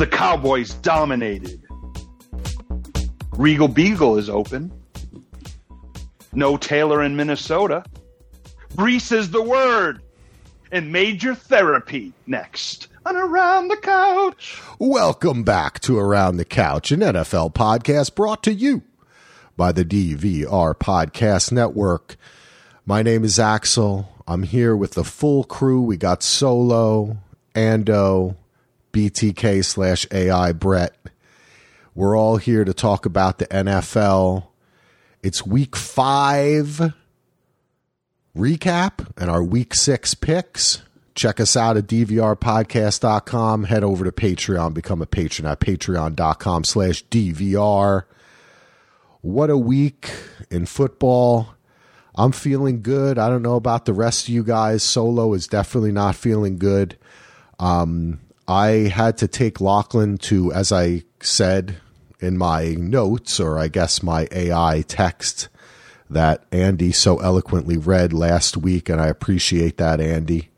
The Cowboys dominated. Regal Beagle is open. No Taylor in Minnesota. Breece is the word. And major therapy next on Around the Couch. Welcome back to Around the Couch, an NFL podcast brought to you by the DVR Podcast Network. My name is Axel. I'm here with the full crew. We got Solo, Ando, BTK slash AI Brett. We're all here to talk about the NFL. It's week five recap and our week six picks. Check us out at dvrpodcast.com. Head over to Patreon, become a patron at patreon.com slash DVR. What a week in football. I'm feeling good. I don't know about the rest of you guys. Solo is definitely not feeling good. Um, I had to take Lachlan to, as I said in my notes, or I guess my AI text that Andy so eloquently read last week, and I appreciate that, Andy.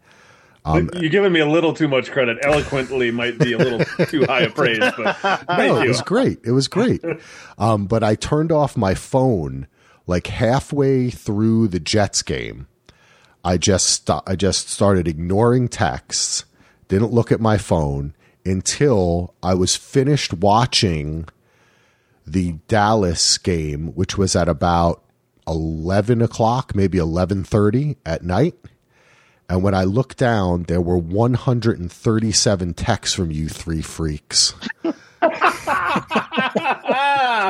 Um, You're giving me a little too much credit. Eloquently might be a little too high a praise, but no, it was great. It was great. Um, but I turned off my phone like halfway through the Jets game. I just st- I just started ignoring texts, didn't look at my phone until I was finished watching the Dallas game, which was at about eleven o'clock, maybe eleven thirty at night and when I looked down, there were 137 texts from you three freaks.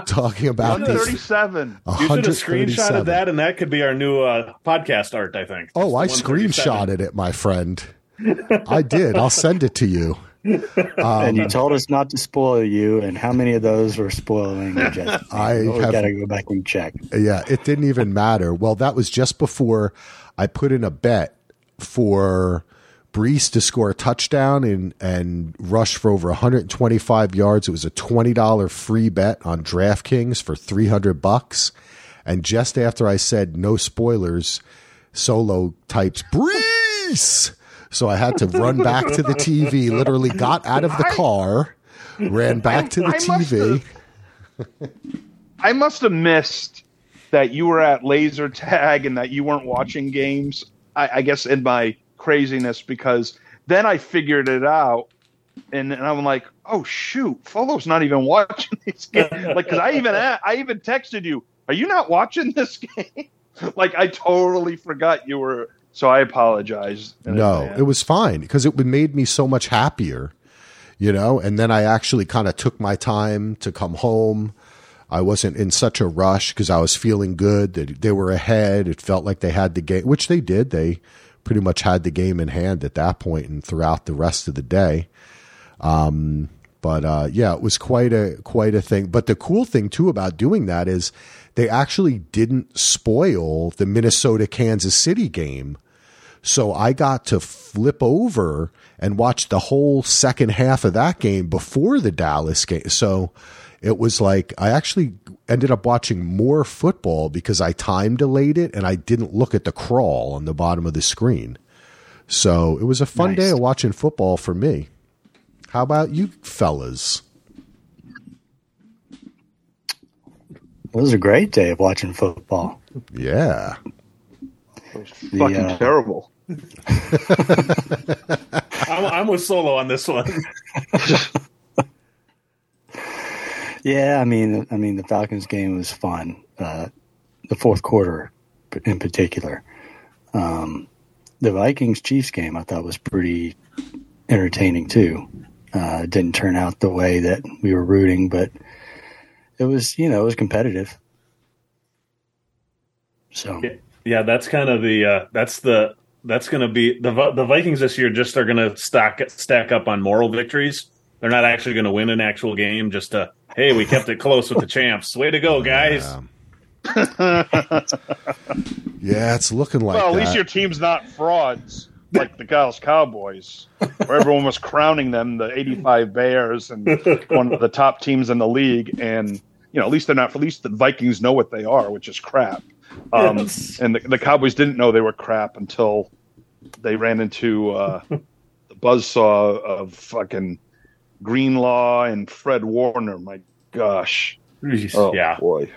Talking about 137. You should have screenshotted that, and that could be our new uh, podcast art, I think. Oh, I screenshotted it, my friend. I did. I'll send it to you. Um, and you told us not to spoil you, and how many of those were spoiling you? I got to go back and check. Yeah, it didn't even matter. Well, that was just before I put in a bet for Breece to score a touchdown and and rush for over 125 yards. It was a twenty dollar free bet on DraftKings for 300 bucks. And just after I said no spoilers, Solo types Breece. So I had to run back to the TV. Literally got out of the car, ran back to the I TV. Must I must have missed that you were at laser tag and that you weren't watching games. I, I guess in my craziness because then I figured it out and, and I'm like, oh shoot, Solo's not even watching these games. like, because I even I even texted you, are you not watching this game? like, I totally forgot you were. So I apologize. No, it was fine because it made me so much happier, you know. And then I actually kind of took my time to come home. I wasn't in such a rush because I was feeling good that they were ahead. It felt like they had the game, which they did. They pretty much had the game in hand at that point and throughout the rest of the day. Um, but uh, yeah, it was quite a quite a thing. But the cool thing too about doing that is they actually didn't spoil the Minnesota Kansas City game. So I got to flip over and watch the whole second half of that game before the Dallas game. So it was like I actually ended up watching more football because I time delayed it and I didn't look at the crawl on the bottom of the screen. So it was a fun nice. day of watching football for me. How about you fellas? It was a great day of watching football. Yeah. It was fucking uh, terrible. I'm, I'm with Solo on this one. Yeah, I mean, I mean, the Falcons game was fun. Uh, the fourth quarter, in particular, um, the Vikings Chiefs game I thought was pretty entertaining too. Uh, didn't turn out the way that we were rooting, but it was, you know, it was competitive. So yeah, yeah that's kind of the uh, that's the that's going to be the the Vikings this year. Just are going to stack stack up on moral victories. They're not actually going to win an actual game just to Hey, we kept it close with the champs. Way to go, guys. Yeah, yeah it's looking like Well, at that. least your team's not frauds like the Dallas Cowboys, where everyone was crowning them the 85 Bears and one of the top teams in the league. And, you know, at least they're not, at least the Vikings know what they are, which is crap. Um, yes. And the, the, Cowboys didn't know they were crap until they ran into uh, the buzzsaw of fucking Greenlaw and Fred Warner. My gosh. Oh yeah. boy.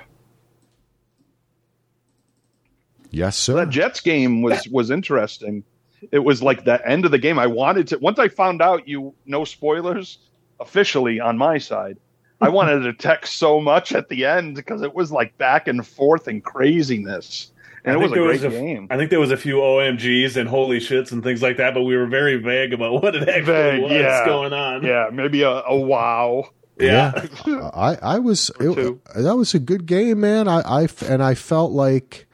Yes, sir. That Jets game was was interesting. It was like the end of the game. I wanted to once I found out you no spoilers officially on my side. I wanted to text so much at the end because it was like back and forth and craziness. And I it was think a there great was a- game. I think there was a few OMGs and holy shits and things like that, but we were very vague about what it actually Vague, was yeah. going on. Yeah, maybe a, a wow. Yeah. I, I was it- that was a good game, man. I I and I felt like,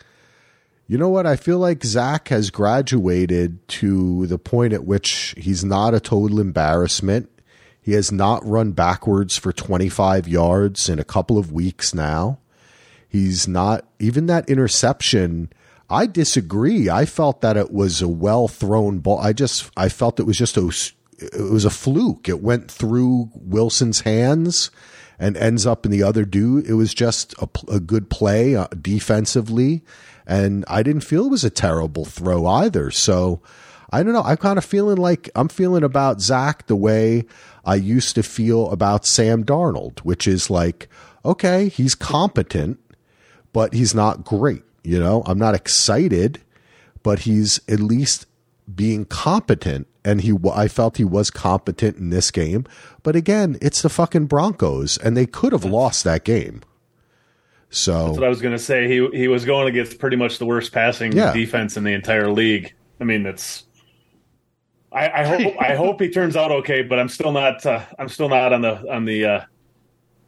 you know what? I feel like Zach has graduated to the point at which he's not a total embarrassment. He has not run backwards for 25 yards in a couple of weeks now. He's not even that interception. I disagree. I felt that it was a well thrown ball. I just I felt it was just a it was a fluke. It went through Wilson's hands and ends up in the other dude. It was just a, a good play uh, defensively, and I didn't feel it was a terrible throw either. So I don't know. I'm kind of feeling like I'm feeling about Zach the way I used to feel about Sam Darnold, which is like, okay, he's competent, but he's not great. You know, I'm not excited, but he's at least being competent. And he, I felt he was competent in this game. But again, it's the fucking Broncos, and they could have lost that game. So That's what I was going to say. He he was going against pretty much the worst passing Yeah. defense in the entire league. I mean, that's. I, I hope I hope he turns out okay, but I'm still not. Uh, I'm still not on the on the uh,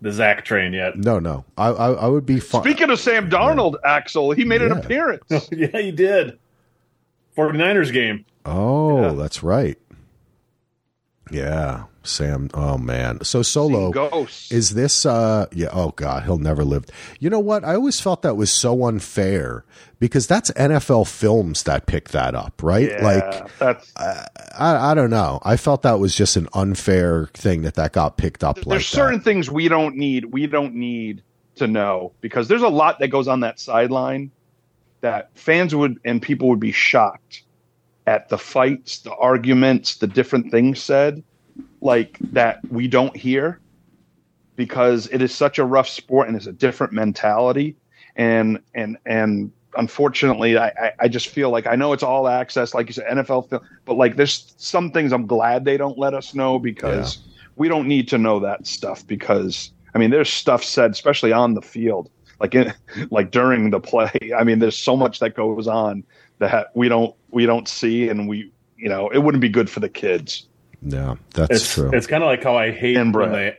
the Zach train yet. no, no, I, I, I would be fine. Speaking of Sam Darnold, Axel, he made an appearance. yeah, he did. 49ers game. Oh, Yeah. that's right. Yeah, Sam. Oh man. So solo. Is this uh yeah, oh god, he'll never live. You know what? I always felt that was so unfair because that's NFL films that picked that up, right? yeah, Like that's I I don't know. I felt that was just an unfair thing that that got picked up like there's certain things we don't need. We don't need to know because there's a lot that goes on that sideline that fans would and people would be shocked at the fights, the arguments, the different things said, like that we don't hear because it is such a rough sport and it's a different mentality. And and and unfortunately I, I I just feel like I know it's all access like you said NFL film but like there's some things I'm glad they don't let us know because we don't need to know that stuff because I mean there's stuff said especially on the field like in like during the play. I mean there's so much that goes on that we don't we don't see and we you know it wouldn't be good for the kids. Yeah, that's It's true. it's kind of like how I hate And when they.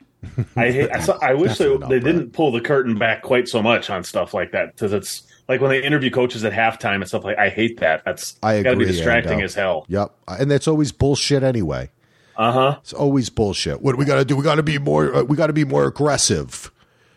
I hate. I, I wish they, they didn't pull the curtain back quite so much on stuff like that because it's like when they interview coaches at halftime and stuff like. I hate that. That's I got to be agree, distracting Ando. as hell. Yep. And that's always bullshit anyway. Uh huh. It's always bullshit. What do we got to do? We got to be more uh, we got to be more aggressive.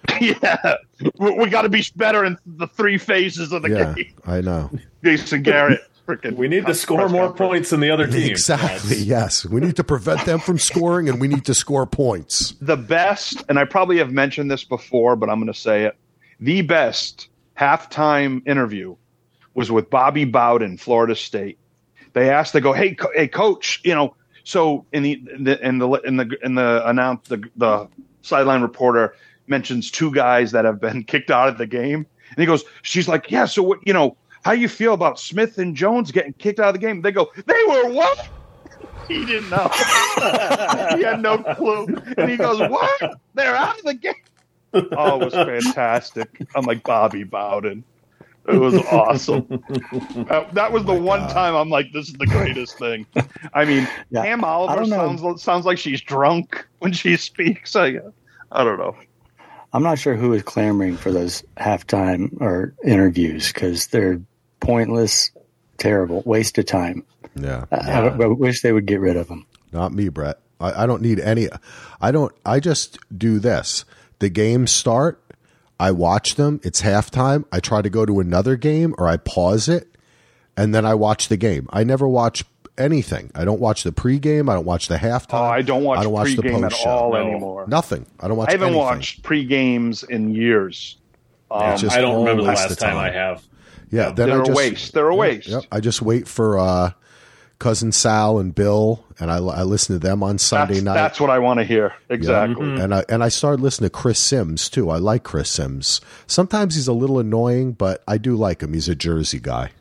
yeah we, we got to be better in the three phases of the Yeah, game I know. Jason Garrett freaking We need to score more points than the other team. Exactly. That's- Yes. We need to prevent them from scoring and we need to score points. the best, and I probably have mentioned this before, but I'm going to say it. The best halftime interview was with Bobby Bowden, Florida State. They asked, they go, "Hey, co- hey, coach, you know." So in the in the in the in the, in the announce the the sideline reporter mentions two guys that have been kicked out of the game, and he goes, "She's like, yeah. So what, you know, how you feel about Smith and Jones getting kicked out of the game?" They go, "They were what?" He didn't know. he had no clue. And he goes, What? They're out of the game. Oh, it was fantastic. I'm like Bobby Bowden. It was awesome. that, that was oh the one time I'm like, this is the greatest thing. I mean, Yeah, Pam Oliver sounds sounds like she's drunk when she speaks. I, I don't know. I'm not sure who is clamoring for those halftime or interviews because they're pointless, terrible, waste of time. Yeah. I, I wish they would get rid of them. Not me, Brett. I, I don't need any. I don't. I just do this. The games start. I watch them. It's halftime. I try to go to another game or I pause it, and then I watch the game. I never watch anything. I don't watch the pregame. I don't watch the halftime. Oh, I don't watch, I don't watch the pregame at post show. all No. anymore. Nothing. I don't watch. I haven't anything. watched pre games in years. Um, just I don't remember the last of time time. I have. Yeah. Then they're I a just, waste. They're a waste. Yep. I just wait for uh cousin Sal and Bill, and I, I listen to them on Sunday That's, night. that's what I want to hear. Exactly. and I and I started listening to Chris Simms too. I like Chris Simms. Sometimes he's a little annoying, but I do like him. He's a Jersey guy.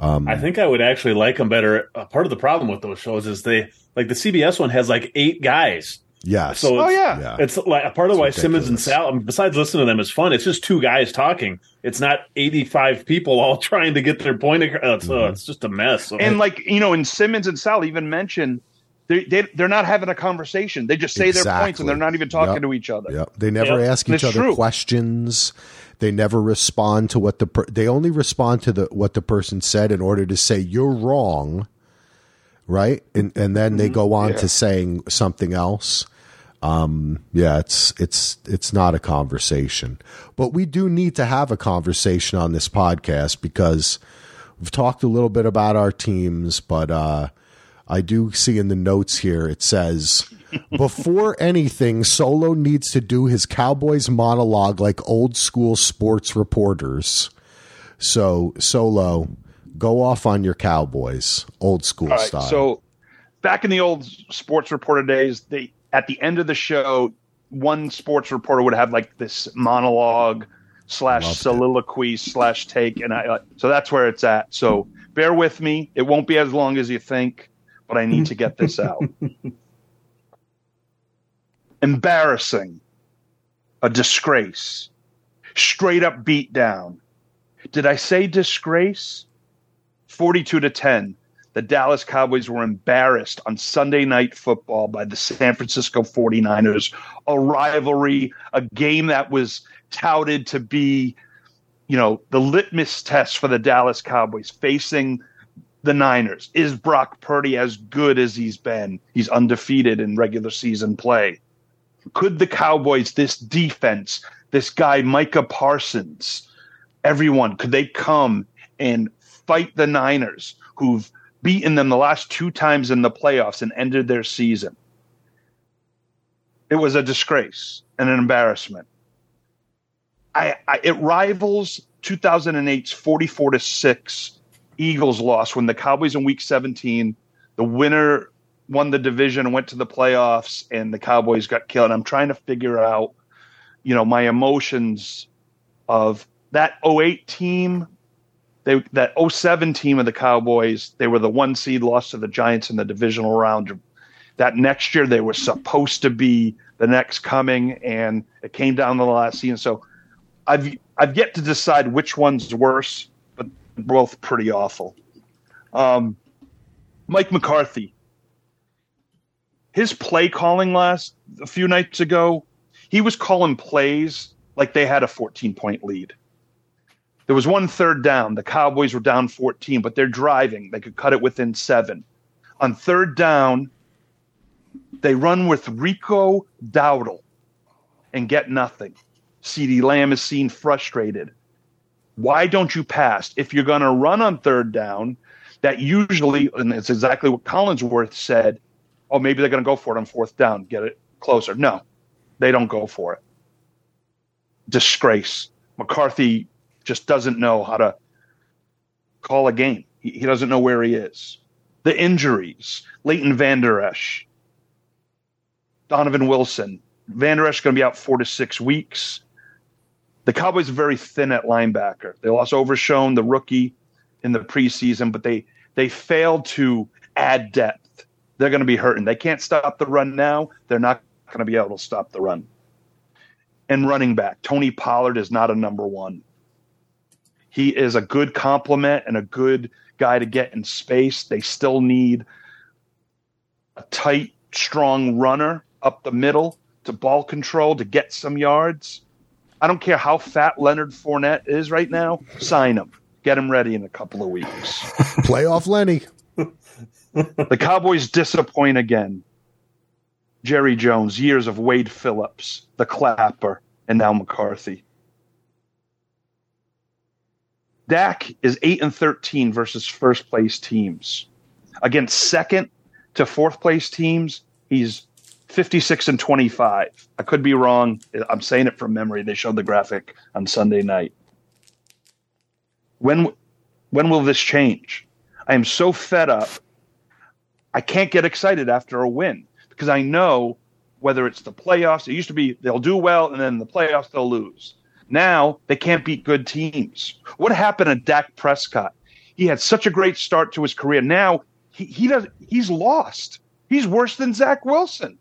I think I would actually like him better. Uh, part of the problem with those shows is they like the CBS one has like eight guys. Yes. So Oh yeah. yeah. it's like a part of It's why Simmons and ridiculous. Sal, I mean, besides listening to them, is fun. It's just two guys talking. It's not eighty-five people all trying to get their point across. It's, uh, Mm-hmm. it's just a mess. So- And like you know, and Simmons and Sal even mentioned they, they they're not having a conversation. They just say their points and they're not even talking Yep. to each other. Yep. They never Yep. ask each other true. questions. They never respond to what the per- they only respond to the what the person said in order to say you're wrong, right? And and then they go on Mm-hmm. Yeah. to saying something else. Um, yeah, it's it's it's not a conversation, but we do need to have a conversation on this podcast because we've talked a little bit about our teams, but uh, I do see in the notes here it says before anything, Solo needs to do his Cowboys monologue like old school sports reporters. So Solo, go off on your Cowboys, old school right. style. So back in the old sports reporter days, they at the end of the show, one sports reporter would have like this monologue slash Loved it. soliloquy slash take, and I so that's where it's at. So bear with me; it won't be as long as you think, but I need to get this out. Embarrassing, a disgrace, straight up beat down. Did I say disgrace? 42 to 10 the Dallas Cowboys were embarrassed on Sunday night football by the San Francisco 49ers, a rivalry, a game that was touted to be, you know, the litmus test for the Dallas Cowboys facing the Niners. Is Brock Purdy as good as he's been? He's undefeated in regular season play. Could the Cowboys, this defense, this guy Micah Parsons, everyone, could they come and fight the Niners who've beaten them the last two times in the playoffs and ended their season. It was a disgrace and an embarrassment. I, I it rivals 2008's 44 to 6 Eagles loss when the Cowboys in week 17 the winner won the division and went to the playoffs and the Cowboys got killed. I'm trying to figure out you know my emotions of that 08 team they that 07 team of the Cowboys, they were the one seed, lost to the Giants in the divisional round. That next year they were supposed to be the next coming, and it came down to the last season. So I've I've yet to decide which one's worse, but both pretty awful. Um, Mike McCarthy, his play calling last a few nights ago, he was calling plays like they had a 14 point lead. There was one third down. The Cowboys were down 14, but they're driving. They could cut it within seven. On third down, they run with Rico Dowdle and get nothing. CeeDee Lamb is seen frustrated. Why don't you pass? If you're going to run on third down, that usually, and it's exactly what Collinsworth said, oh, maybe they're going to go for it on fourth down, get it closer. No, they don't go for it. Disgrace. McCarthy just doesn't know how to call a game. He, he doesn't know where he is. The injuries, Leighton Vander Esch, Donovan Wilson. Vander Esch going to be out four to six weeks. The Cowboys are very thin at linebacker. They lost Overshown, the rookie, in the preseason, but they they failed to add depth. They're going to be hurting. They can't stop the run now. They're not going to be able to stop the run. And running back, Tony Pollard is not a number one. He is a good complement and a good guy to get in space. They still need a tight, strong runner up the middle to ball control to get some yards. I don't care how fat Leonard Fournette is right now. Sign him. Get him ready in a couple of weeks. Playoff Lenny. the Cowboys disappoint again. Jerry Jones, years of Wade Phillips, the Clapper, and now McCarthy. Dak is 8 and 13 versus first place teams. Against second to fourth place teams, he's 56 and 25. I could be wrong. I'm saying it from memory. They showed the graphic on Sunday night. When when will this change? I am so fed up. I can't get excited after a win because I know whether it's the playoffs, it used to be they'll do well and then the playoffs they'll lose. Now they can't beat good teams. What happened to Dak Prescott? He had such a great start to his career. Now he, he does he's lost. He's worse than Zach Wilson.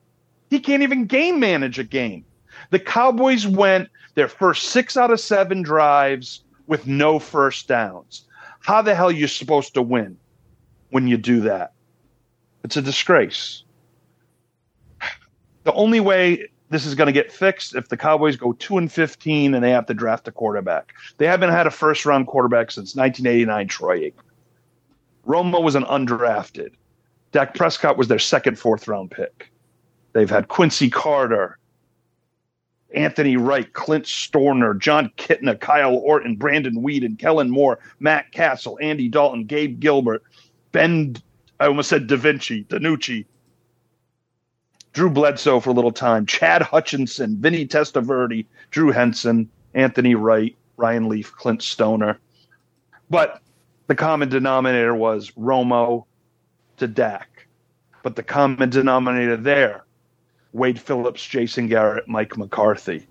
He can't even game manage a game. The Cowboys went their first six out of seven drives with no first downs. How the hell are you supposed to win when you do that? It's a disgrace. The only way this is going to get fixed if the Cowboys go two and fifteen and they have to draft a quarterback. They haven't had a first round quarterback since 1989. Troy Aikman. Romo was an undrafted. Dak Prescott was their second fourth round pick. They've had Quincy Carter, Anthony Wright, Clint Stoerner, Jon Kitna, Kyle Orton, Brandon Weeden, Kellen Moore, Matt Cassel, Andy Dalton, Gabe Gilbert, Ben, I almost said Da Vinci, DiNucci, Drew Bledsoe for a little time, Chad Hutchinson, Vinny Testaverde, Drew Henson, Anthony Wright, Ryan Leaf, Clint Stoerner. But the common denominator was Romo to Dak. But the common denominator there Wade Phillips, Jason Garrett, Mike McCarthy.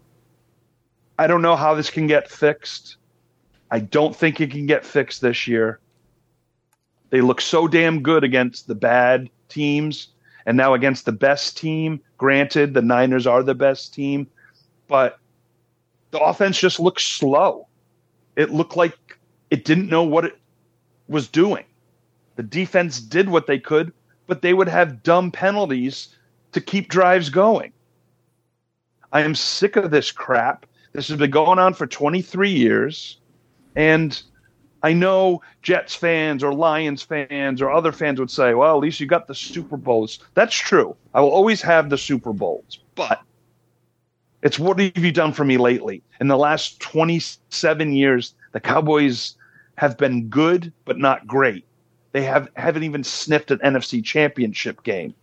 I don't know how this can get fixed. I don't think it can get fixed this year. They look so damn good against the bad teams and now against the best team. Granted, the Niners are the best team, but the offense just looks slow. It looked like it didn't know what it was doing. The defense did what they could, but they would have dumb penalties to keep drives going. I am sick of this crap. This has been going on for 23 years. And I know Jets fans or Lions fans or other fans would say, well, at least you got the Super Bowls. That's true. I will always have the Super Bowls. But it's what have you done for me lately? In the last 27 years, the Cowboys have been good, but not great. They have, haven't even sniffed an NFC championship game.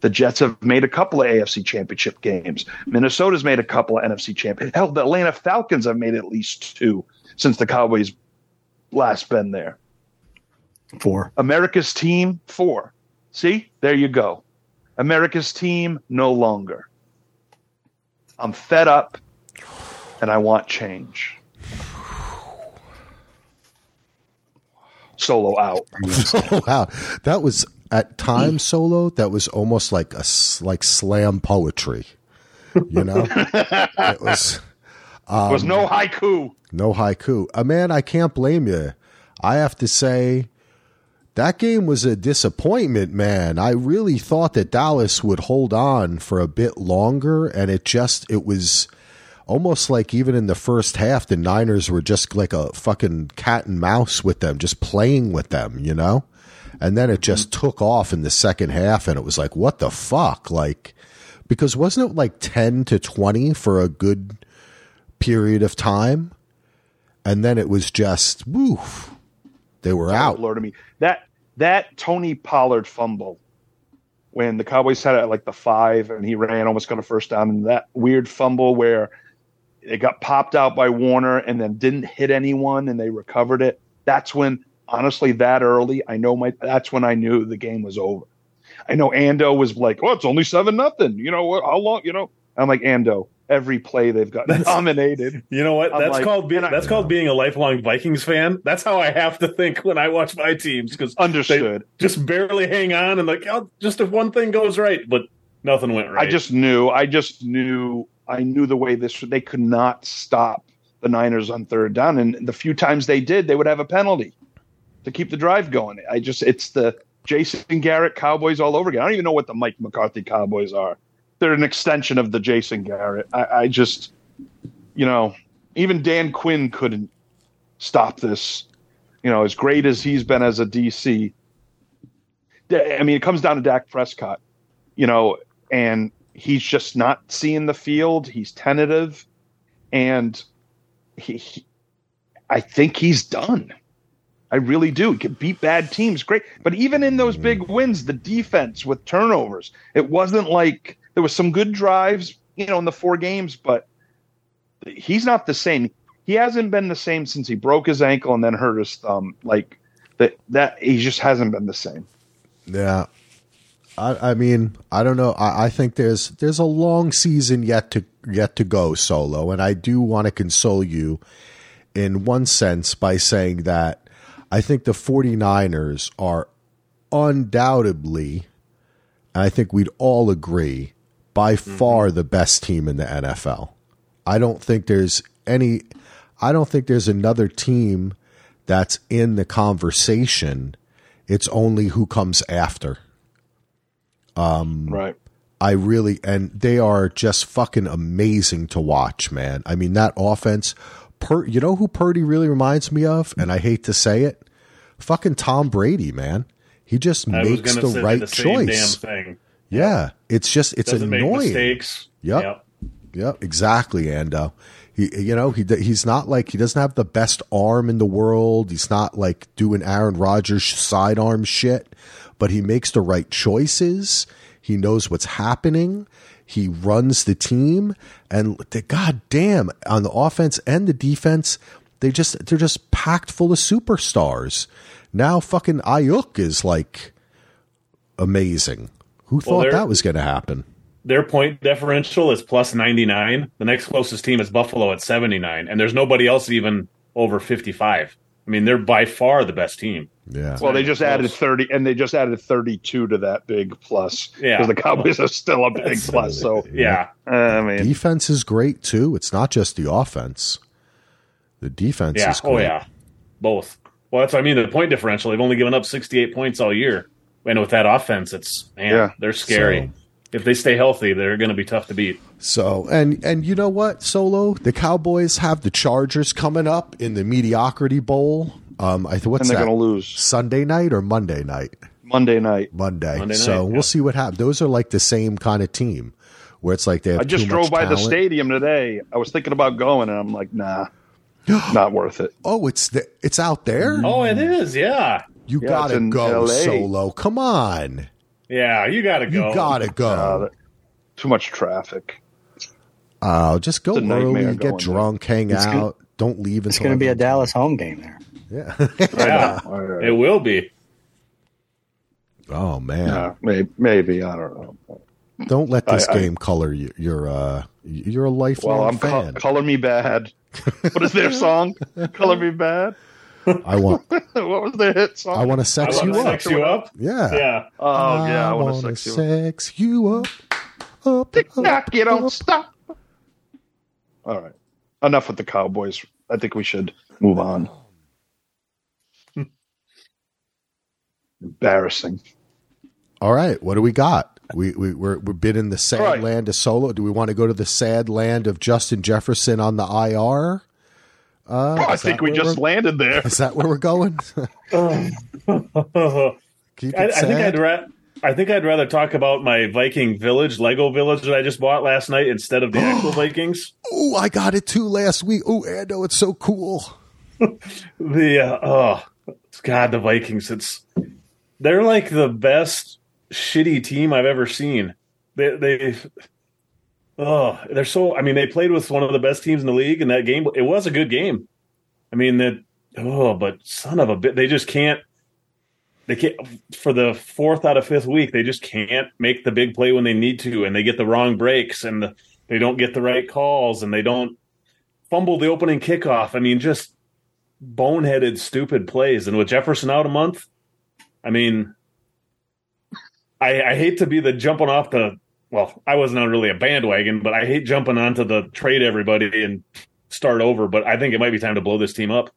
The Jets have made a couple of AFC championship games. Minnesota's made a couple of NFC champions. Hell, the Atlanta Falcons have made at least two since the Cowboys last been there. Four. America's team, four. See, there you go. America's team, no longer. I'm fed up and I want change. Solo out. wow, that was at times solo. That was almost like a like slam poetry. You know, it was. Um, was no haiku. No haiku. A uh, man, I can't blame you. I have to say, that game was a disappointment, man. I really thought that Dallas would hold on for a bit longer, and it just it was almost like even in the first half, the Niners were just like a fucking cat and mouse with them, just playing with them, you know. And then it just mm-hmm. took off in the second half, and it was like, what the fuck, like. Because wasn't it like 10 to 20 for a good period of time? And then it was just, woof, they were out. Lord of me. That that Tony Pollard fumble when the Cowboys had it at like the five and he ran almost got a first down and that weird fumble where it got popped out by Warner and then didn't hit anyone and they recovered it. That's when honestly that early, I know my that's when I knew the game was over. I know Ando was like, "Oh, it's only seven nothing." You know what? How long? You know, I'm like Ando every play they've got that's, dominated. You know what? I'm that's like, called being that's called being a lifelong Vikings fan. That's how I have to think when I watch my teams because understood. just barely hang on and like, oh, just if one thing goes right, but nothing went right. I just knew. I just knew. I knew the way this. They could not stop the Niners on third down, and the few times they did, they would have a penalty to keep the drive going. I just it's the Jason Garrett Cowboys all over again. I don't even know what the Mike McCarthy Cowboys are they're an extension of the Jason Garrett. I, I just, you know, even Dan Quinn couldn't stop this. You know, as great as he's been as a DC. I mean, it comes down to Dak Prescott, you know, and he's just not seeing the field. He's tentative, and he, he I think he's done. I really do. He can beat bad teams, great. But even in those mm-hmm. big wins, the defense with turnovers, it wasn't like there was some good drives, you know, in the four games, but he's not the same. He hasn't been the same since he broke his ankle and then hurt his thumb. Like that that he just hasn't been the same. Yeah. I, I mean, I don't know. I, I think there's there's a long season yet to yet to go solo, and I do want to console you in one sense by saying that I think the 49ers are undoubtedly, and I think we'd all agree, by far the best team in the NFL. I don't think there's any I don't think there's another team that's in the conversation. It's only who comes after. Um, right. I really and they are just fucking amazing to watch, man. I mean that offense. Per, you know who Purdy really reminds me of, and I hate to say it, fucking Tom Brady, man. He just I makes the right the choice. Damn. Yeah, it's just it's Doesn't make annoying. mistakes. Yep. Yep, exactly, Ando. He, you know, he he's not like he doesn't have the best arm in the world. He's not like doing Aaron Rodgers sidearm shit, but he makes the right choices. He knows what's happening. He runs the team, and the goddamn on the offense and the defense, they just they're just packed full of superstars. Now, fucking Aiyuk is like amazing. Who thought they're- that was going to happen? Their point differential is plus 99. The next closest team is Buffalo at 79. And there's nobody else even over 55. I mean, they're by far the best team. Yeah. Well, they just added thirty, and they just added thirty-two to that big plus. Yeah. because the Cowboys are still a big That's- plus. So Yeah. uh, I mean, defense is great too. It's not just the offense. The defense Yeah. is great. Oh, yeah. Both. Well, that's what I mean. The point differential, they've only given up 68 points all year. And with that offense, it's, man, Yeah. they're scary. if they stay healthy, they're going to be tough to beat. So and and you know what, Solo? The Cowboys have the Chargers coming up in the mediocrity bowl. Um, I th- and what's they're going to lose Sunday night or Monday night? Monday night. Monday. Monday so night, we'll yeah. see what happens. Those are like the same kind of team where it's like they have. I just too drove much by the stadium today. I was thinking about going, and I'm like, nah, not worth it. Oh, it's the, it's out there. Oh, it is. Yeah. You Yeah, gotta go, LA. Solo. Come on, Yeah. You got to go. you gotta go. Uh, too much traffic. Oh, just go It's a nightmare early, going get there. drunk, hang It's out. Don't leave until It's going to be a everyone's- Dallas home game there. Yeah. Yeah. It will be. oh man. Yeah, maybe, maybe I don't know. Don't let this I- I- game color you. You're uh, you're a lifelong Well, I'm co- color me bad. What is their song? color me bad. I want what was the hit song? I want to I sex want you to up. sex you up. Yeah. Yeah. Oh yeah, I want wanna sex you. up. sex you up. Up, Tick tock, you don't up. stop. All right, enough with the Cowboys. I think we should move on. Embarrassing. All right, what do we got? We we we're we've been in the sad All right. land of solo. Do we want to go to the sad land of Justin Jefferson on the IR? Uh, I think we just landed there. Is that where we're going? I, Keep it I think sad. I'd ra- I think I'd rather talk about my Viking village, Lego village that I just bought last night instead of the actual Vikings. Oh, I got it too last week. Oh, Ando, it's so cool. The uh, oh god, the Vikings. It's they're like the best shitty team I've ever seen. They they oh they're so. I mean, they played with one of the best teams in the league in that game. It was a good game. I mean that. Oh, but son of a bit, they just can't. They can't for the fourth out of fifth week. They just can't make the big play when they need to, and they get the wrong breaks, and the, they don't get the right calls, and they don't fumble the opening kickoff. I mean, just boneheaded, stupid plays. And with Jefferson out a month, I mean, I, I hate to be the jumping off the. Well, I wasn't on really a bandwagon, but I hate jumping onto the trade everybody and start over. But I think it might be time to blow this team up.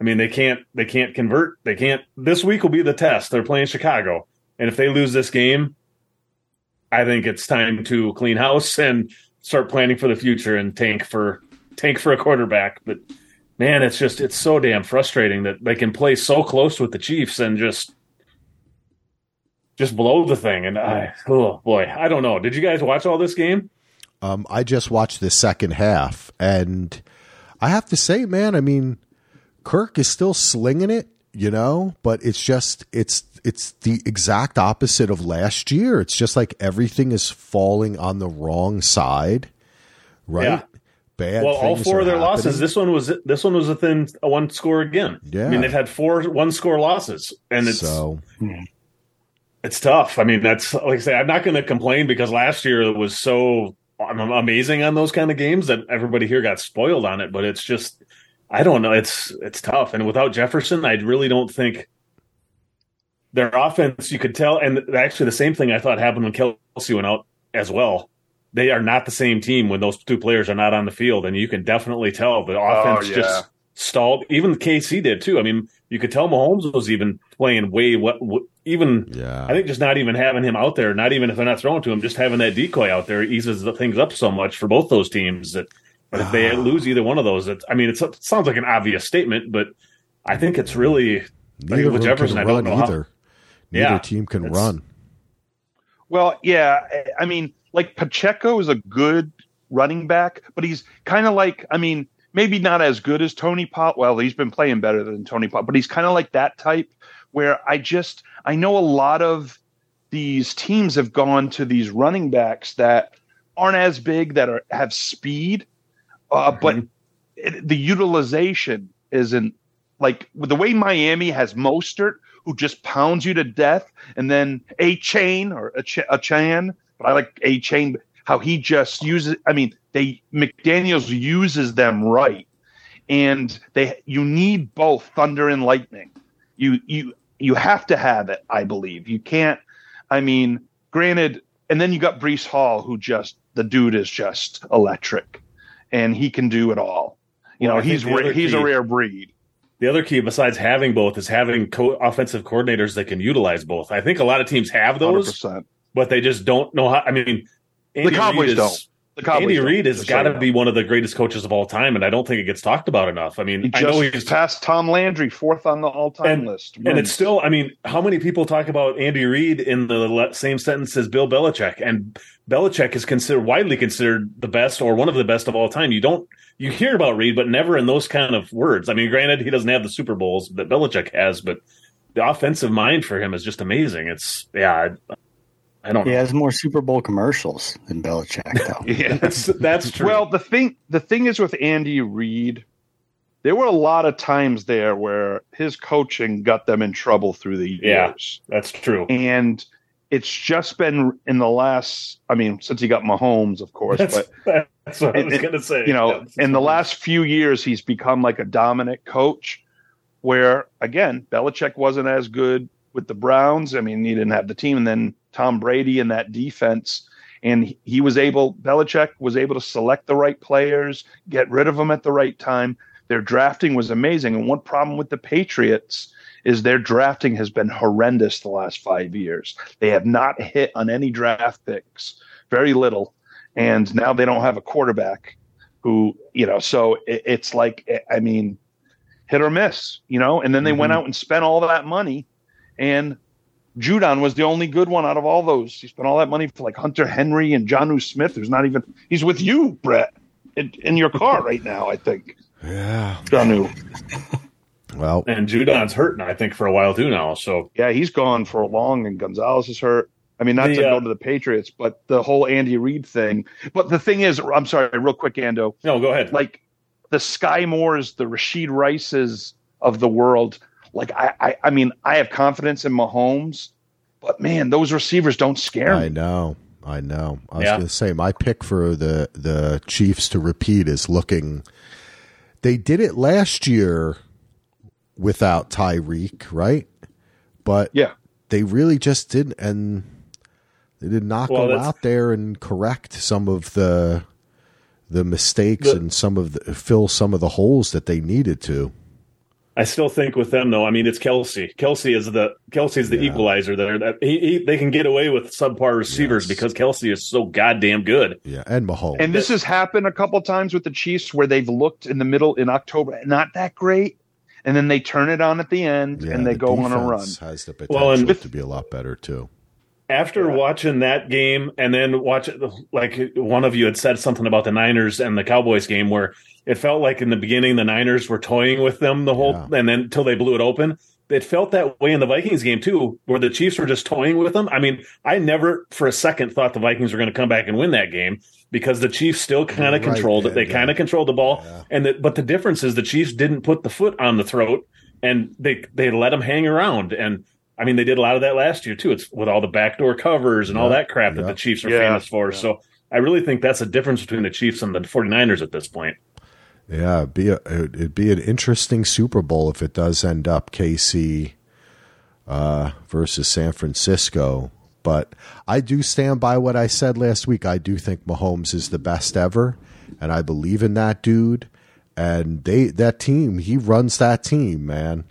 I mean, they can't they can't convert. They can't. This week will be the test. They're playing Chicago, and if they lose this game, I think it's time to clean house and start planning for the future and tank for tank for a quarterback. But man, it's just it's so damn frustrating that they can play so close with the Chiefs and just just blow the thing. And I, oh boy, I don't know. Did you guys watch all this game? Um, I just watched the second half, and I have to say, man, I mean, Kirk is still slinging it, you know, but it's just it's it's the exact opposite of last year. It's just like everything is falling on the wrong side, right? Yeah. bad. Well, all four of their losses. This one was this one was within a one score again. Yeah. I mean they've had four one score losses, and it's so it's tough. I mean that's like I say, I'm not going to complain because last year it was so amazing on those kind of games that everybody here got spoiled on it. But it's just I don't know. It's it's tough, and without Jefferson, I really don't think their offense. You could tell, and actually the same thing I thought happened when Kelce went out as well. They are not the same team when those two players are not on the field, and you can definitely tell the oh, offense yeah. just stalled. Even the KC did too. I mean, you could tell Mahomes was even playing way what, what even. yeah, I think just not even having him out there, not even if they're not throwing to him, just having that decoy out there eases the things up so much for both those teams that. But if they lose either one of those, it's, I mean, it's, it sounds like an obvious statement, but I think it's really neither with of them Jefferson, I can don't run know how- Neither Yeah, team can run. Well, yeah, I- I mean, like Pacheco is a good running back, but he's kind of like, I mean, maybe not as good as Tony Pop. Well, he's been playing better than Tony Pop, but he's kind of like that type where I just I know a lot of these teams have gone to these running backs that aren't as big that are have speed, uh, but it, the utilization isn't like the way Miami has Mostert, who just pounds you to death, and then Achane or a, ch- a chan, but I like Achane. How he just uses. I mean, they McDaniel's uses them right, and they you need both thunder and lightning. You you you have to have it. I believe you can't. I mean, granted, and then you got Breece Hall, who just the dude is just electric, and he can do it all. You Well, know, he's ra- he's a rare breed. The other key, besides having both, is having co- offensive coordinators that can utilize both. I think a lot of teams have those, percent. but they just don't know how. I mean, Andy Cowboys is, don't. The Cowboys Andy Reid has got to be one of the greatest coaches of all time, and I don't think it gets talked about enough. I mean, He I know he's passed Tom Landry, fourth on the all-time list. and it's still. I mean, how many people talk about Andy Reid in the same sentence as Bill Belichick? And Belichick is considered widely considered the best or one of the best of all time. You don't you hear about Reid, but never in those kind of words. I mean, granted, he doesn't have the Super Bowls that Belichick has, but the offensive mind for him is just amazing. It's yeah, I, I don't He know. has more Super Bowl commercials than Belichick, though. yeah. That's that's true. Well, the thing the thing is with Andy Reid, there were a lot of times there where his coaching got them in trouble through the years. Yeah. that's true. And it's just been in the last I mean, since he got Mahomes, of course, That's, but that's what I was going to say. you know, That's- in the last few years he's become like a dominant coach where again, Belichick wasn't as good with the Browns. I mean, he didn't have the team and then Tom Brady and that defense and he- was able Belichick was able to select the right players, get rid of them at the right time. Their drafting was amazing and one problem with the Patriots is their drafting has been horrendous the last 5 years. They have not hit on any draft picks, very little. And now they don't have a quarterback who you know so it, it's like i mean hit or miss you know and then they went Mhm. out and spent all that money and judon was the only good one out of all those he spent all that money for like hunter henry and Jonnu Smith who's not even he's with you brett in, in your car right now i think Yeah. john Well, and Judon's hurting, I think, for a while too now. So yeah he's gone for a long and gonzalez is hurt i mean not The, to uh, go to the patriots but the whole andy reid thing but the thing is i'm sorry real quick ando no, go ahead. like the Skyy Moores, the Rashee Rices of the world. Like I, I, I mean, I have confidence in Mahomes, but man, those receivers don't scare me. I know. I know. I was Yeah. going to say my pick for the the Chiefs to repeat is looking. They did it last year without Tyreek, right? But Yeah, they really just didn't, and they did not Well, go out there and correct some of the the mistakes The- and some of the fill some of the holes that they needed to. I still think with them though. I mean, it's Kelce. Kelce is the Kelce's the Yeah. equalizer there. That he, he they can get away with subpar receivers Yes. because Kelce is so goddamn good. Yeah, and Mahomes. and this has happened a couple times with the Chiefs where they've looked in the middle in October, not that great, and then they turn it on at the end Yeah, and they the go on a run. defense Has the potential Well, and- to be a lot better too. After watching that game and then watch like one of you had said something about the Niners and the Cowboys game where it felt like in the beginning the Niners were toying with them the whole Yeah. and then until they blew it open. it felt that way in the Vikings game too, where the Chiefs were just toying with them. I mean, I never for a second thought the Vikings were going to come back and win that game because the Chiefs still kind of Right, controlled it. They yeah, kind of controlled the ball, Yeah. and the, but the difference is the Chiefs didn't put the foot on the throat, and they they let them hang around. And I mean, they did a lot of that last year too. It's with all the backdoor covers and all that crap that the Chiefs are Yeah, famous for. yeah. So I really think that's a difference between the Chiefs and the 49ers at this point. Yeah, it'd be a, it'd be an interesting Super Bowl if it does end up KC uh, versus San Francisco. But I do stand by what I said last week. I do think Mahomes is the best ever, and I believe in that dude. And they that team, he runs that team, man.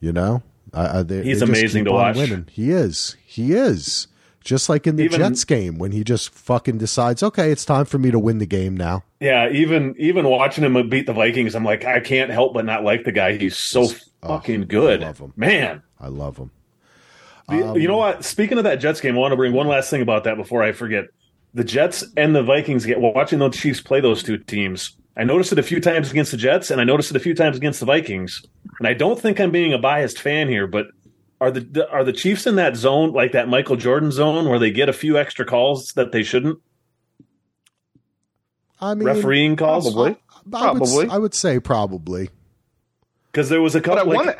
You know, I, I, they, He's they amazing to watch. Winning. He is. He is. Just like in the Even- Jets game when he just fucking decides, okay, it's time for me to win the game now. Yeah, even even watching him beat the Vikings, I'm like, I can't help but not like the guy. He's so oh, fucking good, I love him. man. I love him. Um, you know what? Speaking of that Jets game, I want to bring one last thing about that before I forget. The Jets and the Vikings get well, watching those Chiefs play those two teams. I noticed it a few times against the Jets, and I noticed it a few times against the Vikings. And I don't think I'm being a biased fan here, but are the are the Chiefs in that zone like that Michael Jordan zone where they get a few extra calls that they shouldn't? I mean, Refereeing calls, Probably. I would, Probably. I would say probably. because there was a But at couple. one,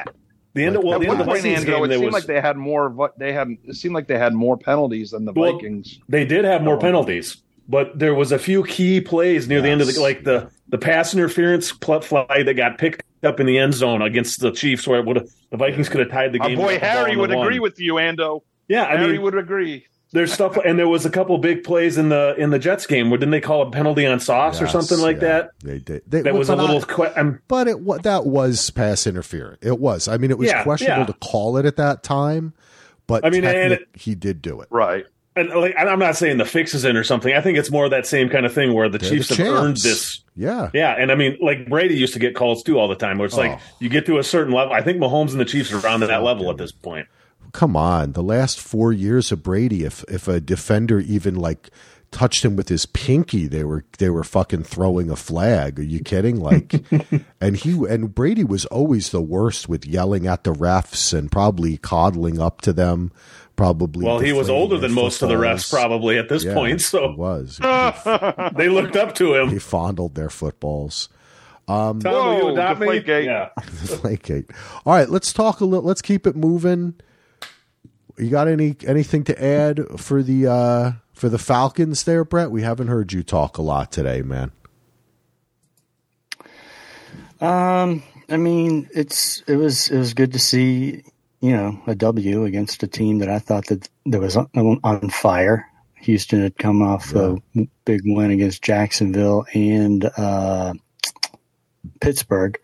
the end of well, the end of the point, Vikings game, it seemed was like they had more. What they had, it seemed like they had more penalties than the Well, Vikings. They did have more penalties, but there was a few key plays near the end of the like the the pass interference pl- flag that got picked up in the end zone against the Chiefs, where it would the Vikings could have tied the Our game. boy with the ball Harry in the would one. agree with you, Ando. Yeah, I Harry mean, would agree. there's stuff, and there was a couple big plays in the in the Jets game where didn't they call a penalty on Sauce or something like yeah. that? They did. They, That was a little. I- que- I'm, but it that was pass interference. It was. I mean, it was Yeah, questionable yeah. to call it at that time, but I mean, and it- he did do it. Right. And like, I'm not saying the fix is in or something. I think it's more of that same kind of thing where the They're Chiefs the have earned this Yeah. Yeah, and I mean, like Brady used to get calls too all the time, where it's like Oh. you get to a certain level. I think Mahomes and the Chiefs are around to that level at this point. Come on, the last four years of Brady, if if a defender even like touched him with his pinky, they were they were fucking throwing a flag. Are you kidding? Like, and he and Brady was always the worst with yelling at the refs and probably coddling up to them. Probably. Well, he was older than most of the refs probably at this Yeah, point, he so was. they looked up to him. he fondled their footballs. Tom, will Whoa, you adopt me? Deflategate. Yeah. Flakegate. All right, let's talk a little. Let's keep it moving. You got any anything to add for the uh for the Falcons there, Brett? We haven't heard you talk a lot today, man. Um, I mean, it's it was it was good to see you know a W against a team that I thought that that was on, on fire. Houston had come off a big win against Jacksonville and uh, Pittsburgh,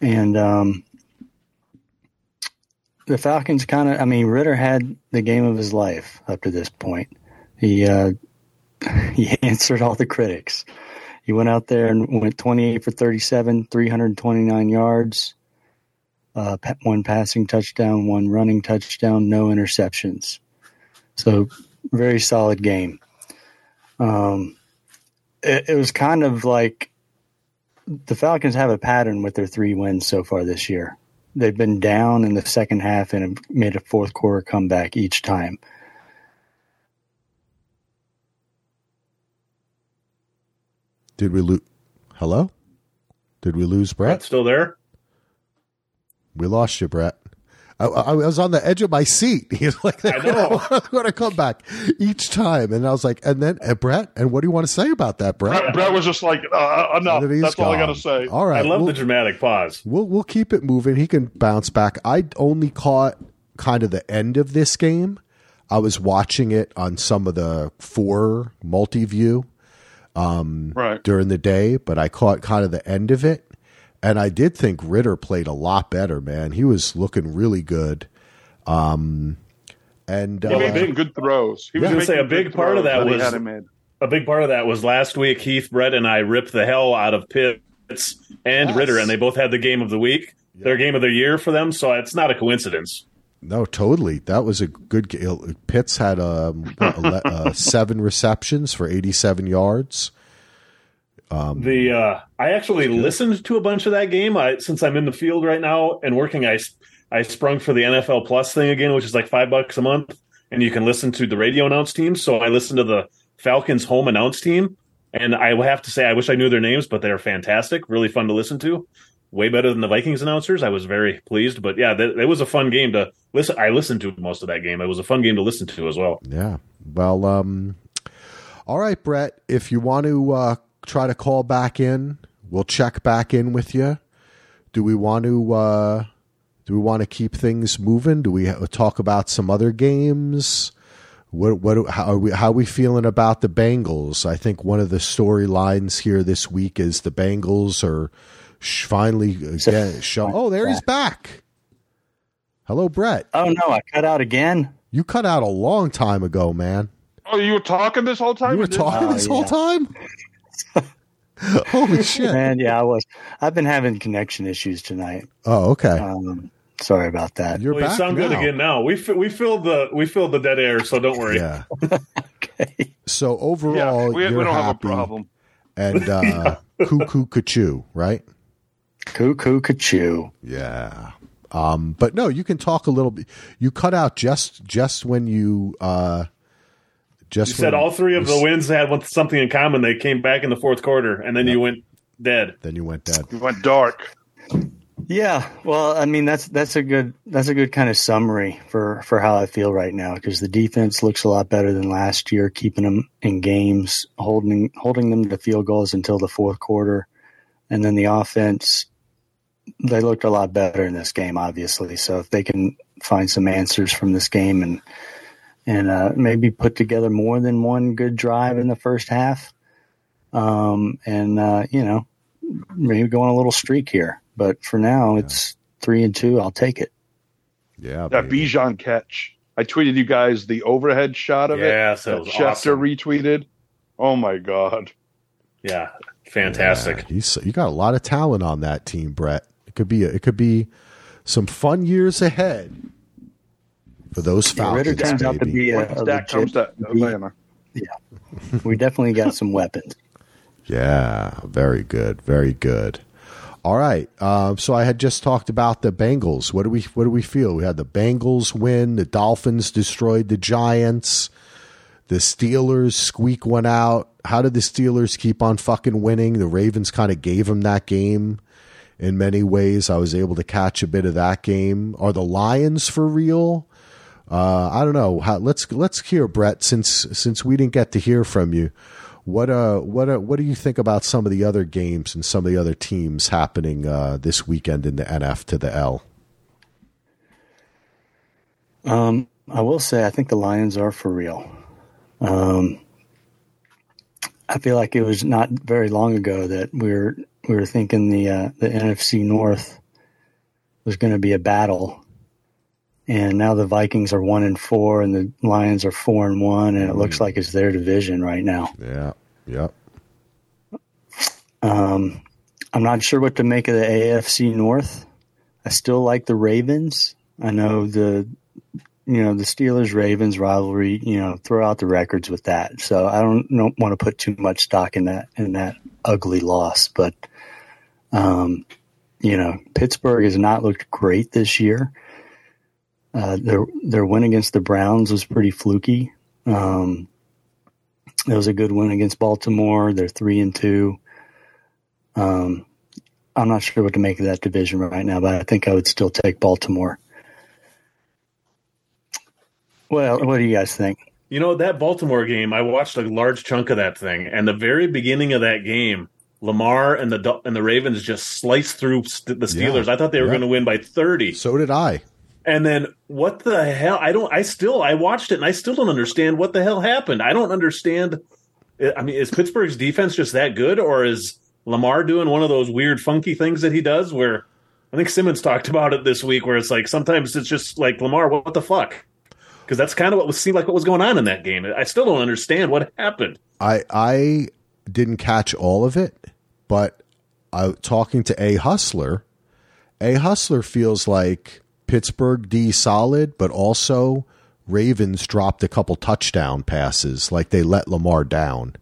and um, the Falcons kind of. I mean, Ridder had the game of his life up to this point. He uh, he answered all the critics. He went out there and went 28 for 37, 329 yards, uh, one passing touchdown, one running touchdown, no interceptions. So, very solid game. Um, it, it was kind of like the Falcons have a pattern with their three wins so far this year. They've been down in the second half and have made a fourth quarter comeback each time. Did we lose? Hello? Did we lose Brett? Brett's still there. We lost you, Brett. I, I was on the edge of my seat. He's like, I know. I'm going to come back each time. And I was like, and then, uh, Brett, and what do you want to say about that, Brett? Brett, Brett was just like, uh, enough. And he's That's all I got gone. to say. All right. I love we'll- the dramatic pause. We'll we'll keep it moving. He can bounce back. I only caught kind of the end of this game. I was watching it on some of the four multi view Right. during the day, but I caught kind of the end of it. And I did think Ridder played a lot better, man. He was looking really good. Um, and He uh, made good throws. He Yeah. I was gonna say, a making big part of throws that was- had him in. A big part of that was last week. Heath, Brett, and I ripped the hell out of Pitts and Yes. Ridder, and they both had the game of the week, their game of the year for them. So it's not a coincidence. no, totally. That was a good game. Pitts had um, what, ele- uh, seven receptions for 87 yards. Um, The uh, I actually listened to a bunch of that game. I since I'm in the field right now and working. I I sprung for the NFL Plus thing again, which is like five bucks a month, and you can listen to the radio announce team. So I listened to the Falcons home announce team, and I have to say I wish I knew their names, but they're fantastic, really fun to listen to. Way better than the Vikings announcers. I was very pleased, but yeah, it was a fun game to listen. I listened to most of that game. It was a fun game to listen to as well. Yeah. Well, um, all right, Brett. If you want to uh, try to call back in, we'll check back in with you. Do we want to? Uh, do we want to keep things moving? Do we talk about some other games? What what how are we how are we feeling about the Bengals? I think one of the storylines here this week is the Bengals are finally again show. Oh, there he's back. Hello, Brett. Oh no, I cut out again. You cut out a long time ago, man. Oh, you were talking this whole time. You were talking oh, this yeah. whole time. Holy shit, man! Yeah, I was. I've been having connection issues tonight. Oh, okay. Um, sorry about that. You're well, back you sound now. good again now. We we filled the we filled the dead air, so don't worry. Yeah. okay. So overall, yeah, we, we, don't have a problem. And uh, cuckoo kachoo, right? Cuckoo kachoo. Yeah. Um, but no, you can talk a little bit. You cut out just just when you uh, just you said all three of the wins had something in common. They came back in the fourth quarter, and then you went dead. Then you went dead. You went dark. Yeah, well, I mean that's that's a good that's a good kind of summary for for how I feel right now because the defense looks a lot better than last year, keeping them in games, holding holding them to field goals until the fourth quarter, and then the offense they looked a lot better in this game, obviously. So if they can find some answers from this game and and uh, maybe put together more than one good drive in the first half. Um, and uh, you know, maybe go on a little streak here. But for now, yeah. it's three and two. I'll take it. Yeah, that baby. Bijan catch. I tweeted you guys the overhead shot of it. yeah, it. So that Schefter awesome. retweeted. Oh my god. Yeah, fantastic. Yeah, you got a lot of talent on that team, Brett. It could be a, it could be some fun years ahead for those Falcons. Ridder turns out to be a, a legit, yeah, we definitely got some weapons. Yeah, very good, very good. All right, uh, so I had just talked about the Bengals. What do we what do we feel? We had the Bengals win. The Dolphins destroyed the Giants. The Steelers squeak one out. How did the Steelers keep on fucking winning? The Ravens kind of gave them that game in many ways. I was able to catch a bit of that game. Are the Lions for real? Uh, I don't know. How, let's let's hear Brett since since we didn't get to hear from you. What uh what uh, what do you think about some of the other games and some of the other teams happening uh, this weekend in the NF to the L? Um, I will say I think the Lions are for real. Um, I feel like it was not very long ago that we were we were thinking the uh, the NFC North was going to be a battle and now the Vikings are one and four, and the Lions are four and one, and it looks mm. like it's their division right now. Yeah, yep. Um, I'm not sure what to make of the AFC North. I still like the Ravens. I know the you know the Steelers Ravens rivalry. You know, throw out the records with that. So I don't, don't want to put too much stock in that in that ugly loss. But um, you know, Pittsburgh has not looked great this year. Uh, their their win against the Browns was pretty fluky. Um, it was a good win against Baltimore. They're three and two. Um, I'm not sure what to make of that division right now, but I think I would still take Baltimore. Well, what do you guys think? You know that Baltimore game. I watched a large chunk of that thing, and the very beginning of that game, Lamar and the and the Ravens just sliced through the Steelers. Yeah, I thought they were yeah. going to win by 30. So did I. And then what the hell? I don't. I still. I watched it and I still don't understand what the hell happened. I don't understand. I mean, is Pittsburgh's defense just that good, or is Lamar doing one of those weird, funky things that he does? Where I think Simmons talked about it this week, where it's like sometimes it's just like Lamar, what, the fuck? Because that's kind of what was seemed like what was going on in that game. I still don't understand what happened. I I didn't catch all of it, but I talking to a hustler. A hustler feels like Pittsburgh D solid, but also Ravens dropped a couple touchdown passes, like they let Lamar down.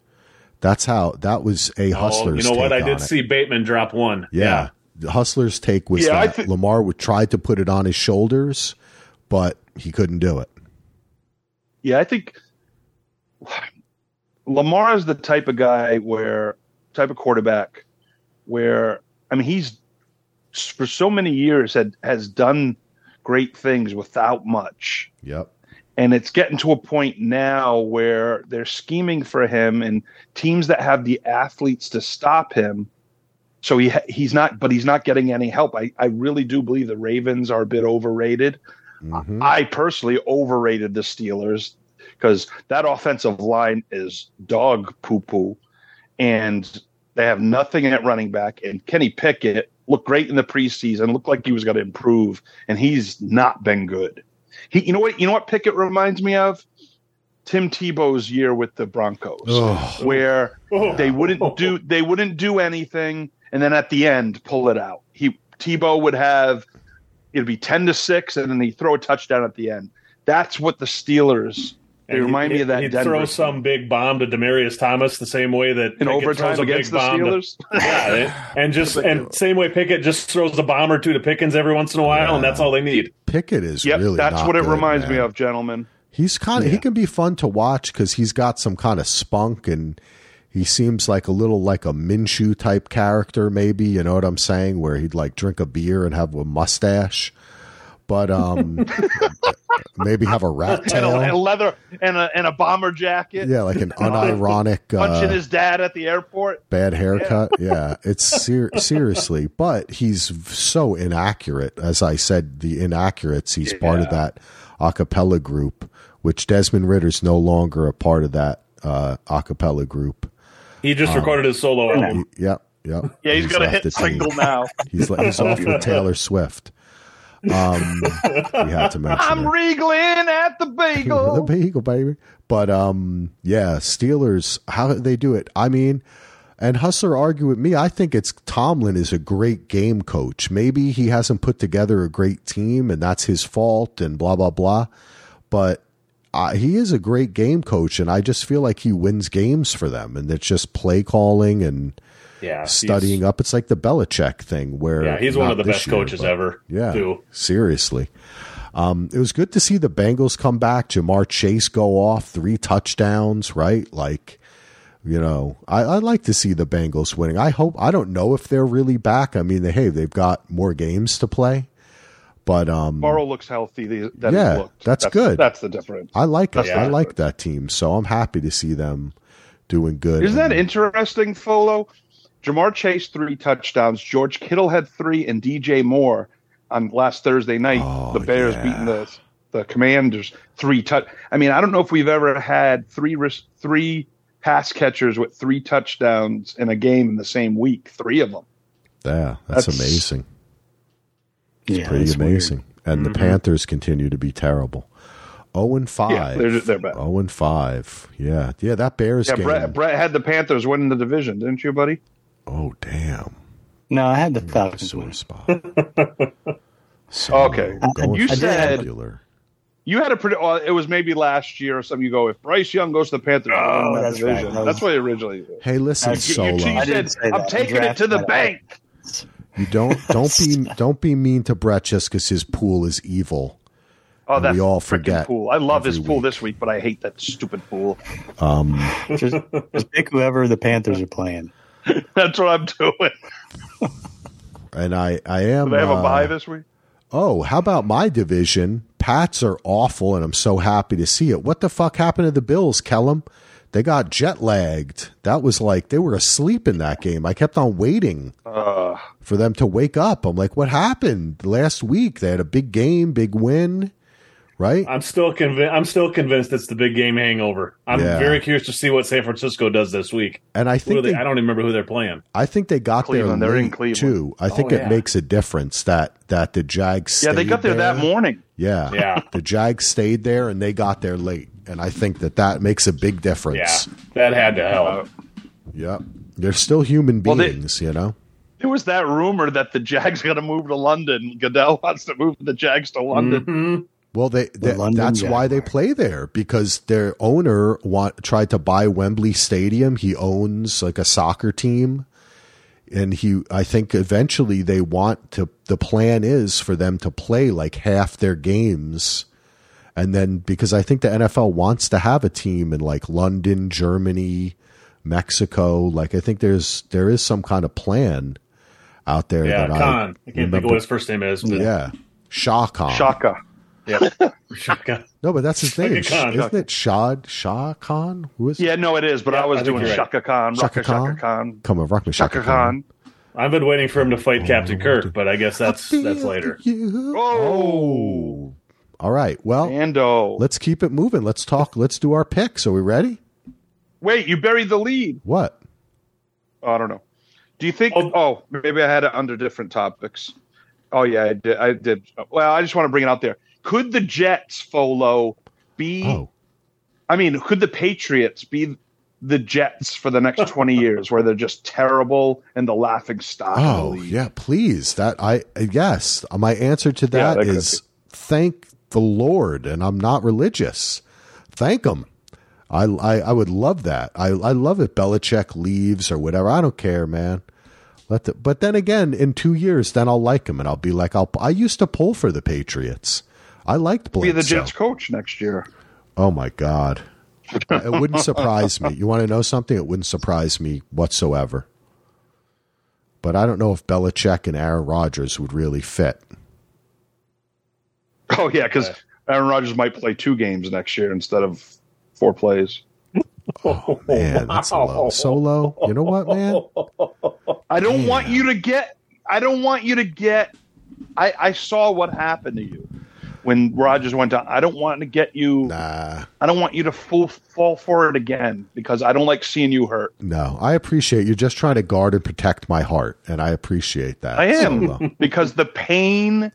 That's how that was a hustler. Oh, you know what? I did see Bateman drop one. Yeah. yeah. Hustler's take was Yeah, that thi- Lamar would try to put it on his shoulders, but he couldn't do it. Yeah, I think Lamar is the type of guy where type of quarterback where I mean he's for so many years had has done great things without much. Yep. And it's getting to a point now where they're scheming for him and teams that have the athletes to stop him. So he he's not but he's not getting any help. I, I really do believe the Ravens are a bit overrated. Mhm. I personally overrated the Steelers because that offensive line is dog poo poo, and they have nothing at running back. And Kenny Pickett looked great in the preseason, looked like he was going to improve, and he's not been good. He, you know what? You know what Pickett reminds me of? Tim Tebow's year with the Broncos, Ugh. where oh. they wouldn't do they wouldn't do anything, and then at the end pull it out. He Tebow would have it'd be ten to six, and then he would throw a touchdown at the end. That's what the Steelers. They And remind he- me of that He'd Denver throw team. some big bomb to Demaryius Thomas the same way that in Pickett overtime throws a against big the bomb to- Steelers. yeah, and just and same way Pickett just throws a bomb or two to Pickens every once in a while, and that's all they need. Pickett is yep, really that's not what it good, reminds me of, gentlemen. He's kind of he can be fun to watch because he's got some kind of spunk and he seems like a little like a Minshew type character, maybe you know what I'm saying, where he'd like drink a beer and have a mustache, but um, maybe have a rat And a, and a tail, leather and a and a bomber jacket. yeah, like an unironic Punching uh, his dad at the airport. bad haircut. Yeah, it's ser- seriously, but he's so inaccurate. As I said, the inaccurates. He's part of that a cappella group, which Desmond Ridder's no longer a part of that uh, a cappella group. He just recorded his solo album. Yep, yep. Yeah, he's got a hit the team. single now. He's he's off with Taylor Swift. Um, we had to mention I'm it. regling at the the bagel. bagel, baby. But um, yeah, Steelers. How did they do it? I mean, and Hustler argue with me. I think it's Tomlin is a great game coach. Maybe he hasn't put together a great team, and that's his fault. And blah blah blah. But uh, he is a great game coach, and I just feel like he wins games for them. And it's just play calling and Yeah, studying up. It's like the Belichick thing, where Yeah, he's one of the best year, coaches but- ever. yeah, too. seriously. Um, it was good to see the Bengals come back. Ja'Marr Chase go off three touchdowns, right? Like, you know, I, I like to see the Bengals winning. I hope. I don't know if they're really back. I mean, they, hey, they've got more games to play, but um, Burrow looks healthy th- than Yeah, he looked. that's good. That's the difference. I like it. Yeah. I like that team, so I'm happy to see them doing good. Isn't that interesting, Solo? Ja'Marr Chase three touchdowns. George Kittle had three, and DJ Moore on last Thursday night. Oh, the Bears yeah. beating the the Commanders three touch. I mean, I don't know if we've ever had three three pass catchers with three touchdowns in a game in the same week. Three of them. Yeah, that's, That's- amazing. Yeah, Pretty that's weird. amazing. And the mm-hmm. Panthers continue to be terrible. Oh and five. Yeah, they're they're bad. Oh and five. Yeah, yeah. That Bears Yeah, game. Brett, Brett had the Panthers winning the division, didn't you, buddy? Oh damn. No, I had the Falcons Sore win. spot. So, Okay. going You said- popular. You had a pretty. Well, it was maybe last year or something. You go if Bryce Young goes to the Panthers, Oh, win that that's right. That was- That's what it originally. Hey, listen, You- You, Solo. you, you said, I'm taking it to the drafted bank. You don't don't be don't be mean to Brett just because his pool is evil. Oh, And that we all freaking forget pool. I love his pool week. this week, but I hate that stupid pool. Um, just, just pick whoever the Panthers are playing. That's what I'm doing. And I I am. Do they have a uh, this week? Oh, how about my division? Pats are awful, and I'm so happy to see it. What the fuck happened to the Bills, Kellum? They got jet lagged. That was like they were asleep in that game. I kept on waiting Uh, for them to wake up. I'm like, what happened last week? They had a big game, big win, right? I'm still convinced. I'm still convinced it's the big game hangover. I'm Yeah. very curious to see what San Francisco does this week. And I think they, they, I don't even remember who they're playing. I think they got Cleveland. there They're in Cleveland. too. I think Oh, it yeah. makes a difference that that the Jags. yeah, they got there, that morning. Yeah, Yeah. The Jags stayed there and they got there late, and I think that that makes a big difference. Yeah, that had to help. Yep. They're still human Well, they- beings, you know? There was that rumor that the Jags going to move to London. Goodell wants to move the Jags to London. Mhm. Well, they, they London that's why they play there because their owner want, tried to buy Wembley Stadium. He owns like a soccer team and he I think eventually they want to the plan is for them to play like half their games and then because I think the NFL wants to have a team in like London, Germany, Mexico, like I think there's there is some kind of plan out there Yeah, that Khan. I, I can't think of what his first name is. But Yeah. Shah Khan. Shaka. Shaka. No, but that's his Shaka name. Khan. Isn't it Shad Shah Khan? Who is Yeah, no, it is. But Yeah, I was I doing you're right. Shaka Khan, Shaka Shaka Shaka Khan? Khan, Come on, rock me Shaka Khan. I've been waiting for him to fight oh, Captain Kirk, but I guess that's that's later. Oh, All right. Well, Ando. let's keep it moving. Let's talk. Let's do our picks. Are we ready? Wait, you buried the lead. What? Oh, I don't know. Do you think? Oh. Oh, maybe I had it under different topics. Oh yeah, I did. I did. Well, I just want to bring it out there. Could the Jets, Solo, be? Oh, I mean, could the Patriots be the Jets for the next twenty years, where they're just terrible and the laughing stock? oh, yeah. Please. That I yes. My answer to that that could is thank the Lord, and I'm not religious. Thank him. I, I I would love that. I I love it. Belichick leaves or whatever. I don't care, man. Let the, but then again, in two years, then I'll like him, and I'll be like, I'll. I used to pull for the Patriots. I liked Be the Jets coach next year. Oh my God. it wouldn't surprise me. You want to know something? It wouldn't surprise me whatsoever. But I don't know if Belichick and Aaron Rodgers would really fit. Oh yeah, because Aaron Rodgers might play two games next year instead of four plays. Oh Man, that's low. So low. You know what, man? I don't want you to get. I don't want you to get. I, I saw what happened to you when Rodgers went down. I don't want to get you. Nah, I don't want you to full, fall for it again because I don't like seeing you hurt. no. I appreciate you just trying to guard and protect my heart, and I appreciate that. I am Solo. because the pain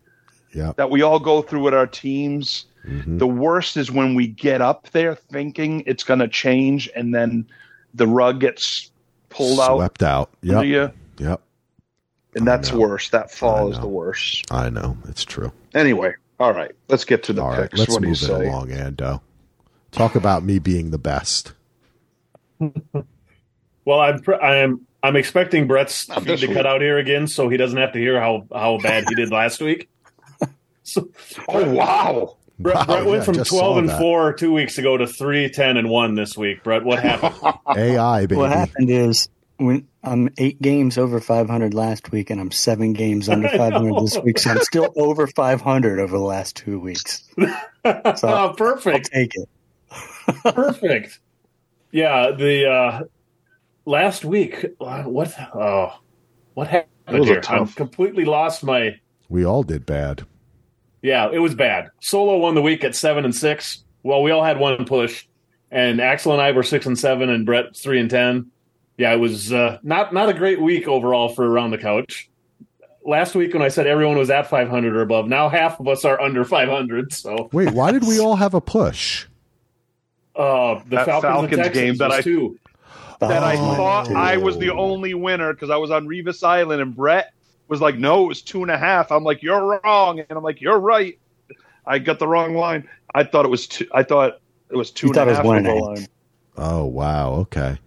Yeah. that we all go through with our teams. Mhm. The worst is when we get up there thinking it's going to change, and then the rug gets pulled out Swept out. Yep. you, Yep. and I that's know. worse. That fall is the worst. I know. It's true. Anyway, all right, let's get to the All right. picks. Let's what do you move it say? along, Ando. Talk about me being the best. Well, I'm pr- I'm I'm expecting Brett's feed to week. cut out here again, so he doesn't have to hear how how bad he did last week. So Oh wow! Brett, Wow, Brett went yeah, from twelve and that. four two weeks ago to three ten and one this week. Brett, what happened? AI, baby. What happened is when I'm eight games over 500 last week, and I'm seven games under 500 this week, so I'm still over 500 over the last two weeks. oh, I'll perfect. take it. Perfect. Yeah, the uh last week uh, what oh what happened was a here? I'm completely lost my We all did bad. Yeah, it was bad. Solo won the week at seven and six. Well, we all had one push, and Axel and I were six and seven, and Brett three and ten. Yeah, it was uh, not not a great week overall for around the couch. Last week when I said everyone was at 500 or above, now half of us are under 500. So Wait, why did we all have a push? uh, the That Falcons, Falcons and game that I- two. That I Oh, thought. I was the only winner because I was on Revis Island, and Brett was like, "No, it was two and a half." I'm like, "You're wrong," and I'm like, "You're right." I got the wrong line. I thought it was two. I thought it was two You and a thought it was one and a line. Oh wow, okay.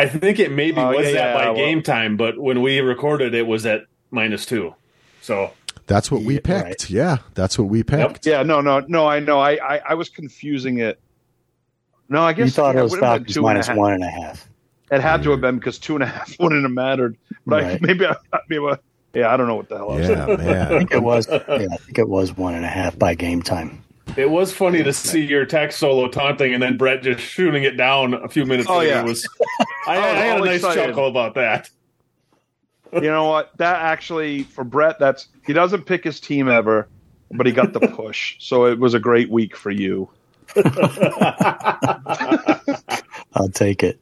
I think it maybe Oh, was yeah, that by well- game time, but when we recorded, it was at minus two. So That's what we Yeah, picked. right. Yeah, that's what we picked. Yeah, no, no, no. I know. I, I, I was confusing it. No, I guess You thought yeah, it was would Falcons two and a minus half. one and a half. It had to have mm. been because two and a half wouldn't have mattered. But I, maybe, I, maybe, I, yeah, I don't know what the hell. I was Yeah, I think it was. Yeah, I think it was one and a half by game time. It was funny to see your text solo taunting and then Brett just shooting it down a few minutes Oh, later. yeah. It was I, I I had a nice excited. chuckle about that. you know what? That actually for Brett, that's he doesn't pick his team ever, but he got the push. so it was a great week for you. I'll take it.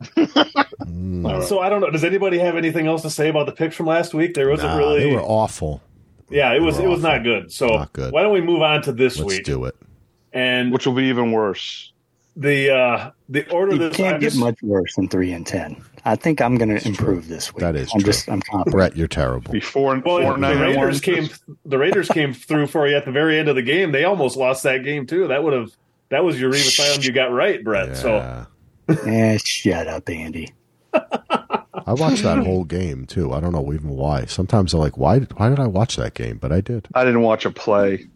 Mm. So I don't know. Does anybody have anything else to say about the picks from last week? There wasn't Nah, really. they were awful. Yeah, it was. It was not good. So Not good. why don't we move on to this week? Let's week? do it. And Which will be even worse. the uh the order You this can't get just- much worse than three and ten. I think I'm going to improve this week. That is I'm true. just. I'm confident. Brett, you're terrible. Before Well, four the nine and Raiders one. came. The Raiders came through for you at the very end of the game. They almost lost that game too. That would have. That was your Revis Island you got right, Brett. So Yeah. Eh, shut up, Andy. I watched that whole game too. I don't know even why. Sometimes I'm like, why? Why did I watch that game? But I did. I didn't watch a play.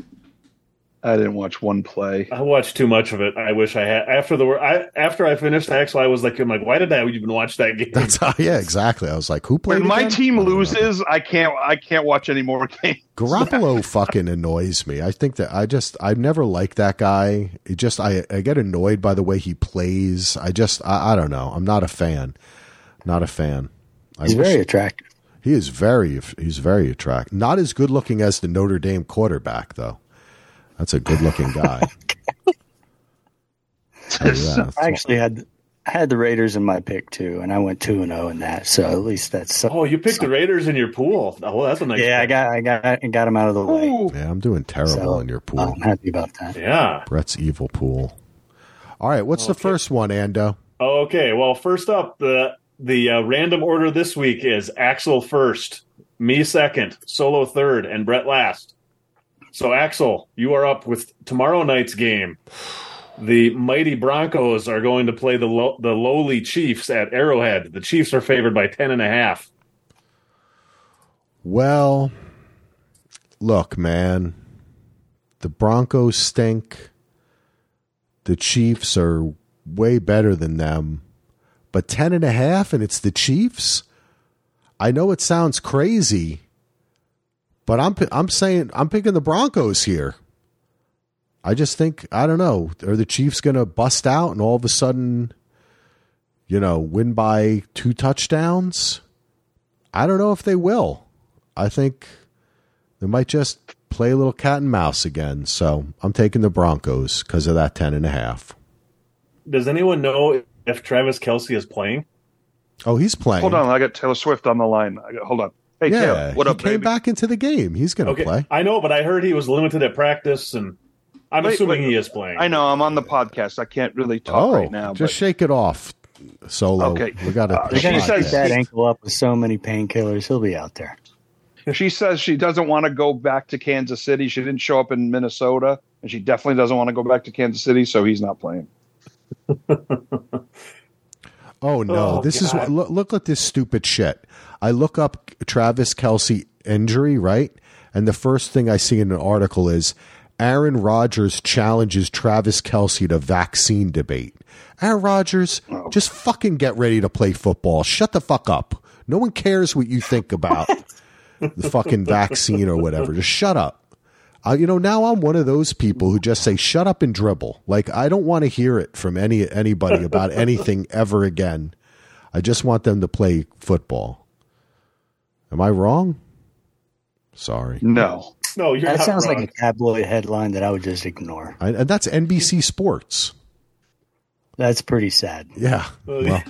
I didn't watch one play. I watched too much of it. I wish I had after the I after I finished Axel. I was like, I'm like, why did I even watch that game? That's how, yeah, exactly. I was like, who played? When my again? team I don't know. loses, I can't. I can't watch any more games. Garoppolo fucking annoys me. I think that I just I never liked that guy. It just I I get annoyed by the way he plays. I just I, I don't know. I'm not a fan. Not a fan. I He's wish- very attractive. he is very he's very attractive. Not as good looking as the Notre Dame quarterback though. That's a good looking guy. Oh, Tell. I actually had I had the Raiders in my pick too, and I went two and zero in that. So at least that's some- Oh, you picked the Raiders in your pool. Oh, that's a nice. yeah. I got I got I got them out of the way. Ooh. Yeah, I'm doing terrible So, in your pool. I'm happy about that. Yeah. Brett's evil pool. All right, what's the first one, Ando? Okay. Well, first up, the the uh, random order this week is Axel first, me second, Solo third, and Brett last. So, Axel, you are up with tomorrow night's game. The mighty Broncos are going to play the lo- the lowly Chiefs at Arrowhead. The Chiefs are favored by ten and a half. Well, look, man. The Broncos stink. The Chiefs are way better than them. But ten and a half and a half and it's the Chiefs? I know it sounds crazy, but I'm I'm saying I'm picking the Broncos here. I just think I don't know. Are the Chiefs going to bust out and all of a sudden, you know, win by two touchdowns? I don't know if they will. I think they might just play a little cat and mouse again. So I'm taking the Broncos because of that ten and a half. Does anyone know if Travis Kelce is playing? Oh, he's playing. Hold on, I got Taylor Swift on the line. I got, hold on. Hey, yeah, Taylor, what he up, came baby? back into the game. He's going to Okay, play. I know, but I heard he was limited at practice, and I'm Wait, assuming wait. he is playing. I know I'm on the podcast. I can't really talk Oh, right now. just but shake it off, Solo. Okay. we got Uh, to. They're gonna She keep says- that ankle up with so many painkillers. He'll be out there. she says she doesn't want to go back to Kansas City. She didn't show up in Minnesota, and she definitely doesn't want to go back to Kansas City, so he's not playing. Oh no! Oh, this is look, look at this stupid shit. I look up Travis Kelce injury, right? And the first thing I see in an article is Aaron Rodgers challenges Travis Kelce to vaccine debate. Aaron Rodgers, oh. just fucking get ready to play football. Shut the fuck up. No one cares what you think about the fucking vaccine or whatever. Just shut up. Uh, you know, now I'm one of those people who just say "shut up and dribble." Like I don't want to hear it from any anybody about anything ever again. I just want them to play football. Am I wrong? Sorry, No. no, you're That not sounds wrong. like a tabloid headline that I would just ignore. I, and that's NBC Sports. That's pretty sad. Yeah. Well, Yeah.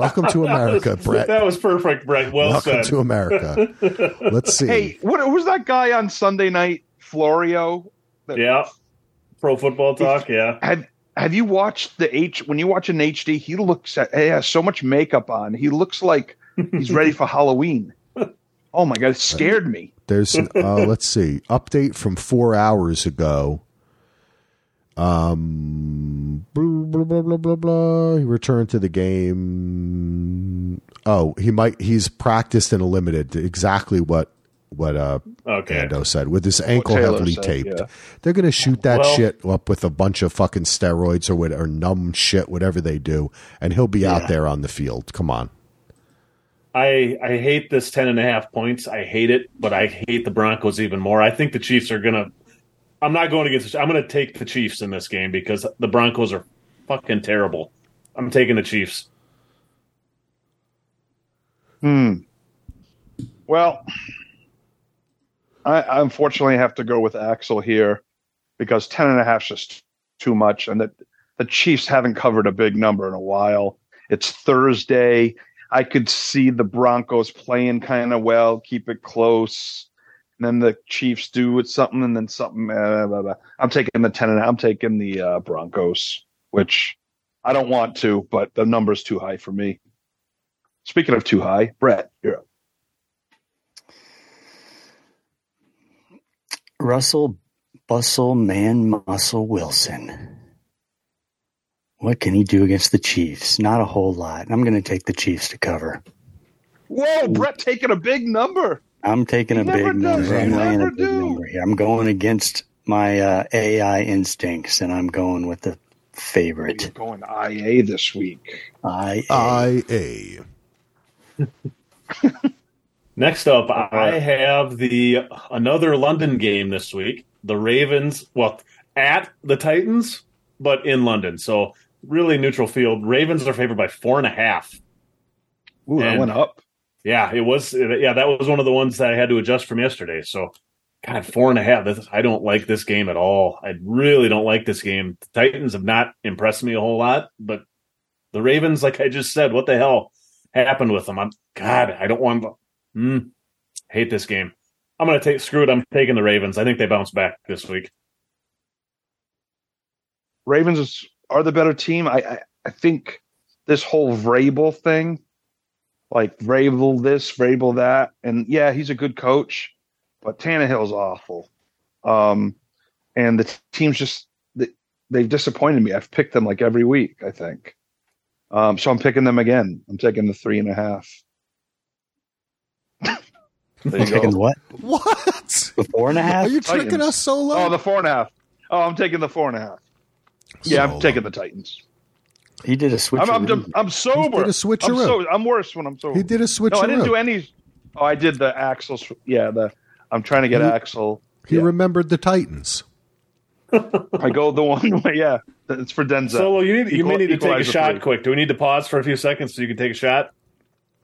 welcome to America, Brett. That was perfect, Brett. Well welcome said. to America. Let's see. Hey, what who's that guy on Sunday night? Florio. That- yeah. Pro football talk. Yeah. Have Have you watched the H? When you watch an HD, he looks at. He has so much makeup on. He looks like he's ready for Halloween. Oh my god! It scared me. There's uh, let's see update from four hours ago. Um, blah, blah blah blah blah blah. He returned to the game. Oh, he might. He's practiced in a limited. Exactly what what uh Okay. Ando said with his ankle heavily said, taped. yeah. They're gonna shoot that Well- shit up with a bunch of fucking steroids or what or numb shit, whatever they do, and he'll be out there on the field. Come on. I I hate this ten and a half points. I hate it, but I hate the Broncos even more. I think the Chiefs are gonna. I'm not going against. The, I'm going to take the Chiefs in this game because the Broncos are fucking terrible. I'm taking the Chiefs. Hmm. Well, I, I unfortunately have to go with Axel here because ten and a half is just too much, and that the Chiefs haven't covered a big number in a while. It's Thursday. I could see the Broncos playing kind of well, keep it close. And then the Chiefs do it something, and then something. Uh, blah, blah. I'm taking the ten, and I'm taking the uh, Broncos, which I don't want to, but the number's too high for me. Speaking of too high, Brett, you're up. Russell Bustle Man Muscle Wilson. What can he do against the Chiefs? Not a whole lot. I'm going to take the Chiefs to cover. Whoa, Brett taking a big number. I'm taking He a big number. He I'm laying a big do. number here. I'm going against my uh, AI instincts, and I'm going with the You're favorite. going IA this week. I I A. Next up, I have the another London game this week. The Ravens, well, at the Titans, but in London. So really neutral field. Ravens are favored by four and a half. Ooh, that went up. Yeah, it was. Yeah, that was one of the ones that I had to adjust from yesterday. So, God, four and a half. This, I don't like this game at all. I really don't like this game. The Titans have not impressed me a whole lot, but the Ravens, like I just said, what the hell happened with them? I'm God. I don't want. Mm, hate this game. I'm going to take. Screw it. I'm taking the Ravens. I think they bounce back this week. Ravens are the better team. I, I I think this whole Vrabel thing, like Vrabel this, Vrabel that, and yeah, he's a good coach, but Tannehill's awful. Um, and the team's just they, they've disappointed me. I've picked them like every week. I think. Um, so I'm picking them again. I'm taking the three and a half. there you taking go. what? What? The four and a half? Are you tricking Titans. us so low? Oh, the four and a half. Oh, I'm taking the four and a half. Yeah, I'm So taking the Titans. He did a switch. I'm, I'm, I'm sober. He did a I'm, so, I'm worse when I'm sober. He did a switch. no, I didn't do any. Oh, I did the Axel. Yeah, the I'm trying to get He- Axel. He yeah. remembered the Titans. I go the one way. Yeah, it's for Denzel. So you need you Equal- may need to take a shot three. quick. Do we need to pause for a few seconds so you can take a shot?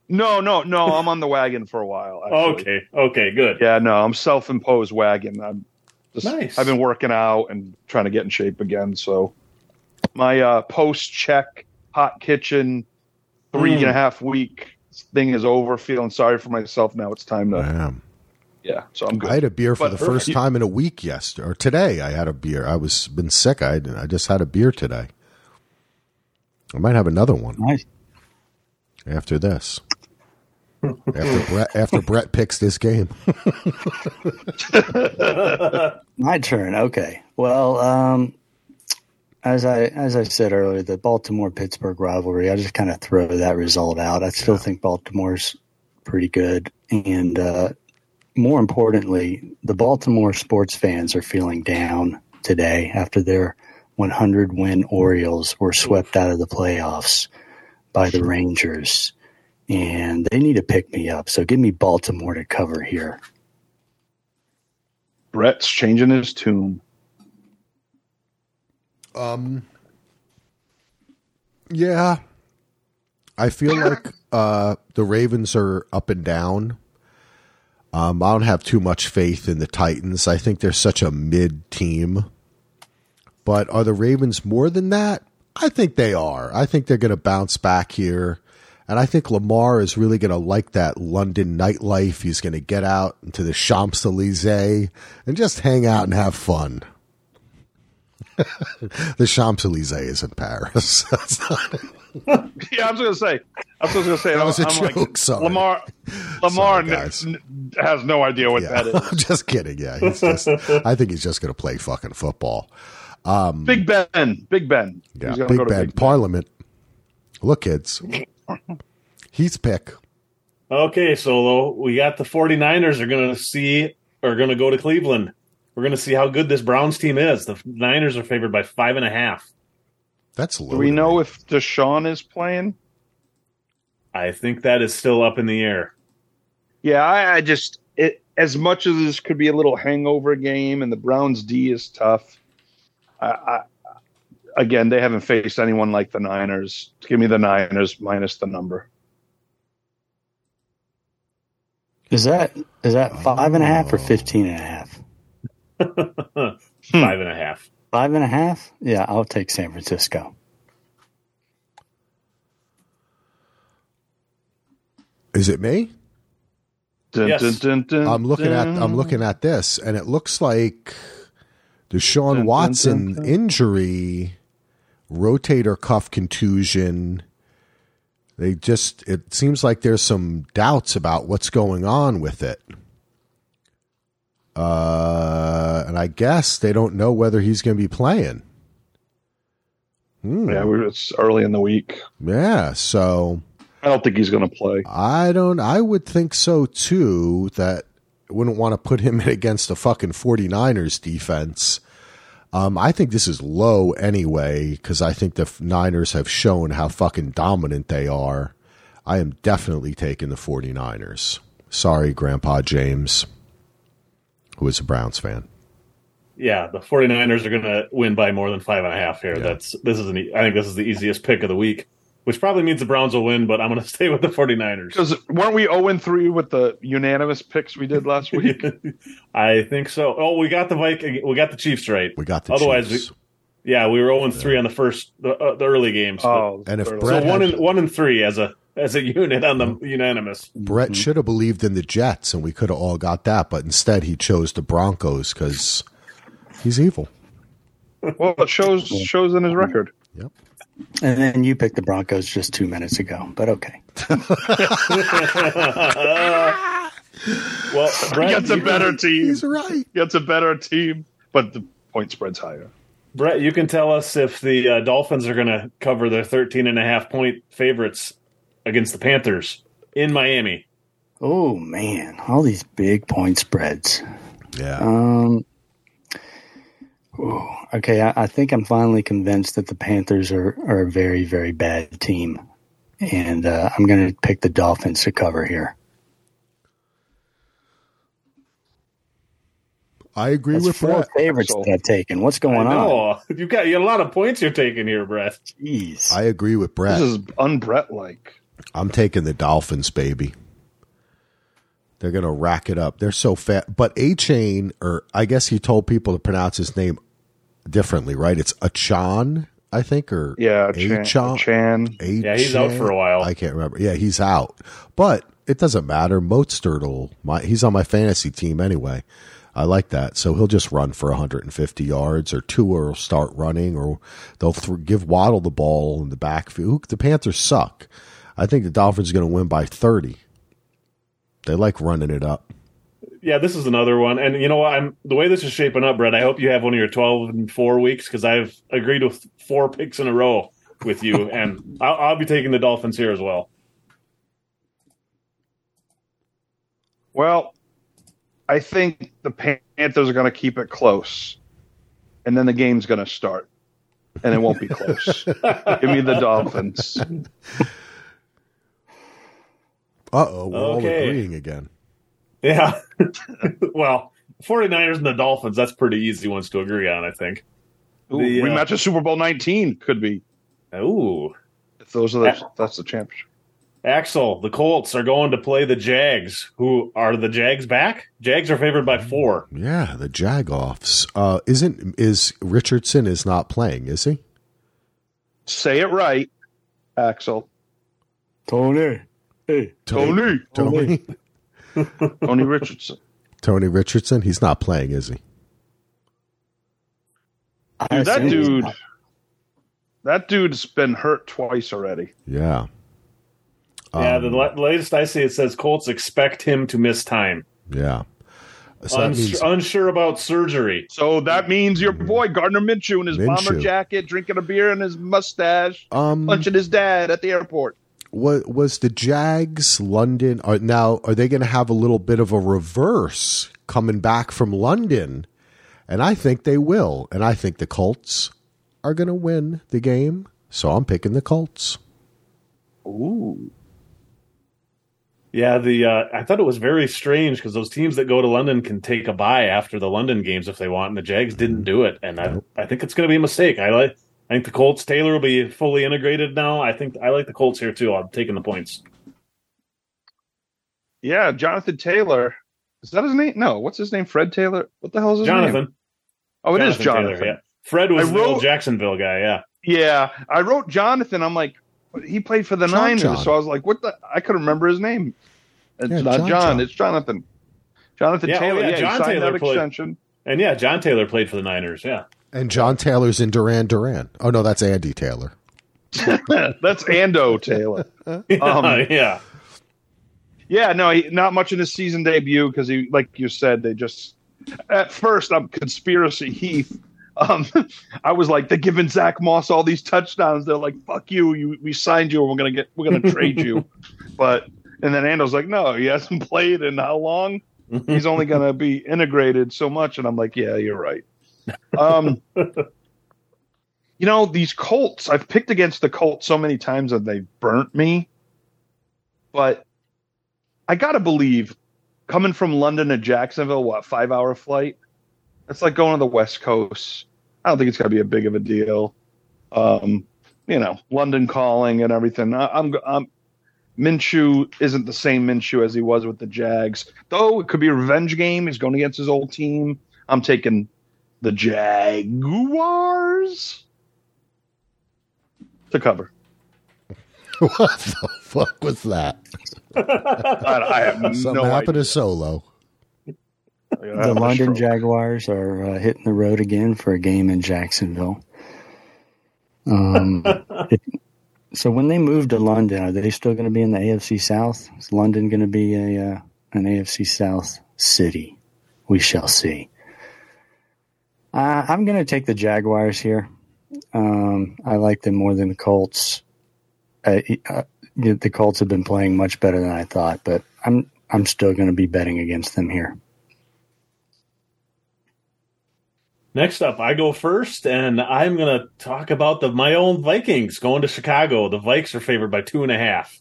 no, no, no. I'm on the wagon for a while. actually. Okay. Okay. Good. Yeah, no, I'm self-imposed wagon. I'm just. Nice. I've been working out and trying to get in shape again. So my uh, post-check hot kitchen three Mm. and a half week thing is over. Feeling sorry for myself now. It's time to. Damn. Yeah, so I'm good. I had a beer for But the first you- time in a week yesterday, or today. I had a beer. I was been sick. I I just had a beer today. I might have another one Nice. after this. after Brett, after Brett picks this game, My turn. Okay. Well, um, as I as I said earlier, the Baltimore Pittsburgh rivalry. I just kind of throw that result out. I still think Baltimore's pretty good, and uh, more importantly, the Baltimore sports fans are feeling down today after their 100 win Orioles were swept out of the playoffs by the Rangers, and they need to pick me up. So give me Baltimore to cover here. Brett's changing his tune. Um, yeah, I feel like uh, the Ravens are up and down. Um, I don't have too much faith in the Titans. I think they're such a mid team. But are the Ravens more than that? I think they are. I think they're going to bounce back here. And I think Lamar is really going to like that London nightlife. He's going to get out into the Champs Elysees and just hang out and have fun. the Champs Elysees is in Paris. That's not- Yeah, I was going to say. I was going to say. That was a I'm joke, Like, sorry. Lamar. Lamar Sorry, n- n- has no idea what yeah, that I'm just kidding. Yeah, he's just. I think he's just going to play fucking football. Um, Big Ben. Big Ben. Yeah, He's gonna Big go to Ben, Parliament. Look, kids, he's pick. Okay, so we got the 49ers are going to see are going to go to Cleveland. We're going to see how good this Browns team is. The Niners are favored by five and a half. That's low. Do we know if Deshaun is playing? I think that is still up in the air. Yeah, I, I just it as much as this could be a little hangover game, and the Browns D is tough. I, I, again, they haven't faced anyone like the Niners. Give me the Niners minus the number. Is that is that five and a half or fifteen and a half? Hmm. Five and a half. Five and a half? Yeah, I'll take San Francisco. Is it me? Dun, Yes. dun, dun, dun, I'm looking at. I'm looking at this, and it looks like the Deshaun dun, Watson dun. injury, rotator cuff contusion. They just it seems like there's some doubts about what's going on with it. Uh, and I guess they don't know whether he's going to be playing. Hmm. Yeah, we're, it's early in the week. Yeah, so I don't think he's going to play. I don't. I would think so too. That wouldn't want to put him in against the fucking 49ers defense. Um, I think this is low anyway because I think the Niners have shown how fucking dominant they are. I am definitely taking the 49ers. Sorry, Grandpa James, who is a Browns fan. Yeah, the 49ers are going to win by more than five and a half here. Yeah. That's this is an, I think this is the easiest pick of the week, which probably means the Browns will win, but I'm going to stay with the 49ers. Because weren't we 0 3 with the unanimous picks we did last week? I think so. Oh, we got the Viking, we got the Chiefs right. We got the Otherwise, Chiefs. Yeah, we were 0 3 on the first the, uh, the early games. but- oh, And if Brett so one had- and one and three as a as a unit on the mm-hmm. unanimous. Brett mm-hmm. should have believed in the Jets, and we could have all got that, but instead he chose the Broncos because he's evil. well, it shows shows in his mm-hmm. record. Yep. And then you picked the Broncos just two minutes ago, but okay. Well, Brett, Gets a better can, team. He's right. Gets a better team, but the point spread's higher. Brett, you can tell us if the uh, Dolphins are going to cover their 13 and a half point favorites against the Panthers in Miami. Oh man, all these big point spreads. Yeah. Um. ooh, okay, I, I think I'm finally convinced that the Panthers are, are a very, very bad team, and uh, I'm going to pick the Dolphins to cover here. I agree That's with four Brett. favorites So- that I've taken. What's going on? No, you got you got a lot of points you're taking here, Brett. Jeez. I agree with Brett. This is unBrett like. I'm taking the Dolphins, baby. They're going to rack it up. They're so fat. But Achane, or I guess he told people to pronounce his name differently, right? It's Achan, I think, or Yeah, Chan. Achan. Chan. Yeah, he's out for a while. I can't remember. Yeah, he's out. But it doesn't matter. Mostert my he's on my fantasy team anyway. I like that. So he'll just run for 150 yards, or two will start running, or they'll th- give Waddle the ball in the backfield. The Panthers suck. I think the Dolphins are going to win by 30. They like running it up. Yeah, this is another one, and you know what? I'm the way this is shaping up, Brett. I hope you have one of your 12 and four weeks because I've agreed with four picks in a row with you, and I'll, I'll be taking the Dolphins here as well. Well, I think the Panthers are going to keep it close, and then the game's going to start, and it won't be close. Give me the Dolphins. Uh oh, we're all agreeing again. Yeah. well, 49ers and the Dolphins, that's pretty easy ones to agree on, I think. Ooh, The, uh, of Super Bowl 19 could be. Ooh. If those are the, that's the championship. Axel, the Colts are going to play the Jags. Who are the Jags back? Jags are favored by four. Yeah, the Jagoffs. Uh, isn't is Richardson is not playing? Is he? Say it right, Axel. Tony. Hey. Tony. Tony. Tony Richardson. Tony Richardson. He's not playing, is he? Dude, that dude. That dude's been hurt twice already. Yeah. yeah, Um, the la- latest I see it says Colts expect him to miss time. Yeah. So Uns- means unsure about surgery. So that means your boy Gardner Minshew in his bomber jacket, drinking a beer and his mustache, um punching his dad at the airport. Was was the Jags London are now are they going to have a little bit of a reverse coming back from London? And I think they will. And I think the Colts are going to win the game. So I'm picking the Colts. Ooh. Yeah, the uh, I thought it was very strange because those teams that go to London can take a bye after the London games if they want, and the Jags didn't do it, and I, I think it's going to be a mistake. I like I think the Colts Taylor will be fully integrated now. I think I like the Colts here too. I'm taking the points. Yeah, Jonathan Taylor. Is that his name? No, what's his name? Fred Taylor? What the hell's his name? Jonathan. Oh, it is Taylor, Jonathan. yeah. Fred was I the old Jacksonville guy. Yeah. Yeah, I wrote Jonathan. I'm like, he played for the John Niners, John. so I was like, what the? I couldn't remember his name. It's Yeah, not John John, John. It's Jonathan. Jonathan Yeah, oh, Taylor. yeah, Yeah, John he signed Taylor that played- extension. And yeah, John Taylor played for the Niners. Yeah. And John Taylor's in Duran Duran. Oh no, that's Andy Taylor. That's Ando Taylor. Um, yeah. Yeah, no, he, not much in his season debut because he, like you said, they just at first I'm conspiracy Heath. Um, I was like, they're giving Zack Moss all these touchdowns. They're like, fuck you. you we signed you and we're gonna get we're gonna trade you. But and then Ando's like, no, he hasn't played in how long? He's only gonna be integrated so much. And I'm like, yeah, you're right. Um you know, these Colts, I've picked against the Colts so many times that they've burnt me. But I gotta believe coming from London to Jacksonville, what, five hour flight? It's like going to the West Coast. I don't think it's gonna be a big of a deal. Um, you know, London calling and everything. I, I'm I'm Minshew isn't the same Minshew as he was with the Jags. Though it could be a revenge game. He's going against his old team. I'm taking the Jaguars to cover. what the fuck was that? I, I have Something no happened idea. to Solo. The London stroke. Jaguars are uh, hitting the road again for a game in Jacksonville. Um, it- so when they move to London, are they still going to be in the AFC South? Is London going to be a uh, an AFC South city? We shall see. Uh, I'm going to take the Jaguars here. Um, I like them more than the Colts. Uh, uh, the Colts have been playing much better than I thought, but I'm I'm still going to be betting against them here. Next up, I go first, and I'm going to talk about the my own Vikings going to Chicago. The Vikes are favored by two and a half.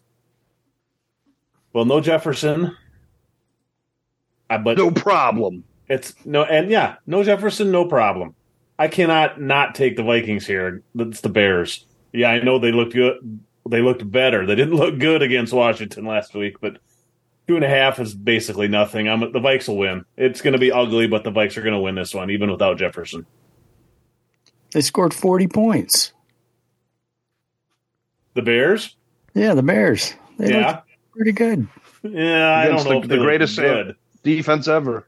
Well, no Jefferson, uh, but No problem. It's no, and yeah, no Jefferson, no problem. I cannot not take the Vikings here. It's the Bears. Yeah, I know they looked good. They looked better. They didn't look good against Washington last week, but two and a half is basically nothing. I'm the Vikes will win. It's going to be ugly, but the Vikes are going to win this one, even without Jefferson. They scored 40 points. The Bears, Yeah, the Bears. They yeah, pretty good. yeah. I don't know the- if the greatest good. Defense ever.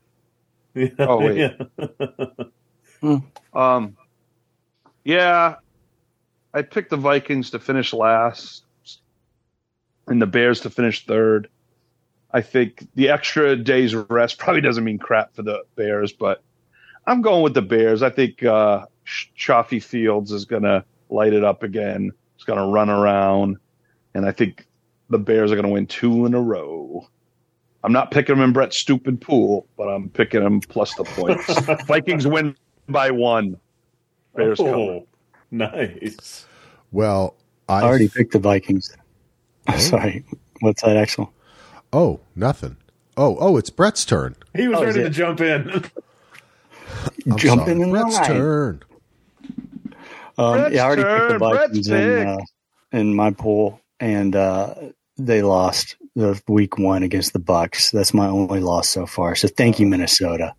Oh, wait. Yeah. Um, yeah, I picked the Vikings to finish last and the Bears to finish third. I think the extra day's rest probably doesn't mean crap for the Bears, but I'm going with the Bears. I think uh, Chaffee Fields is going to light it up again. He's going to run around, and I think the Bears are going to win two in a row. I'm not picking them in Brett's stupid pool, but I'm picking them plus the points. Vikings win by one. Bears cover. Oh, nice. Well, I, I already picked the Vikings. Sorry. What's that, Axel? Oh, nothing. Oh, oh, it's Brett's turn. He was Oh, ready to jump in. I'm Jumping sorry. in Brett's line. turn. Um, Brett's yeah, I already picked the turn. Brett's Vikings in, uh, in my pool, and uh, they lost the week one against the Bucks. That's my only loss so far. So thank you, Minnesota.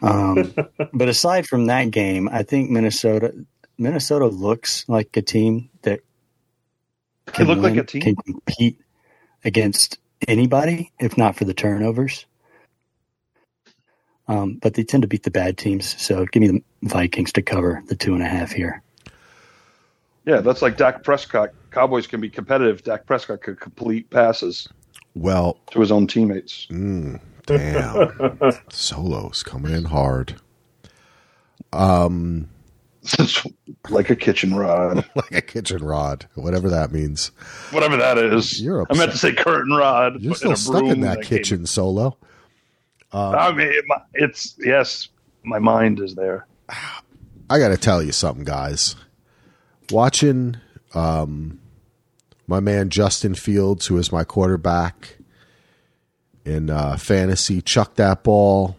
Um, but aside from that game, I think Minnesota Minnesota looks like a team that can look like a team. can compete against anybody, if not for the turnovers. Um, but they tend to beat the bad teams. So give me the Vikings to cover the two and a half here. Yeah, that's like Dak Prescott. Cowboys can be competitive. Dak Prescott could complete passes Well, to his own teammates. mm, damn. Solo's coming in hard. Um, like a kitchen rod. like a kitchen rod, whatever that means. Whatever that is. You're I meant to say curtain rod. You're but still a stuck in broom that came- kitchen, Solo. I mean, it's, yes, my mind is there. I got to tell you something, guys. Watching um, my man Justin Fields, who is my quarterback in uh, fantasy, chuck that ball.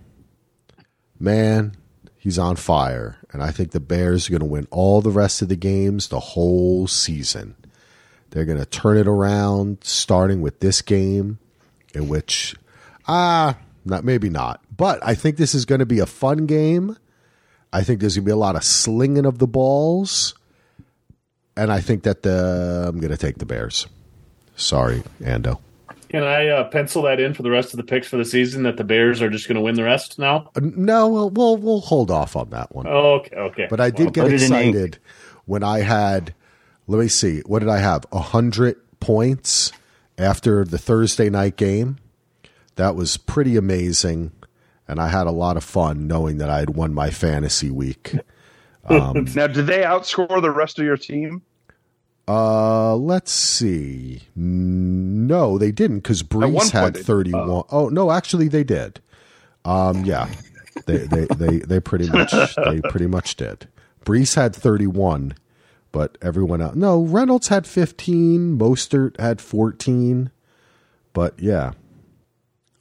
Man, he's on fire. And I think the Bears are going to win all the rest of the games the whole season. They're going to turn it around, starting with this game, in which, ah, not maybe not. But I think this is going to be a fun game. I think there's going to be a lot of slinging of the balls. And I think that the I'm going to take the Bears. Sorry, Ando. Can I uh, pencil that in for the rest of the picks for the season that the Bears are just going to win the rest now? Uh, No, we'll, we'll we'll hold off on that one. Oh, okay, okay. But I did Well, get put it in ink. excited when I had. Let me see. What did I have? A hundred points after the Thursday night game. That was pretty amazing, and I had a lot of fun knowing that I had won my fantasy week. Um, Now, did they outscore the rest of your team? uh, let's see. No, they didn't because point had did. 31. Oh, no, actually they did. Um, yeah, they, they, they, they pretty much, they pretty much did. Breece had 31, but everyone else, no, Reynolds had 15, Mostert had 14, but yeah,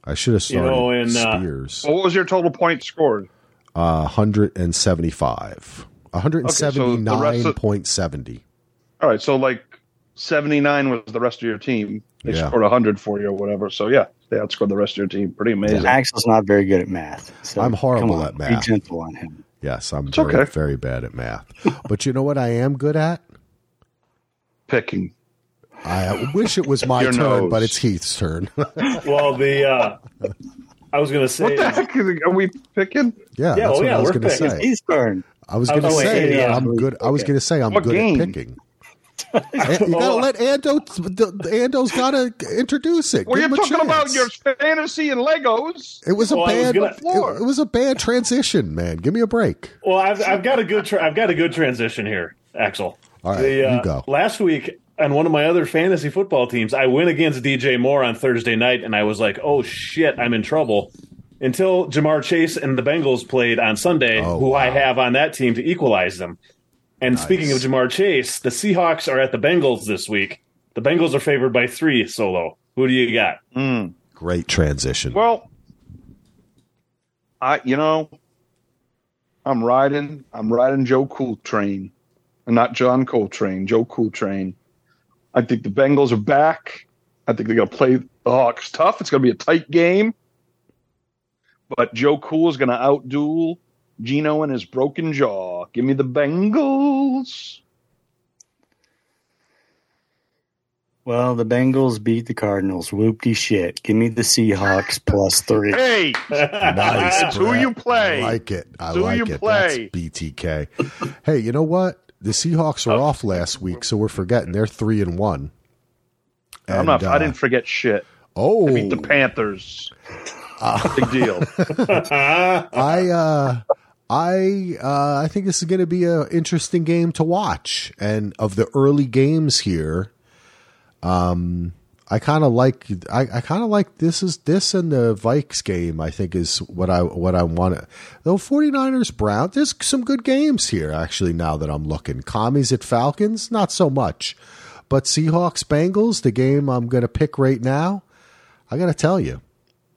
I should have You started know, and, uh, Spears. What was your total points scored? Uh, 175. rest of- 179.70. All right, so like 79 was the rest of your team. They Yeah. scored 100 for you or whatever. So, yeah, they outscored the rest of your team. Pretty amazing. Axel's not very good at math. So I'm horrible come on, at math. Be gentle on him. Yes, I'm very, okay. very bad at math. But you know what I am good at? Picking. I wish it was my turn, nose. but it's Heath's turn. Well, the uh, I was going to say What the heck is? Are we picking? yeah, Yeah, that's oh, what yeah, I was we're going to picking. say. He's turn. I was going to was say say, yeah. I'm good. I was going to say I'm What good game? at picking. And you got to Oh, let Ando. The, the Ando's got to introduce it. Well, Give you're him a talking about your fantasy and Legos. It was a Well, I was bad. gonna- it, it was a bad transition, man. Give me a break. Well, I've, I've got a good tra- I've got a good transition here, Axel. All right, The, uh, you go. Last week on one of my other fantasy football teams, I went against DJ Moore on Thursday night, and I was like, "Oh shit, I'm in trouble." Until Ja'Marr Chase and the Bengals played on Sunday, Oh, who I have on that team to equalize them. And speaking of Ja'Marr Chase, the Seahawks are at the Bengals this week. The Bengals are favored by three. Solo, who do you got? Hmm. Great transition. Well, I you know, I'm riding I'm riding Joe Cooltrain, and not John Coltrane. Joe Cooltrain. I think the Bengals are back. I think they're going to play the Hawks tough. It's going to be a tight game, but Joe Cool is going to outduel Gino and his broken jaw. Give me the Bengals. Well, the Bengals beat the Cardinals. Whoopty shit. Give me the Seahawks plus three. Hey, Nice. That's who you play. I like it. I who like you it. play. That's BTK. hey, you know what? The Seahawks were off last week, so we're forgetting they're three and one. I'm not. And, I uh, didn't forget shit. Oh, Beat the Panthers. Big deal. I uh I uh I think this is going to be an interesting game to watch. And of the early games here, um I kind of like I, I kind of like this is this and the Vikes game I think is what I what I want to though 49ers Brown there's some good games here actually now that I'm looking commies at Falcons not so much but Seahawks Bengals the game I'm going to pick right now I got to tell you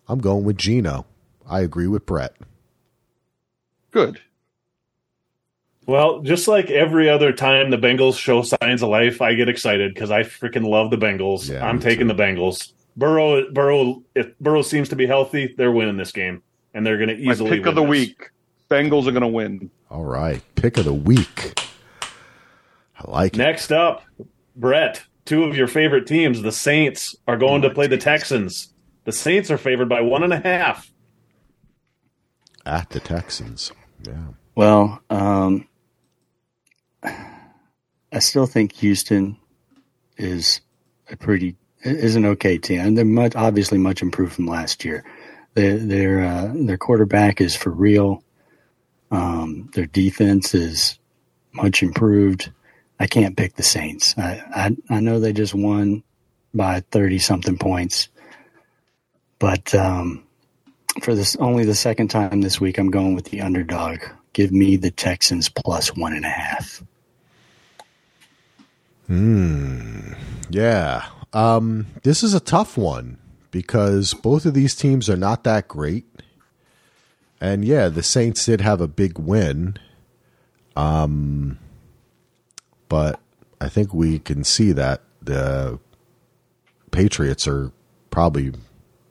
I'm going with Gino I agree with Brett Good. Well, just like every other time the Bengals show signs of life, I get excited because I freaking love the Bengals. Yeah, I'm me taking the Bengals. Burrow, Burrow, if Burrow seems to be healthy, they're winning this game, and they're going to My easily pick of the this. week. Bengals are going to win. All right. Pick of the week. I like it. Next up, Brett, two of your favorite teams, the Saints, are going Oh, to play the Texans. The Saints are favored by one and a half. At the Texans. Yeah. Well, um, I still think Houston is a pretty is an okay team, they're much obviously much improved from last year. Their their uh, their quarterback is for real. Um, their defense is much improved. I can't pick the Saints. I I, I know they just won by thirty something points, but um, for this only the second time this week, I'm going with the underdog. Give me the Texans plus one and a half. Yeah. Um, this is a tough one because both of these teams are not that great. And yeah, the Saints did have a big win. Um, but I think we can see that the Patriots are probably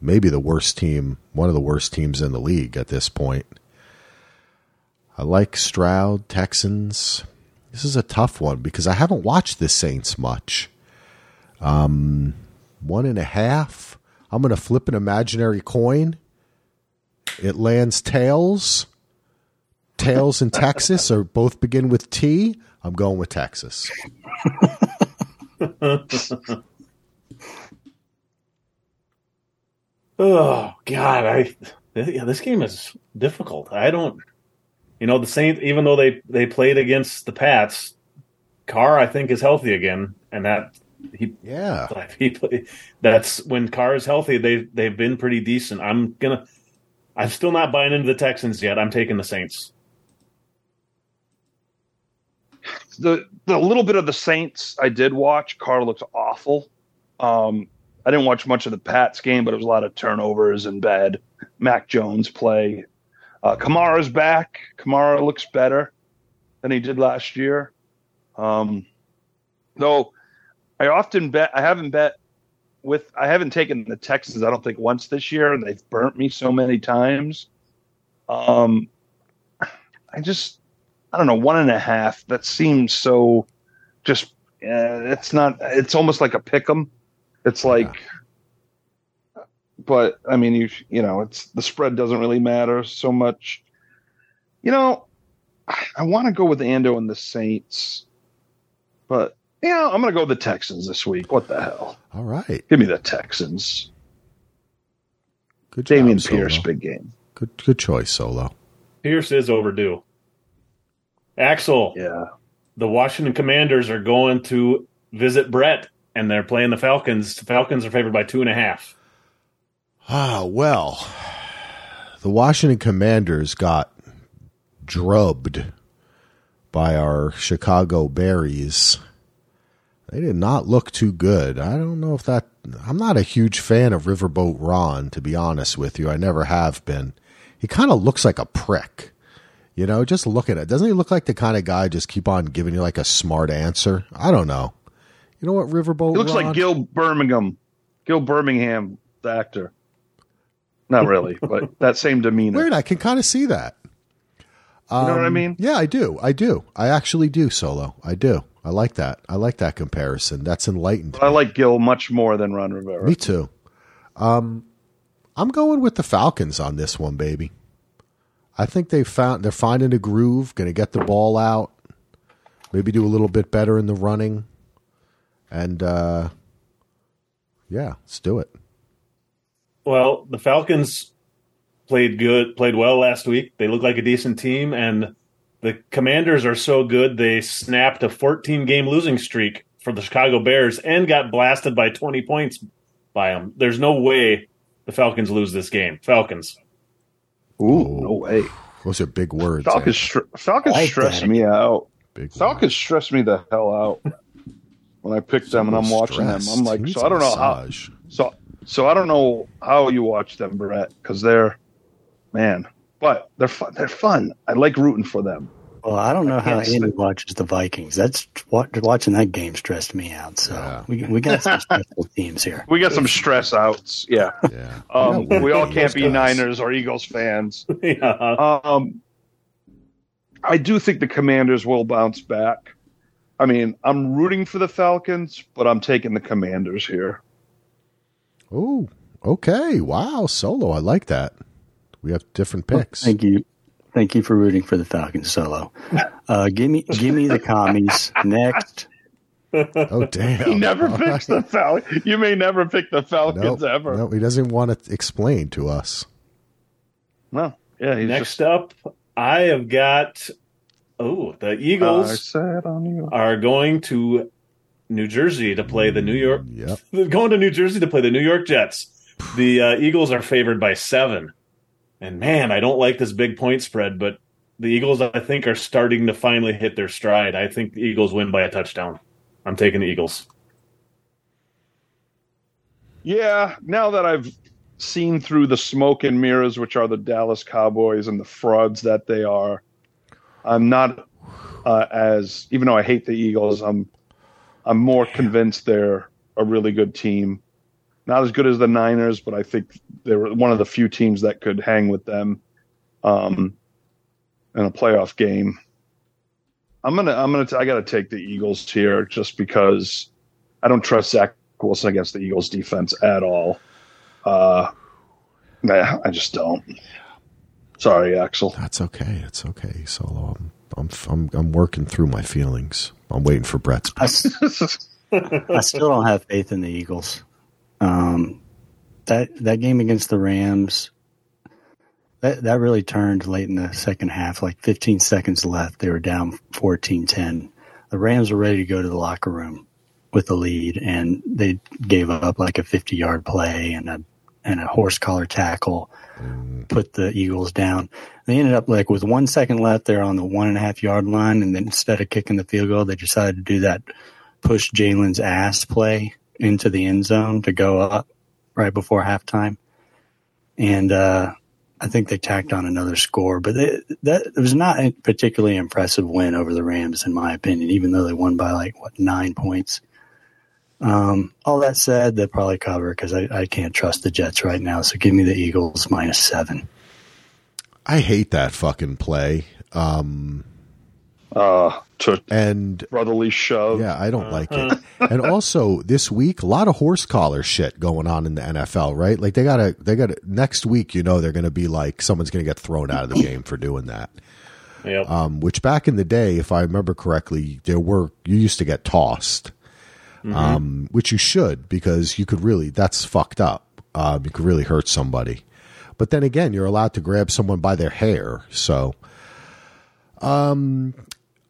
maybe the worst team, one of the worst teams in the league at this point. I like Stroud, Texans. This is a tough one because I haven't watched the Saints much. Um, one and a half. I'm going to flip an imaginary coin. It lands tails. Tails and Texas are both begin with T. I'm going with Texas. Oh God, I yeah, this game is difficult. I don't. You know, the Saints, even though they they played against the Pats, Carr I think is healthy again, and that he Yeah. he play, that's when Carr is healthy. They they've been pretty decent. I'm gonna. I'm still not buying into the Texans yet. I'm taking the Saints. the the little bit of the Saints I did watch, Carr looks awful. Um, I didn't watch much of the Pats game, but it was a lot of turnovers and bad Mac Jones play. Uh, Kamara's back. Kamara looks better than he did last year. Um, though I often bet I haven't bet with I haven't taken the Texans. I don't think once this year, and they've burnt me so many times. Um, I just I don't know one and a half. That seems so just. Uh, it's not. It's almost like a pick 'em. It's like, but I mean, you you know, it's the spread doesn't really matter so much. You know, I, I want to go with Ando and the Saints, but yeah, I'm going to go with the Texans this week. What the hell? All right. Give me the Texans. Good job, Dameon Solo. Pierce, big game. Good good choice, Solo. Pierce is overdue. Axel, Yeah. the Washington Commanders are going to visit Brett, and they're playing the Falcons. The Falcons are favored by two and a half. Ah, well, the Washington Commanders got drubbed by our Chicago Berries. They did not look too good. I don't know if that. I'm not a huge fan of Riverboat Ron, to be honest with you. I never have been. He kind of looks like a prick. You know, just look at it. Doesn't he look like the kind of guy just keep on giving you like a smart answer? I don't know. You know what, Riverboat He looks Ron? like Gil Birmingham. Gil Birmingham, the actor. Not really, but that same demeanor. Weird. I can kind of see that. you know what I Um, mean? Yeah, I do. I do. I actually do, Solo. I do. I like that. I like that comparison. That's enlightened. I like Gil much more than Ron Rivera. Me too. Um, I'm going with the Falcons on this one, baby. I think they found they're finding a groove. Going to get the ball out. Maybe do a little bit better in the running, and uh, yeah, let's do it. Well, the Falcons played good, played well last week. They look like a decent team, and the Commanders are so good they snapped a 14 game losing streak for the Chicago Bears and got blasted by 20 points by them. There's no way the Falcons lose this game. Falcons. Ooh, no way. Those are big words. Falcons, eh? str- Falcons like stress that. me out. Big Falcons stress me the hell out when I pick them and I'm watching them. I'm like, so I don't know how. So, so I don't know how you watch them, Brett, because they're, man, but they're fun. They're fun. I like rooting for them. Well, I don't know how can't Andy say- watches the Vikings. That's wa- watching that game stressed me out. So Yeah. we we got some stressful teams here. We got some stress outs. Yeah. Yeah. Um, Yeah, we all can't be guys. Niners or Eagles fans. yeah. Um, I do think the Commanders will bounce back. I mean, I'm rooting for the Falcons, but I'm taking the Commanders here. Oh, okay. Wow, solo. I like that. We have different picks. Thank you, thank you for rooting for the Falcons solo. Uh, give me give me the commies next. Oh, damn. He never All picks right. the Falcons. You may never pick the Falcons Nope, ever. nope, he doesn't want to explain to us. No. Yeah, he's Next just, up, I have got. Oh, the Eagles. I on you. are going to New Jersey to play the New York. Yep. They're going to New Jersey to play the New York Jets. The uh, Eagles are favored by seven, and man, I don't like this big point spread. But the Eagles, I think, are starting to finally hit their stride. I think the Eagles win by a touchdown. I'm taking the Eagles. Yeah, now that I've seen through the smoke and mirrors, which are the Dallas Cowboys and the frauds that they are, I'm not uh, as even though I hate the Eagles, I'm I'm more convinced they're a really good team. Not as good as the Niners, but I think they were one of the few teams that could hang with them um, in a playoff game. I'm gonna I'm gonna t- I gotta take the Eagles here just because I don't trust Zach Wilson against the Eagles defense at all. Uh, nah, I just don't. Sorry, Axel. That's okay. It's okay, solo. I'm, I'm, I'm, I'm working through my feelings. I'm waiting for Brett's. I, s- I still don't have faith in the Eagles. Um, that that game against the Rams, that, that really turned late in the second half, like 15 seconds left. They were down 14 10. The Rams were ready to go to the locker room with the lead, and they gave up like a 50 yard play and a and a horse collar tackle, put the Eagles down. They ended up like with one second left, they're on the one and a half yard line, and then instead of kicking the field goal, they decided to do that push Jalen's ass play into the end zone to go up right before halftime. And uh, I think they tacked on another score, but they, that it was not a particularly impressive win over the Rams, in my opinion, even though they won by like what nine points. Um, all that said, they'll probably cover because I, I can't trust the Jets right now. So give me the Eagles minus seven. I hate that fucking play. Um, Uh, to and brotherly shove. yeah, I don't like it. And also this week, a lot of horse collar shit going on in the NFL, right? Like they gotta, they gotta next week. You know, they're gonna be like someone's gonna get thrown out of the game for doing that. Yep. Um, which back in the day, if I remember correctly, there were you used to get tossed, um, which you should because you could really that's fucked up. Um, you could really hurt somebody. But then again, you're allowed to grab someone by their hair. So, um,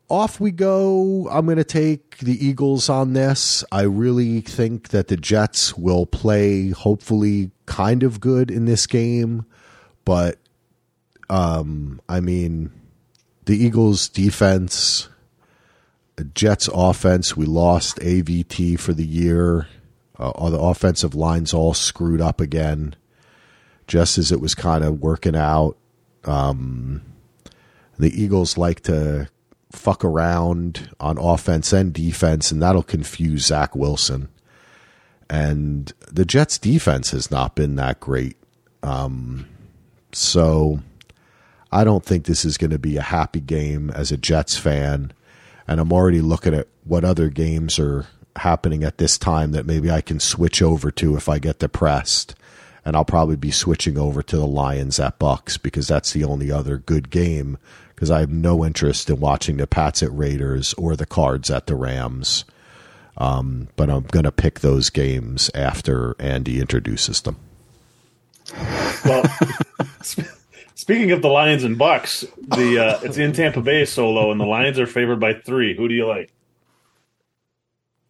off we go. I'm going to take the Eagles on this. I really think that the Jets will play, hopefully, kind of good in this game. But, um, I mean, the Eagles' defense, Jets' offense, we lost AVT for the year. Uh, all the offensive line's all screwed up again, just as it was kind of working out. Um, the Eagles like to fuck around on offense and defense, and that'll confuse Zach Wilson. And the Jets' defense has not been that great. Um, so I don't think this is going to be a happy game as a Jets fan. And I'm already looking at what other games are happening at this time that maybe I can switch over to if I get depressed. And I'll probably be switching over to the Lions at Bucks because that's the only other good game because I have no interest in watching the Pats at Raiders or the Cards at the Rams. Um, but I'm going to pick those games after Andy introduces them. Well, sp- speaking of the Lions and Bucks, the uh, it's in Tampa Bay solo, and the Lions are favored by three. Who do you like?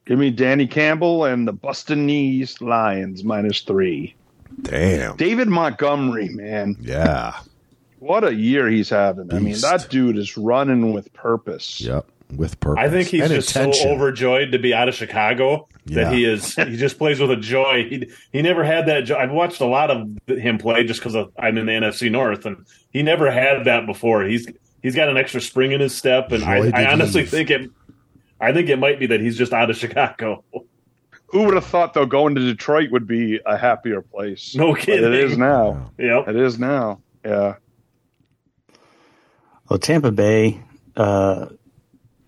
Give me Danny Campbell and the Bustin' Knees Lions minus three. Damn. David Montgomery, man, Yeah. what a year he's having. I mean, that dude is running with purpose. Yep. With purpose. I think he's And just intention. so overjoyed to be out of Chicago Yeah. that he is. He just plays with a joy. He he never had that. joy. I've watched a lot of him play just because I'm in the NFC North, and he never had that before. He's he's got an extra spring in his step, and I, I honestly leave. think it. I think it might be that he's just out of Chicago. Who would have thought though going to Detroit would be a happier place? No But kidding. it is now. Yep. It is now. Yeah. Well, Tampa Bay uh,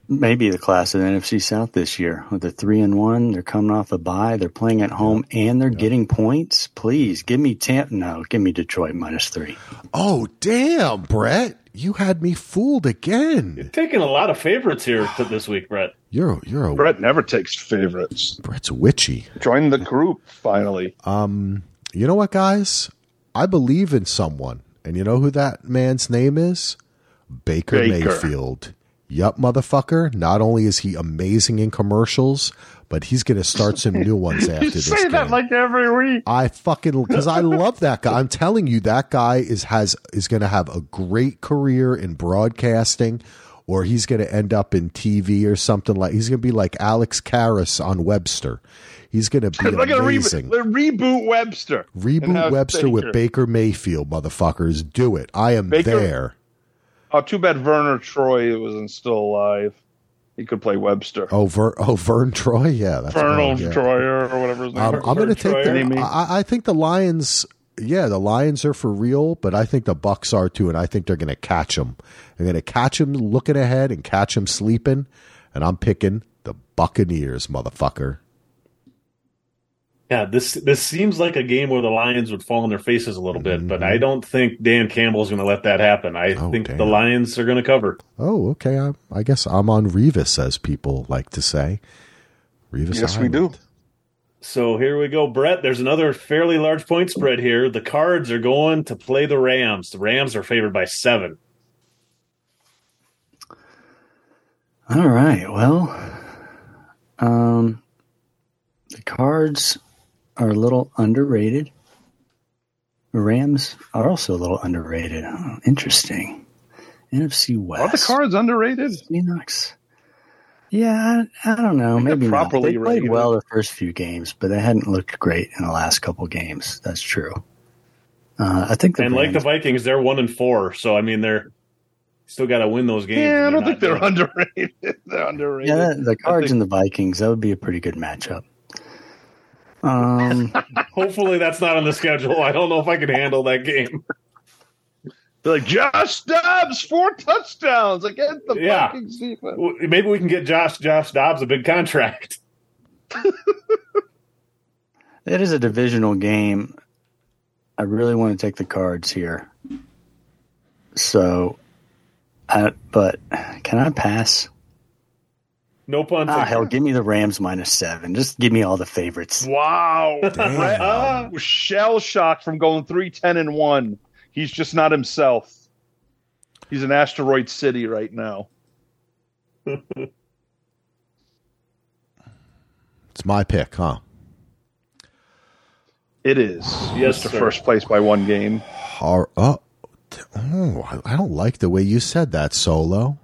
may be the class of the NFC South this year. With the three and one, they're coming off a bye. They're playing at home and they're getting points. Please give me Tampa. No, give me Detroit minus three. Oh, damn, Brett. You had me fooled again. Taking a lot of favorites here this week, Brett. You're you're a Brett never takes favorites. Brett's witchy. Join the group finally. Um, you know what, guys? I believe in someone, and you know who that man's name is? Baker, Baker. Mayfield. Yup, motherfucker. Not only is he amazing in commercials, but he's going to start some new ones after you this say that like every week. I fucking because I love that guy. I'm telling you, that guy is has is going to have a great career in broadcasting, or he's going to end up in TV or something like. He's going to be like Alex Karras on Webster. He's going to be at amazing. reboot, reboot Webster. Reboot Webster with Baker. Baker Mayfield, motherfuckers. Do it. I am Baker- there. Oh, too bad Werner Troy wasn't still alive. He could play Webster. Oh, Ver, oh Vern Troy. Yeah, that's Vernal yeah. Troyer or whatever his name Um, is. I'm going to take the. I, I think the Lions. Yeah, the Lions are for real, but I think the Bucks are too, and I think they're going to catch them. They're going to catch them looking ahead and catch them sleeping, and I'm picking the Buccaneers, motherfucker. Yeah, this this seems like a game where the Lions would fall on their faces a little bit, but I don't think Dan Campbell's going to let that happen. I Mm-hmm. Oh, think the. Lions are going to cover. Oh, okay. I, I guess I'm on Revis, as people like to say. Revis. Yes, we do. So here we go, Brett. There's another fairly large point spread here. The Cards are going to play the Rams. The Rams are favored by seven. All right. Well, um, the Cards are a little underrated. Rams are also a little underrated. Oh, interesting. NFC West. Are the cards underrated? Phoenix. Yeah, I, I don't know. think they're Maybe not. properly They played rated. well the first few games, but they hadn't looked great in the last couple games. That's true. Uh, I think the and like the Vikings, they're one and four. So I mean, they're still got to win those games. Yeah, I don't think they're underrated. they're underrated. yeah, the Cards think- and the Vikings that would be a pretty good matchup. Um, Hopefully, that's not on the schedule. I don't know if I can handle that game. They're like Josh Dobbs, four touchdowns against the Yeah. Vikings defense. Well, Maybe we can get Josh Josh Dobbs a big contract. it is a divisional game. I really want to take the Cards here. So, I, but can I pass? No pun. Ah, hell, give me the Rams minus seven. Just give me all the favorites. Wow, Brett Ah. shell shocked from going three ten and one. He's just not himself. He's an asteroid city right now. It's my pick, huh? It is. Yes, Mr. sir. First place by one game. Har- oh, oh, I I don't like the way you said that, Solo.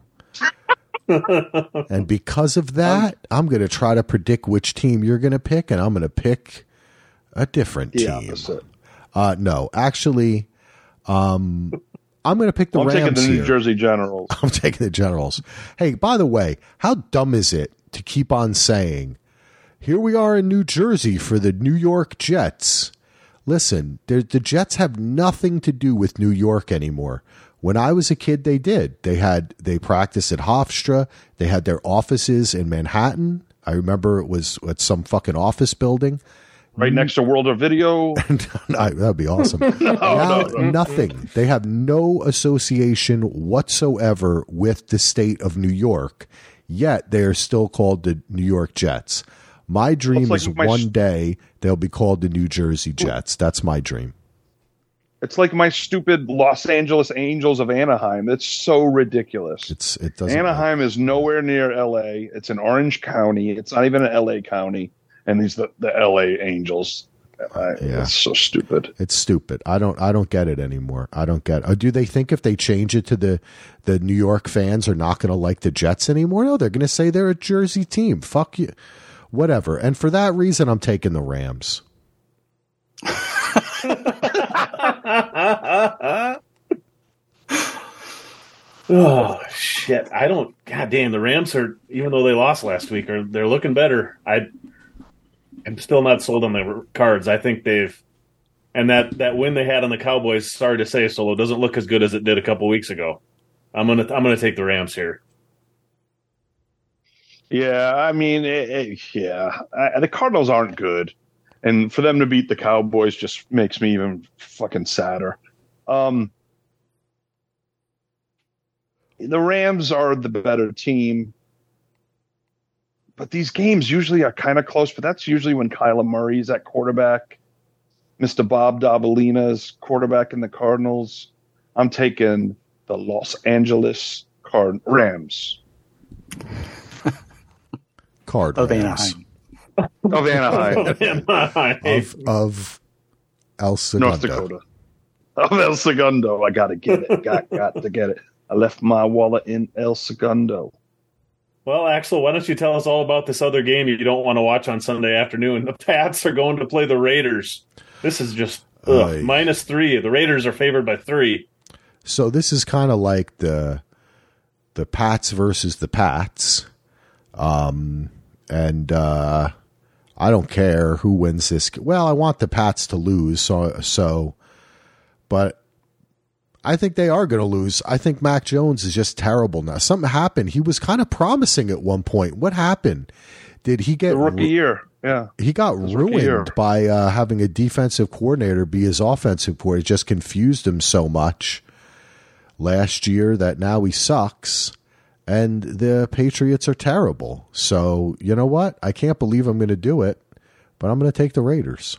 And because of that, I'm going to try to predict which team you're going to pick, and I'm going to pick a different The team. opposite. Uh, no, actually, um, I'm going to pick the I'm taking Rams the New here. Jersey Generals. I'm taking the Generals. Hey, by the way, how dumb is it to keep on saying, here we are in New Jersey for the New York Jets? Listen, the Jets have nothing to do with New York anymore. When I was a kid, they did. They had they practiced at Hofstra. They had their offices in Manhattan. I remember it was at some fucking office building. Right next to World of Video. That'd be awesome. now, nothing. They have no association whatsoever with the state of New York, yet they are still called the New York Jets. My dream like is my one day they'll be called the New Jersey Jets. That's my dream. It's like my stupid Los Angeles Angels of Anaheim. It's so ridiculous. It's it doesn't. Anaheim is nowhere near LA. It's in Orange County. It's not even an LA county. And these the, the LA Angels. I, uh, Yeah. It's so stupid. It's stupid. I don't. I don't get it anymore. I don't get. Oh, do they think if they change it to the the New York fans are not going to like the Jets anymore? No, they're going to say they're a Jersey team. Fuck you. Whatever. And for that reason, I'm taking the Rams. oh shit! I don't. God damn, the Rams are even though they lost last week, are they're looking better. I, I'm still not sold on the Cards. I think they've, and that that win they had on the Cowboys. Sorry to say, Solo doesn't look as good as it did a couple weeks ago. I'm gonna I'm gonna take the Rams here. Yeah, I mean, it, it- yeah, I, the Cardinals aren't good, and for them to beat the Cowboys just makes me even fucking sadder. Um, the Rams are the better team, but these games usually are kind of close. But that's usually when Kyler Murray's at quarterback, Mister Bob Davalina's quarterback in the Cardinals. I'm taking the Los Angeles Card Rams Card Of Anaheim. of Anaheim. of of El Segundo. North Dakota. Of El Segundo. I gotta get it. got got to get it. I left my wallet in El Segundo. Well, Axel, why don't you tell us all about this other game you don't want to watch on Sunday afternoon? The Pats are going to play the Raiders. This is just ugh, Aye. minus three. The Raiders are favored by three. So this is kind of like the the Pats versus the Pats. Um and uh I don't care who wins this. Well, I want the Pats to lose, so so but I think they are going to lose. I think Mac Jones is just terrible now. Something happened. He was kind of promising at one point. What happened? Did he get The rookie year. Yeah. he got His rookie year. ruined by uh, having a defensive coordinator be his offensive coordinator. It just confused him so much last year that now he sucks. And the Patriots are terrible. So, you know what? I can't believe I'm going to do it, but I'm going to take the Raiders.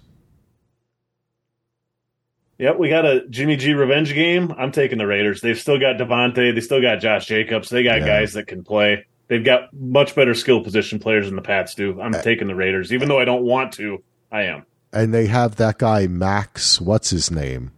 Yep, we got a Jimmy G revenge game. I'm taking the Raiders. They've still got Davante. They still got Josh Jacobs. They got Yeah. guys that can play. They've got much better skill position players than the Pats do. I'm taking the Raiders, even though I don't want to. I am. And they have that guy Maxx. What's his name?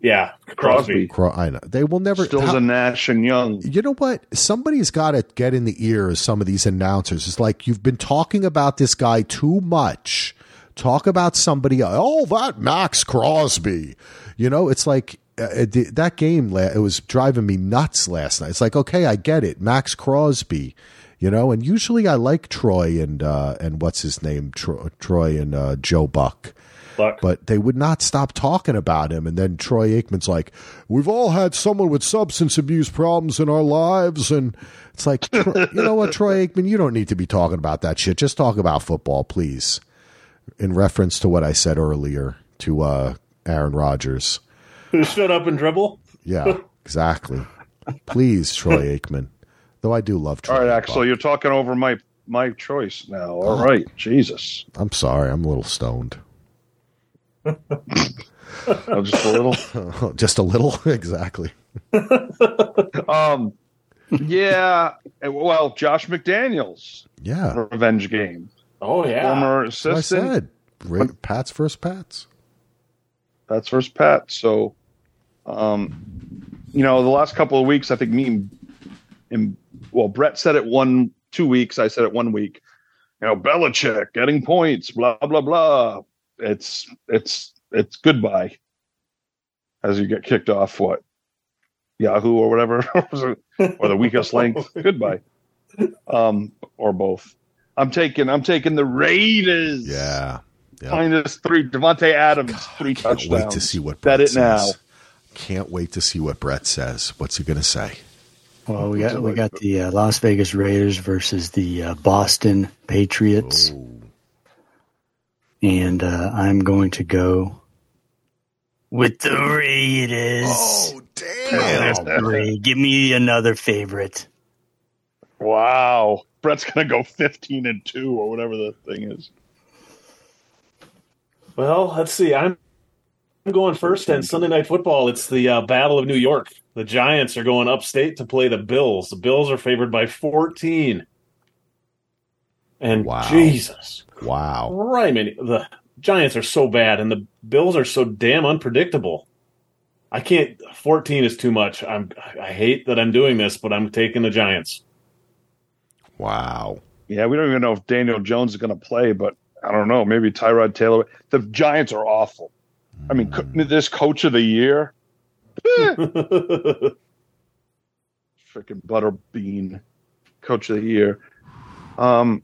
Yeah, Crosby. Crosby. Cro- I know they will never. Stills how- a Nash and Young. you know what? Somebody's got to get in the ear of some of these announcers. It's like you've been talking about this guy too much. Talk about somebody. Oh, that Maxx Crosby. You know, it's like uh, it, that game. It was driving me nuts last night. It's like, okay, I get it, Maxx Crosby. You know, and usually I like Troy and uh, and what's his name, Troy, Troy and uh, Joe Buck Buck. but they would not stop talking about him. And then Troy Aikman's like, "We've all had someone with substance abuse problems in our lives," and it's like, you know what, Troy Aikman, you don't need to be talking about that shit. Just talk about football, please. In reference to what I said earlier to uh, Aaron Rodgers. Shut up and dribble. Yeah, exactly. Please, Troy Aikman. Though I do love Troy. All right, Aikman. Axel, you're talking over my my choice now. All right, Jesus, I'm sorry, I'm a little stoned. Oh, just a little. Just a little, exactly. Um, yeah. Well, Josh McDaniels Yeah, revenge game. Oh yeah. Former that's what I assistant. said. Ra- Pats versus Pats. That's first Pat. So, um, you know, the last couple of weeks, I think me and, and well, Brett said it one, two weeks. I said it one week. You know, Belichick getting points, blah blah blah. It's it's it's goodbye. As you get kicked off, what Yahoo or whatever, or the weakest link, goodbye, um, or both. I'm taking I'm taking the Raiders. Yeah. yeah. minus three. Davante Adams, three Can't touchdowns. wait to see what Bet Brett it now. Can't wait to see what Brett says. What's he going to say? Well, we got we got the uh, Las Vegas Raiders versus the uh, Boston Patriots, Oh, and uh, I'm going to go with the Raiders. oh damn! Great. Give me another favorite. Wow. Brett's gonna go fifteen and two or whatever the thing is. Well, let's see. I'm I'm going first and Sunday Night Football. It's the uh, Battle of New York. The Giants are going upstate to play the Bills. The Bills are favored by 14. And Wow. Jesus, Wow. right, man, the Giants are so bad, and the Bills are so damn unpredictable. I can't. 14 is too much. I'm. I hate that I'm doing this, but I'm taking the Giants. Wow. Yeah, we don't even know if Daniel Jones is gonna play, but I don't know. Maybe Tyrod Taylor. The Giants are awful. I mean, co- this coach of the year, freaking Butterbean, coach of the year. Um,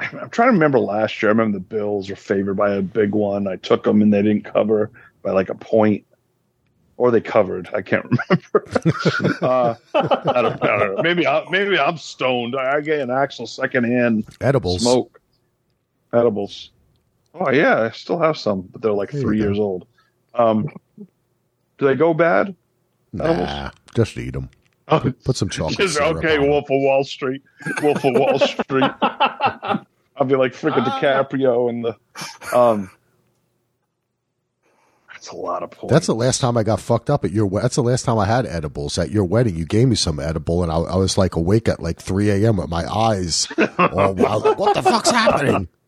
I'm trying to remember last year. I remember the Bills were favored by a big one. I took them and they didn't cover by like a point, or they covered. I can't remember. uh, I, don't, I don't know. Maybe I, maybe I'm stoned. I get an actual secondhand Edibles. smoke edibles. Oh yeah, I still have some, but they're like There three years old. Um, do they go bad? Nah, just eat them. Oh, Put some chocolate. Just, okay. Wolf of Wall Street. Wolf of Wall Street. I'll be like freaking DiCaprio and the. Um, that's a lot of points. That's the last time I got fucked up at your. we- That's the last time I had edibles at your wedding. You gave me some edible, and I, I was like awake at like three a.m. with my eyes. oh wow! Like, what the fuck's happening?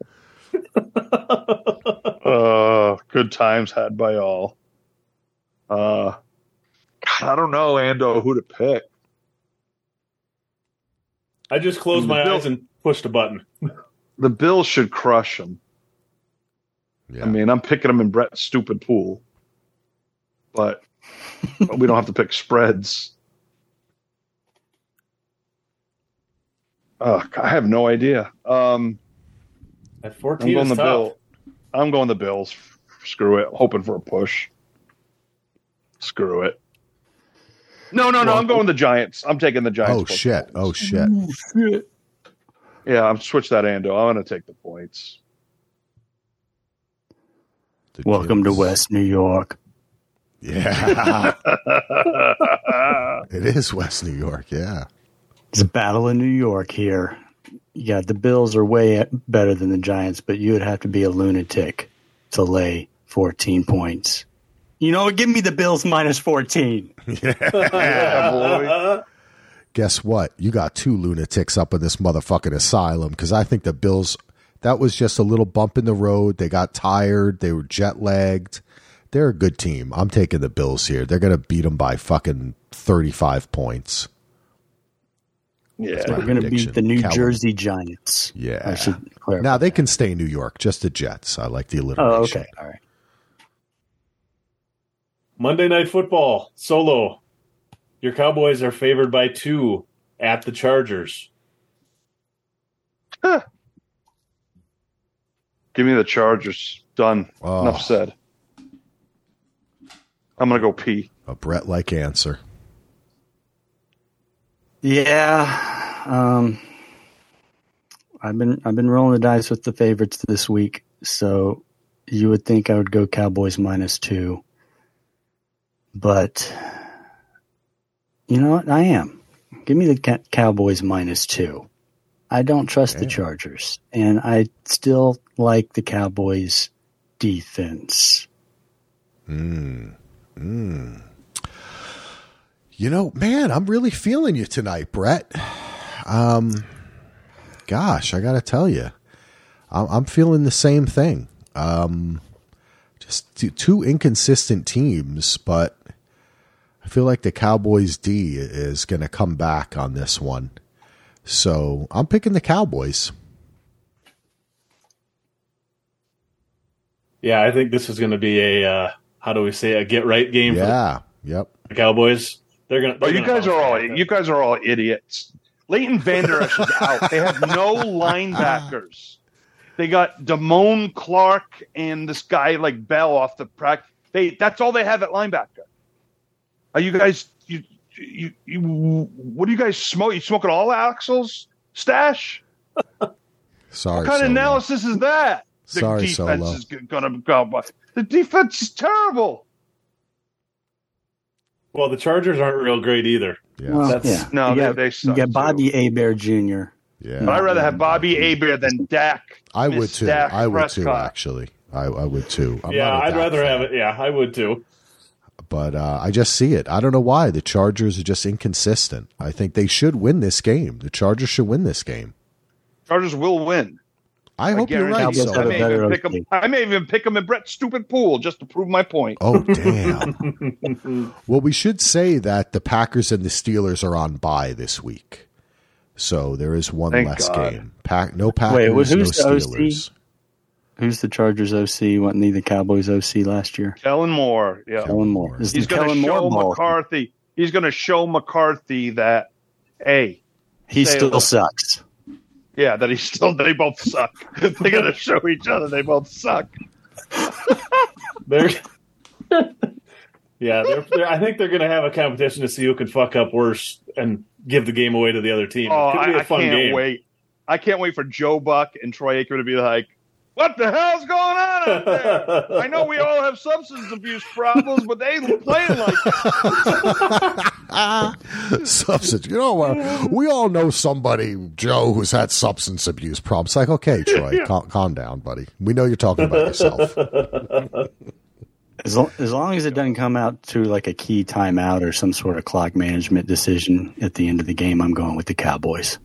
Uh, good times had by all. Uh, God, I don't know, Ando, who to pick. I just closed my Bill- eyes and pushed a button. The Bills should crush them. Yeah. I mean, I'm picking them in Brett's stupid pool, but, but we don't have to pick spreads. Oh, I have no idea. Um, At I'm 14 going the tough. Bill. I'm going the Bills. Screw it. Hoping for a push. Screw it. No, no, no. I'm going the Giants. I'm taking the Giants. oh plus shit! Oh shit! Yeah, I'm switch that Ando. I'm going to take the points. The Welcome to West New York. Yeah, it is West New York. Yeah. It's a battle in New York here. yeah, the Bills are way better than the Giants, but you would have to be a lunatic to lay 14 points. You know, give me the Bills minus 14. Yeah, boy. Guess what? You got two lunatics up in this motherfucking asylum because I think the Bills. That was just a little bump in the road. They got tired. They were jet lagged. They're a good team. I'm taking the Bills here. They're going to beat them by fucking 35 points. Yeah. We're going to beat the New Callum. Jersey Giants. Yeah. I should. Now they can stay in New York, just the Jets. I like the Oh, okay. All right. Monday Night Football solo. Your Cowboys are favored by two at the Chargers. Give me the Chargers. Done. Oh. Enough said. I'm gonna go pee. A Brett like answer. Yeah. Um, I've been I've been rolling the dice with the favorites this week, so you would think I would go Cowboys minus two, but you know what? I am. Give me the ca- Cowboys minus two. I don't trust the Chargers, and I still like the Cowboys defense. You know, man, I'm really feeling you tonight, Brett. Um, gosh, I got to tell you, I'm, I'm feeling the same thing. Um, just two, two inconsistent teams, but feel like the Cowboys D is going to come back on this one. So I'm picking the Cowboys. Yeah, I think this is going to be a uh, how do we say a get right game Yeah. Yep. for the Cowboys. They're going. to But you guys are all you guys are all idiots. Leighton Vander Esch is out. They have no linebackers. They got Damone Clark and this guy like Bell off the practice. They that's all they have at linebacker. Are you guys you you, you what do you guys smoke? You smoking all Axel's stash? Sorry. What kind Solo. of analysis is that? The Sorry, defense Solo. is going to go. by- The defense is terrible. Well, the Chargers aren't real great either. Yeah. Well, That's- yeah. No, you they- got, they you suck, got too. Bobby Abear Jr. yeah. But I'd rather have Bobby Aber than Dak. I Miss would too. Dak I would too, actually. I, I would too. I'm yeah, not a I'd Dak rather fan. have it. Yeah, I would too. But uh, I just see it. I don't know why the Chargers are just inconsistent. I think they should win this game. The Chargers should win this game. Chargers will win. I, hope you're right. guarantee Cowboys you. have I a may, even pick OT. 'em- I may even pick them in Brett's stupid pool just to prove my point. Oh damn! well, we should say that the Packers and the Steelers are on bye this week, so there is one Thank less God. game. Pack no Packers, Wait, who's no the OC? Steelers. Who's the Chargers OC? Wasn't he the Cowboys OC last year? Kellen Moore. Yeah. Kellen Moore. Is He's going to show Moore ball. McCarthy. He's going to show McCarthy that, hey, He still it. sucks. yeah, that he still they both suck. They're going to show each other they both suck. They're. yeah, they're, they're, I think they're going to have a competition to see who can fuck up worse and give the game away to the other team. Oh, it could be I, a I fun can't game. wait. I can't wait for Joe Buck and Troy Aikman to be like, "What the hell's going on out there?" I know we all have substance abuse problems, but they playing like substance. You know what? We all know somebody, Joe, who's had substance abuse problems. It's like, okay, Troy, calm, calm down, buddy. We know you're talking about yourself. As, lo- as long as it doesn't come out to like a key timeout or some sort of clock management decision at the end of the game, I'm going with the Cowboys.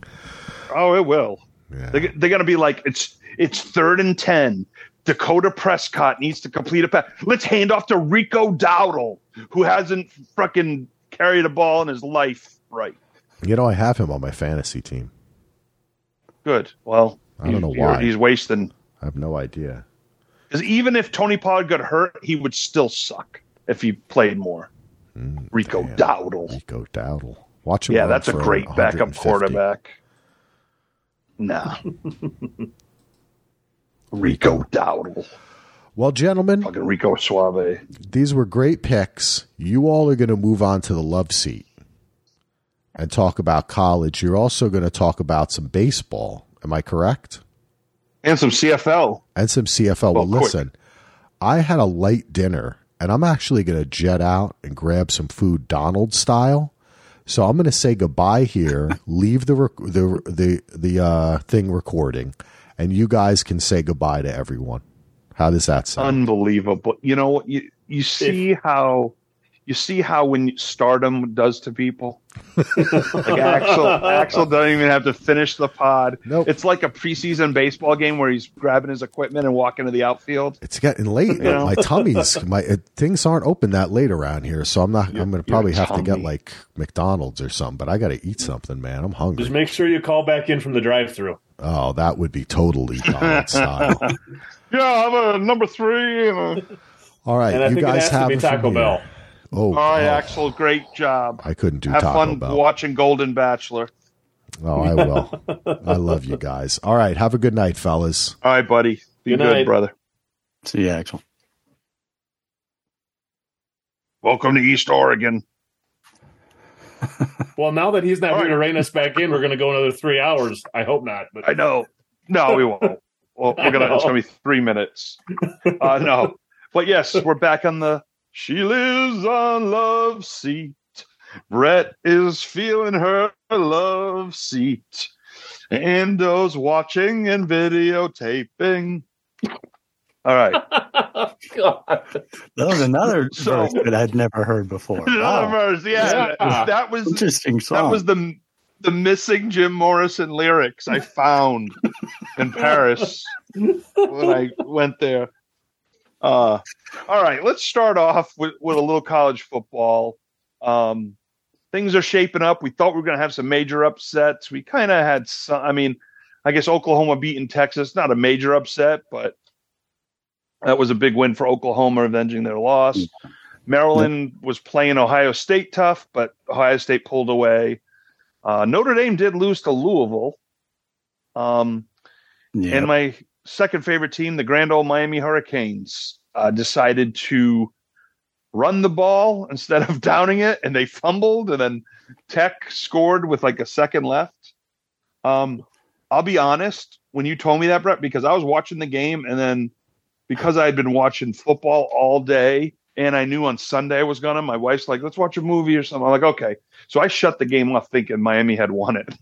Oh, it will. Yeah. They, they're going to be like, it's it's third and ten. Dakota Prescott needs to complete a pass. Let's hand off to Rico Dowdle, who hasn't fucking carried a ball in his life. Right. You know, I have him on my fantasy team. Good. Well, I don't know why. he's wasting. I have no idea. Because even if Tony Pollard got hurt, he would still suck if he played more. Mm, Rico damn. Dowdle. Rico Dowdle. Watch him. Yeah, that's a great backup quarterback. Nah. Rico Dowdle. Well, gentlemen, Fucking Rico Suave. these were great picks. You all are going to move on to the love seat and talk about college. You're also going to talk about some baseball. Am I correct? And some CFL. And some CFL. Well, Well, quick. listen, I had a light dinner and I'm actually going to jet out and grab some food Donald style. So I'm going to say goodbye here, leave the rec- the the the uh, thing recording, and you guys can say goodbye to everyone. How does that sound? Unbelievable. You know what you you see how you see how when stardom does to people. like Axel, Axel doesn't even have to finish the pod. Nope. It's like a preseason baseball game where he's grabbing his equipment and walking to the outfield. It's getting late. know? My tummy's my uh, things aren't open that late around here, so I'm not. I'm going to probably have to get like McDonald's or something. But I got to eat something, man. I'm hungry. Just make sure you call back in from the drive-through. Oh, that would be totally Donald style. Yeah, I'm a number three. And a, All right, And I you think it guys has to have be it from Taco here. Bell. Oh, all right, oh, Axel, great job. I couldn't do Have Taco fun Bell. watching Golden Bachelor. Oh, I will. I love you guys. All right, have a good night, fellas. All right, buddy. Be Good good, night. brother. See you, Axel. Welcome to East Oregon. Well, now that he's not All here to rein us back in, we're going to go another three hours. I hope not. But I know. No, we won't. Well, we're gonna. It's gonna be three minutes. Uh, no, but yes, we're back on the. She lives on love seat. Brett is feeling her love seat. Endo's watching and videotaping. All right. God. That was another So- verse that I'd never heard before. Another Wow. verse, yeah, Yeah. that was Interesting song. that was the the missing Jim Morrison lyrics I found in Paris when I went there. Uh, all right, let's start off with, with a little college football. Um, things are shaping up. We thought we were going to have some major upsets. We kind of had some. I mean, I guess Oklahoma beating Texas, not a major upset, but that was a big win for Oklahoma, avenging their loss. Maryland was playing Ohio State tough, but Ohio State pulled away. Uh, Notre Dame did lose to Louisville. Um, yeah. and my second favorite team, the Grand Old Miami Hurricanes, uh, decided to run the ball instead of downing it, and they fumbled, and then Tech scored with like a second left. Um, I'll be honest, when you told me that, Brett, because I was watching the game, and then because I had been watching football all day, and I knew on Sunday I was gonna, my wife's like, "Let's watch a movie or something." I'm like, "Okay." So I shut the game off, thinking Miami had won it.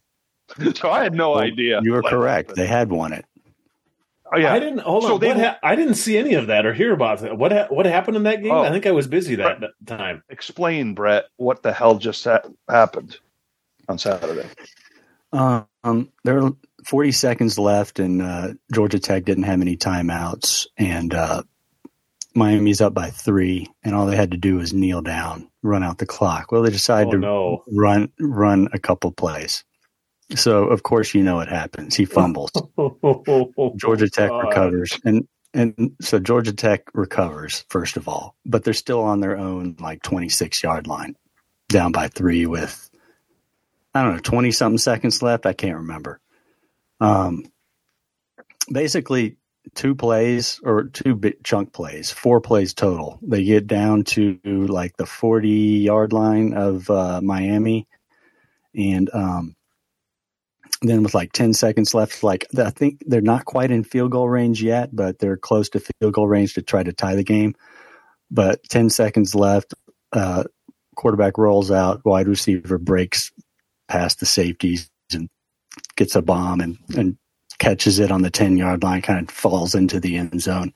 so I had no Well, idea. You were correct. happened. They had won it. Oh yeah, I didn't hold So on. they- What ha- I didn't see any of that or hear about it. What ha- what happened in that game? Oh. I think I was busy that time. explain, Brett, what the hell just ha- happened on Saturday. Um, there were 40 seconds left, and uh, Georgia Tech didn't have any timeouts, and uh, Miami's up by three, and all they had to do was kneel down, run out the clock. Well, they decided Oh to no! run run a couple plays. So of course you know what happens. He fumbles. Georgia Tech God. recovers, and and so Georgia Tech recovers first of all, but they're still on their own like 26 yard line, down by three with I don't know 20 something seconds left. I can't remember. Um, basically two plays or two big chunk plays, four plays total. They get down to like the 40 yard line of uh, Miami, and um, then with like 10 seconds left, like I think they're not quite in field goal range yet, but they're close to field goal range to try to tie the game. But 10 seconds left, uh, quarterback rolls out, wide receiver breaks past the safeties gets a bomb and, and catches it on the 10 yard line, kind of falls into the end zone.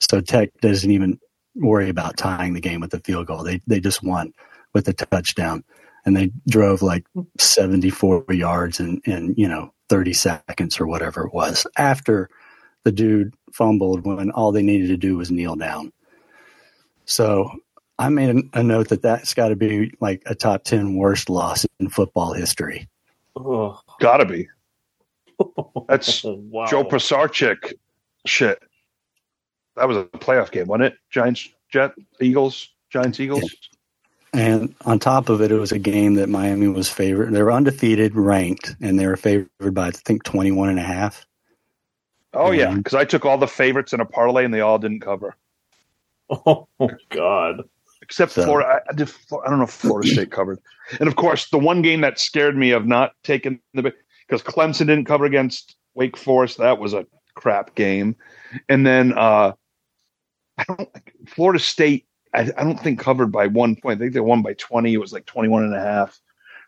So Tech doesn't even worry about tying the game with a field goal. They, they just won with a touchdown and they drove like 74 yards in, in, you know, 30 seconds or whatever it was after the dude fumbled when all they needed to do was kneel down. So I made a, a note that that's got to be like a top 10 worst loss in football history. Oh, Gotta be. That's oh, wow. Joe Pisarcik shit. That was a playoff game, wasn't it? Giants, Jet, Eagles, Giants, Eagles. And on top of it, it was a game that Miami was favored. They were undefeated, ranked, and they were favored by, I think, 21 and a half. Oh yeah, because I took all the favorites in a parlay and they all didn't cover, Oh God! except So- Florida. I, I, did, I don't know if Florida State covered, and of course the one game that scared me of not taking the because Clemson didn't cover against Wake Forest. That was a crap game, and then uh, I don't Florida State. I, I don't think covered by one point. I think they won by twenty. It was like 21 and a half.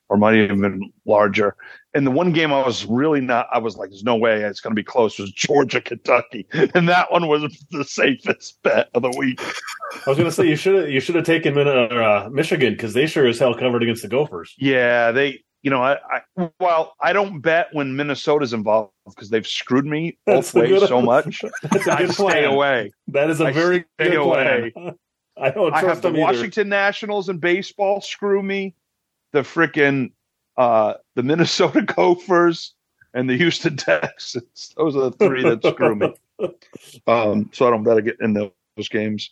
or might even been larger. And the one game I was really not, I was like, there's no way it's going to be close was Georgia, Kentucky. And that one was the safest bet of the week. I was going to say, you should have, you should have taken uh, Michigan because they sure as hell covered against the Gophers. Yeah. They, you know, I, I well, I don't bet when Minnesota's involved because they've screwed me both That's ways good- so much. That's a I good stay plan. away. That is a I very stay good away. plan. I don't I have trust the either. Washington Nationals in baseball screw me, the frickin' uh, the Minnesota Gophers and the Houston Texans. Those are the three that screw me. Um, so I don't bet get in those games.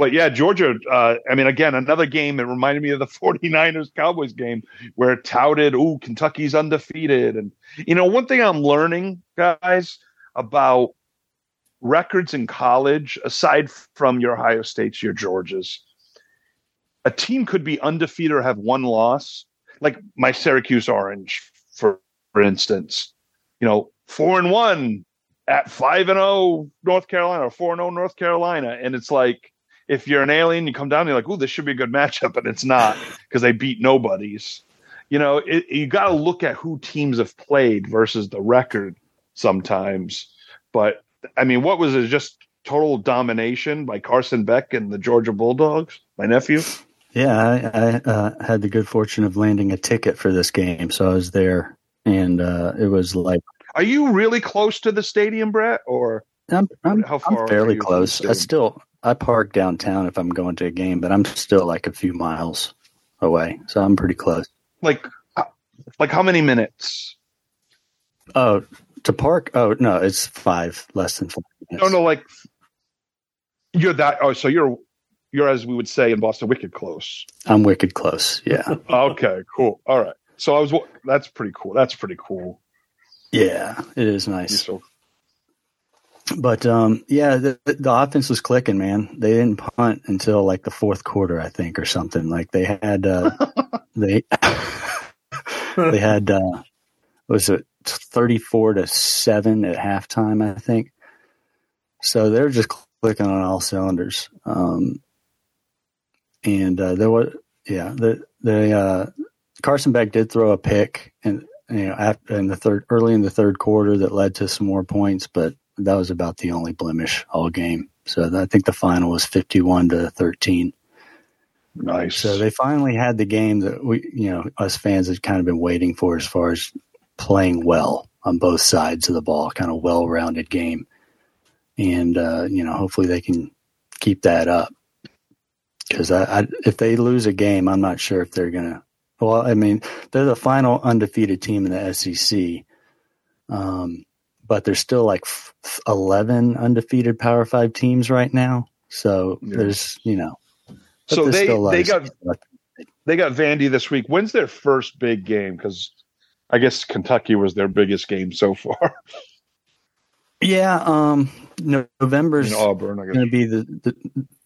But yeah, Georgia, uh, I mean, again, another game that reminded me of the 49ers Cowboys game where it touted, oh, Kentucky's undefeated. And, you know, one thing I'm learning, guys, about records in college, aside from your Ohio States, your Georgias, a team could be undefeated or have one loss, like my Syracuse Orange, for, for instance. You know, four and one at five and zero North Carolina or four and zero North Carolina, and it's like if you're an alien, you come down, you're like, "Ooh, this should be a good matchup," and it's not because they beat nobodies. You know, it, you got to look at who teams have played versus the record sometimes. But I mean, what was it? Just total domination by Carson Beck and the Georgia Bulldogs, my nephew. Yeah, I, I uh, had the good fortune of landing a ticket for this game, so I was there, and uh, it was like Are you really close to the stadium, Brett? Or I'm I'm, How far I'm are fairly close. I still I park downtown if I'm going to a game, but I'm still like a few miles away, so I'm pretty close. like, like how many minutes? Oh, to park? Oh no, it's five less than five. No, no, like you're that. Oh, so you're you're as we would say in Boston, wicked close. I'm wicked close. Yeah, Okay, cool. All right. So I was. That's pretty cool. That's pretty cool. yeah, it is nice. So But um, yeah, the, the offense was clicking, man. They didn't punt until like the fourth quarter, I think, or something. Like they had uh, they they had uh, was it thirty four to seven at halftime, I think. So they're just clicking on all cylinders. Um, and uh, there was yeah, the the uh, Carson Beck did throw a pick and you know after in the third early in the third quarter that led to some more points, but that was about the only blemish all game. So I think the final was fifty one to thirteen. nice. So they finally had the game that we, you know, us fans had kind of been waiting for as far as playing well on both sides of the ball, kind of well rounded game. And, uh, you know, hopefully they can keep that up. Because I, I, if they lose a game, I'm not sure if they're going to. Well, I mean, they're the final undefeated team in the SEC. Um, but there's still like f- 11 undefeated Power Five teams right now. So Yeah. there's, you know, so they they got they got Vandy this week. When's their first big game? Because I guess Kentucky was their biggest game so far Yeah, um, November's in Auburn. Going to be the,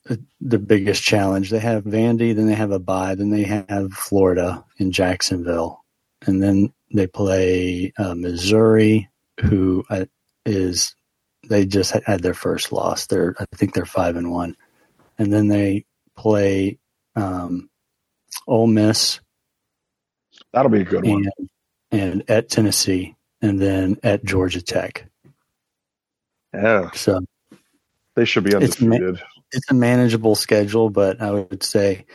the the biggest challenge. They have Vandy, then they have a bye, then they have Florida in Jacksonville, and then they play uh, Missouri, who uh, they just had- their first loss. They're I think they're five and one, and then they play um, Ole Miss That'll be a good one. and and at Tennessee, and then at Georgia Tech. Yeah, So they should be It's ma- undefeated. it's a manageable schedule, but I would say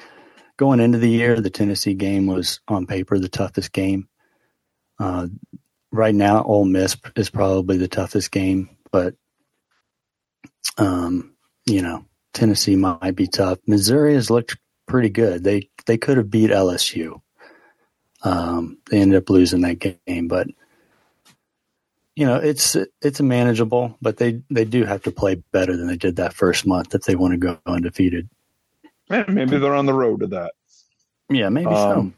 going into the year, the Tennessee game was on paper the toughest game. Uh, right now, Ole Miss is probably the toughest game, but um, you know, Tennessee might be tough. Missouri has looked pretty good. They they could have beat LSU. Um, they ended up losing that game, but you know it's it's manageable, but they they do have to play better than they did that first month if they want to go undefeated. Eh, maybe they're on the road to that. Yeah, maybe Um,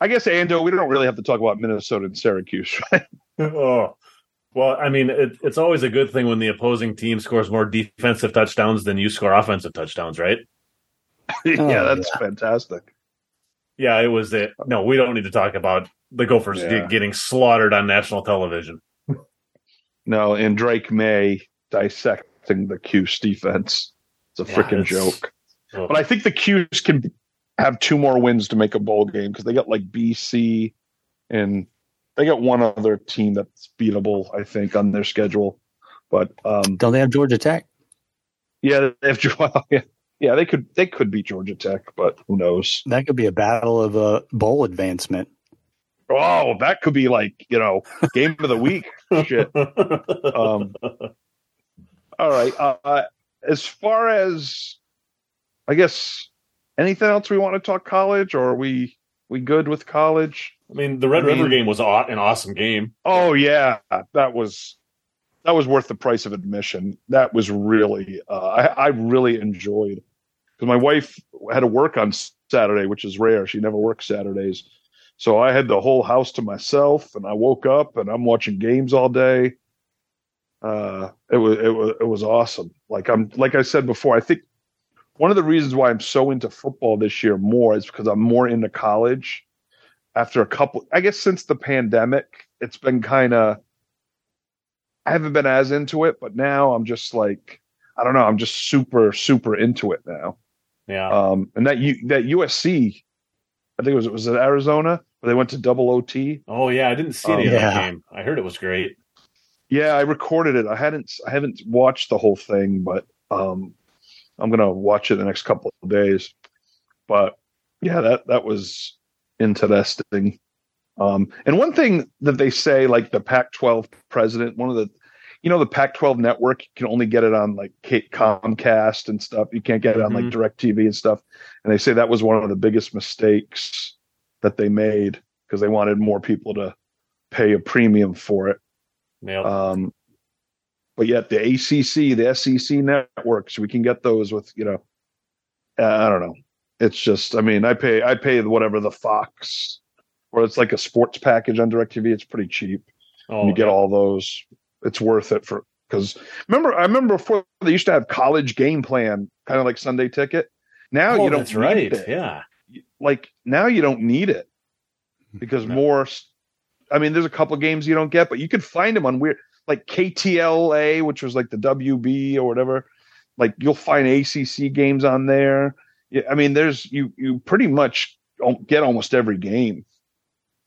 I guess Ando, we don't really have to talk about Minnesota and Syracuse, right? oh, well, I mean, it, it's always a good thing when the opposing team scores more defensive touchdowns than you score offensive touchdowns, right? yeah, Oh, that's fantastic. Yeah, it was it. No, we don't need to talk about the Gophers Yeah. get- getting slaughtered on national television. No, and Drake Maye dissecting the Cuse defense. It's a Yeah, freaking joke. Oh. But I think the Cuse can. Have two more wins to make a bowl game because they got like BC and they got one other team that's beatable, I think, on their schedule. But um, Don't they have Georgia Tech? yeah, if well, yeah, yeah, they could they could beat Georgia Tech, but who knows? That could be a battle of a bowl advancement. Oh, that could be like you know game of the week shit. Um, all right. Uh, as far as I guess anything else we want to talk college, or are we we good with college? I mean, the Red I mean- River game was an awesome game. Oh yeah, that was that was worth the price of admission. That was really uh, I, I really enjoyed because my wife had to work on Saturday, which is rare. She never works Saturdays, so I had the whole house to myself, and I woke up and I'm watching games all day. Uh, it was it was it was awesome. Like I'm like I said before, I think one of the reasons why I'm so into football this year more is because I'm more into college. After a couple, I guess since the pandemic, it's been kind of I haven't been as into it, but now I'm just like I don't know, I'm just super super into it now. Yeah. Um, and that U, that USC, I think it was it was in Arizona where they went to double OT. oh yeah, I didn't see any um, of that yeah. game. I heard it was great. Yeah, I recorded it. I hadn't I haven't watched the whole thing, but um, I'm gonna watch it the next couple of days. But yeah, that that was interesting. Um, and one thing that they say, like the Pac-12 president, one of the, you know, the Pac-12 network you can only get it on like Comcast and stuff. You can't get it on like Mhm. DirecTV and stuff. And they say that was one of the biggest mistakes that they made because they wanted more people to pay a premium for it. Yeah. Um, but yet the ACC, the SEC networks, we can get those with you know, uh, I don't know. It's just, I mean, I pay, I pay whatever the Fox, or it's like a sports package on Directv. It's pretty cheap. oh, you get yeah. all those. It's worth it for because remember, I remember before they used to have college game plan, kind of like Sunday Ticket. Now Oh, you don't that's need right. it Yeah. like now you don't need it because No. more i mean there's a couple of games you don't get but you could find them on weird like ktla which was like the wb or whatever like you'll find acc games on there i mean there's you you pretty much get almost every game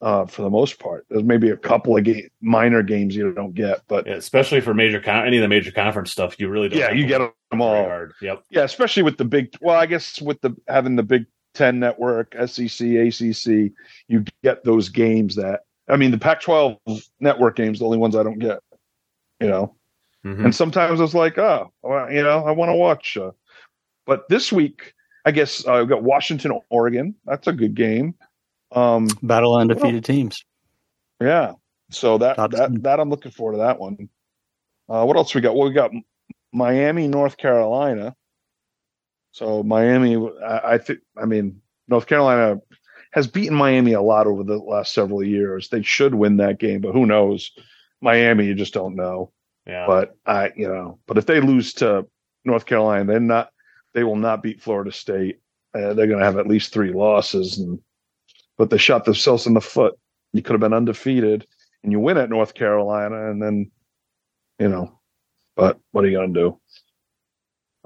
uh for the most part there's maybe a couple of minor games you don't get but Yeah, especially for major con- any of the major conference stuff, you really don't. yeah you get them all hard. Yep. yeah, especially with the big. Well, I guess with the having the Big Ten network, SEC, ACC, you get those games that. I mean, the Pac-12 network games, the only ones I don't get. You know, Mhm. and sometimes I was like, oh, well, you know, I want to watch. Uh, but this week, I guess uh, we've got Washington, Oregon. That's a good game. Um, Battle of undefeated teams. yeah. So that That's- that that I'm looking forward to that one. Uh, what else we got? Well, we got Miami, North Carolina. So Miami, I, I think. I mean, North Carolina has beaten Miami a lot over the last several years. They should win that game, but who knows? Miami, you just don't know. Yeah. But I, you know, but if they lose to North Carolina, they're not. They will not beat Florida State. Uh, they're going to have at least three losses, and but they shot themselves in the foot. You could have been undefeated, and you win at North Carolina, and then, you know, but what are you going to do?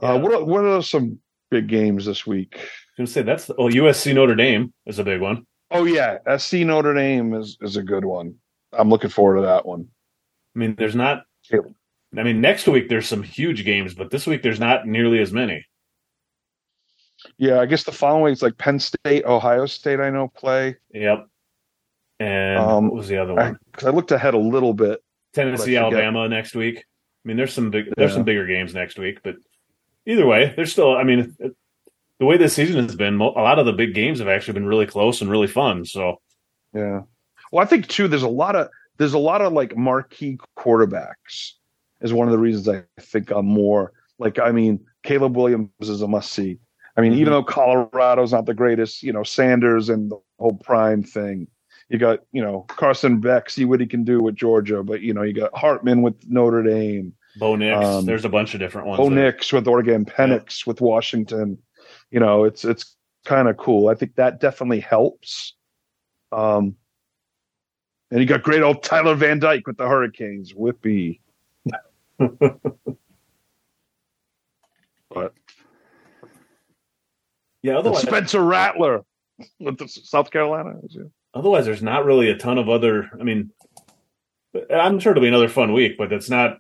Yeah. Uh, what are, what are some big games this week? I was gonna say that's the, oh USC Notre Dame is a big one. Oh yeah, SC Notre Dame is is a good one. I'm looking forward to that one. I mean, there's not. I mean, next week there's some huge games, but this week there's not nearly as many. Yeah, I guess the following is like Penn State, Ohio State. I know play Yep. And Um, what was the other one? because one? I, looked ahead a little bit. Tennessee, Alabama next week. I mean, there's some big, there's Yeah. some bigger games next week, but either way, there's still. I mean, the way this season has been, a lot of the big games have actually been really close and really fun. So Yeah. Well, I think too. There's a lot of there's a lot of like marquee quarterbacks. Is one of the reasons I think I'm more like. I mean, Caleb Williams is a must see. I mean, even though Colorado's not the greatest, you know, Sanders and the whole prime thing. You got, you know, Carson Beck, see what he can do with Georgia, but you know, you got Hartman with Notre Dame, Bo Nix, Um, there's a bunch of different ones. Bo there. Nix with Oregon, Penix with Washington. You know, it's it's kind of cool. I think that definitely helps. Um, and you got great old Tyler Van Dyke with the Hurricanes. Whippy. but Yeah, otherwise, Spencer Rattler with the South Carolina. otherwise, there's not really a ton of other. I mean, I'm sure it'll be another fun week, but it's not.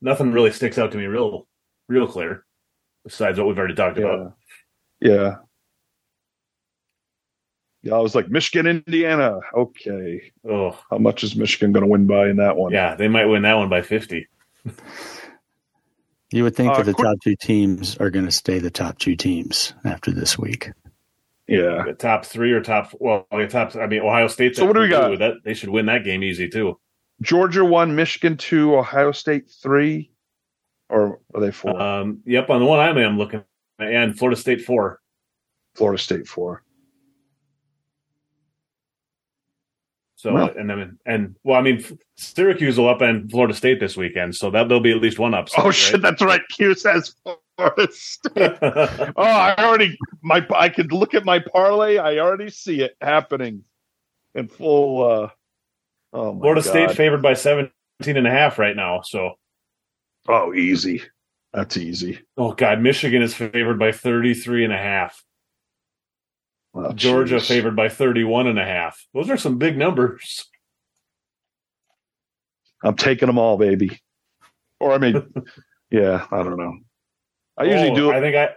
Nothing really sticks out to me real, real clear. Besides what we've already talked about. Yeah. Yeah, I was like Michigan, Indiana. Okay, Oh, how much is Michigan going to win by in that one? yeah, they might win that one by 50. You would think Uh, that the quick- top two teams are going to stay the top two teams after this week. yeah. The top three or top, well, the top, I mean, Ohio State. So what do we got? That, they should win that game easy, too. Georgia one, Michigan two, Ohio State three, or are they four? Um, yep, on the one I'm, I'm looking, and Florida State four. Florida State four. So and then and well, I mean, Syracuse will upend Florida State this weekend, so that there'll be at least one upset. Oh shit, that's right. Q says Florida State. Oh, I already my I could look at my parlay. I already see it happening in full. uh Oh my Florida God. State favored by 17 and a half right now. So Oh, easy. That's easy. oh god, Michigan is favored by 33 and a half. Oh, Georgia jeez. favored by 31 and a half. Those are some big numbers. I'm taking them all, baby. Or I mean, yeah, I don't know. I usually Oh, do I think I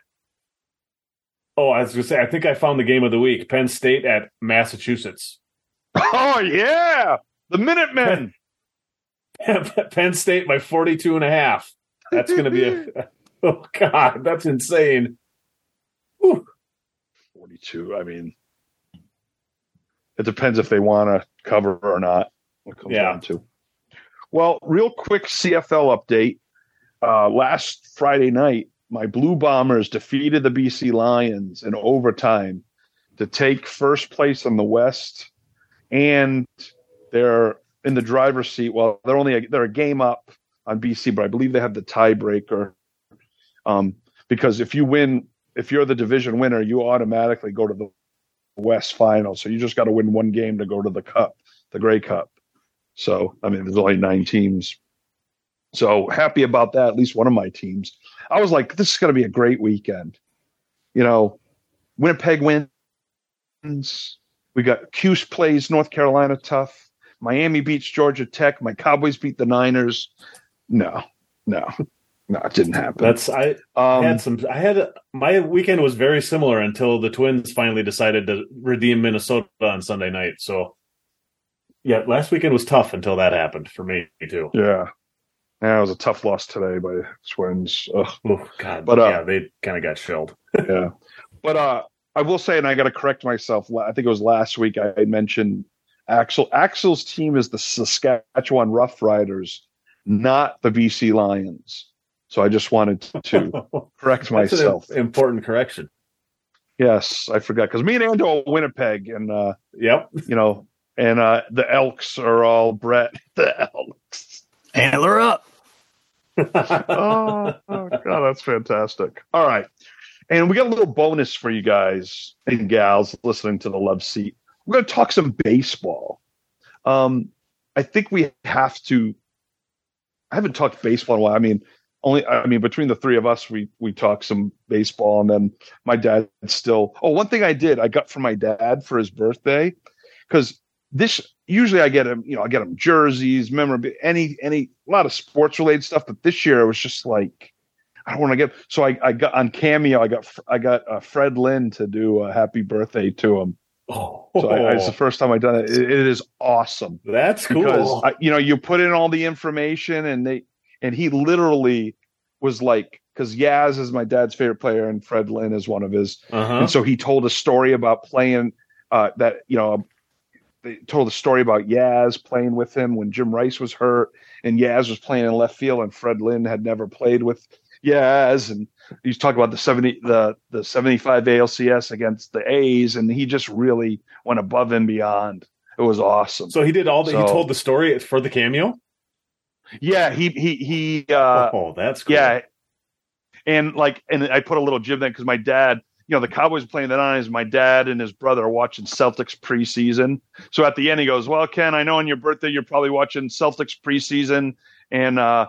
Oh, I was going to say I think I found the game of the week. Penn State at Massachusetts. Oh yeah, the Minutemen. Penn State by 42 and a half. That's going to be a Oh god, that's insane. Whew. 42. I mean, it depends if they want to cover or not. What comes Yeah. down to. Well, real quick CFL update. Uh, last Friday night, my Blue Bombers defeated the BC Lions in overtime to take first place in the West, and they're in the driver's seat. Well, they're only a, they're a game up on BC, but I believe they have the tiebreaker. Um, because if you win if you're the division winner, you automatically go to the West final. So you just got to win one game to go to the Cup, the Grey Cup. So I mean, there's only nine teams. So happy about that. At least one of my teams. I was like, this is going to be a great weekend. You know, Winnipeg wins. We got Cuse plays North Carolina tough. Miami beats Georgia Tech. My Cowboys beat the Niners. No, no, no, it didn't happen. That's I um, had some. I had my weekend was very similar until the Twins finally decided to redeem Minnesota on Sunday night. So, yeah, last weekend was tough until that happened for me too. Yeah. Yeah, it was a tough loss today by Twins. Ugh, Oh God, But, uh, yeah, they kind of got shelled. yeah. But uh I will say, and I got to correct myself. I think it was last week I mentioned Axel. Axel's team is the Saskatchewan Roughriders, not the BC Lions. So I just wanted to correct That's an myself. important correction. Yes, I forgot because me and Ando are Winnipeg, and uh, Yep. you know, and uh, the Elks are all Brett. The Elks. Antler up. oh, oh god, that's fantastic. All right. And we got a little bonus for you guys and gals listening to the love seat. We're going to talk some baseball. Um, I think we have to. I haven't talked baseball in a while. I mean, only I mean between the three of us, we we talk some baseball, and then my dad still. Oh, one thing I did, I got from my dad for his birthday, because this usually I get him, you know, I get him jerseys, memorabilia, any any a lot of sports related stuff. But this year it was just like I don't want to get. So I I got on Cameo, I got I got uh, Fred Lynn to do a happy birthday to him. Oh, So I, it's the first time I've done it. It, it is awesome that's because cool. I, you know you put in all the information and they and he literally was like because Yaz is my dad's favorite player and Fred Lynn is one of his uh-huh. and so he told a story about playing uh, that you know they told a story about Yaz playing with him when Jim Rice was hurt and Yaz was playing in left field and Fred Lynn had never played with Yaz and he's talking about the 70 the the 75 ALCS against the A's and he just really went above and beyond it was awesome so he did all the. he told the story for the cameo. Yeah he he he uh oh, that's cool. Yeah. And like, and I put a little jib there because my dad, you know, the Cowboys playing the Niners. My dad and his brother are watching Celtics preseason. So at the end, he goes, "Well, Ken, I know on your birthday you're probably watching Celtics preseason, and uh,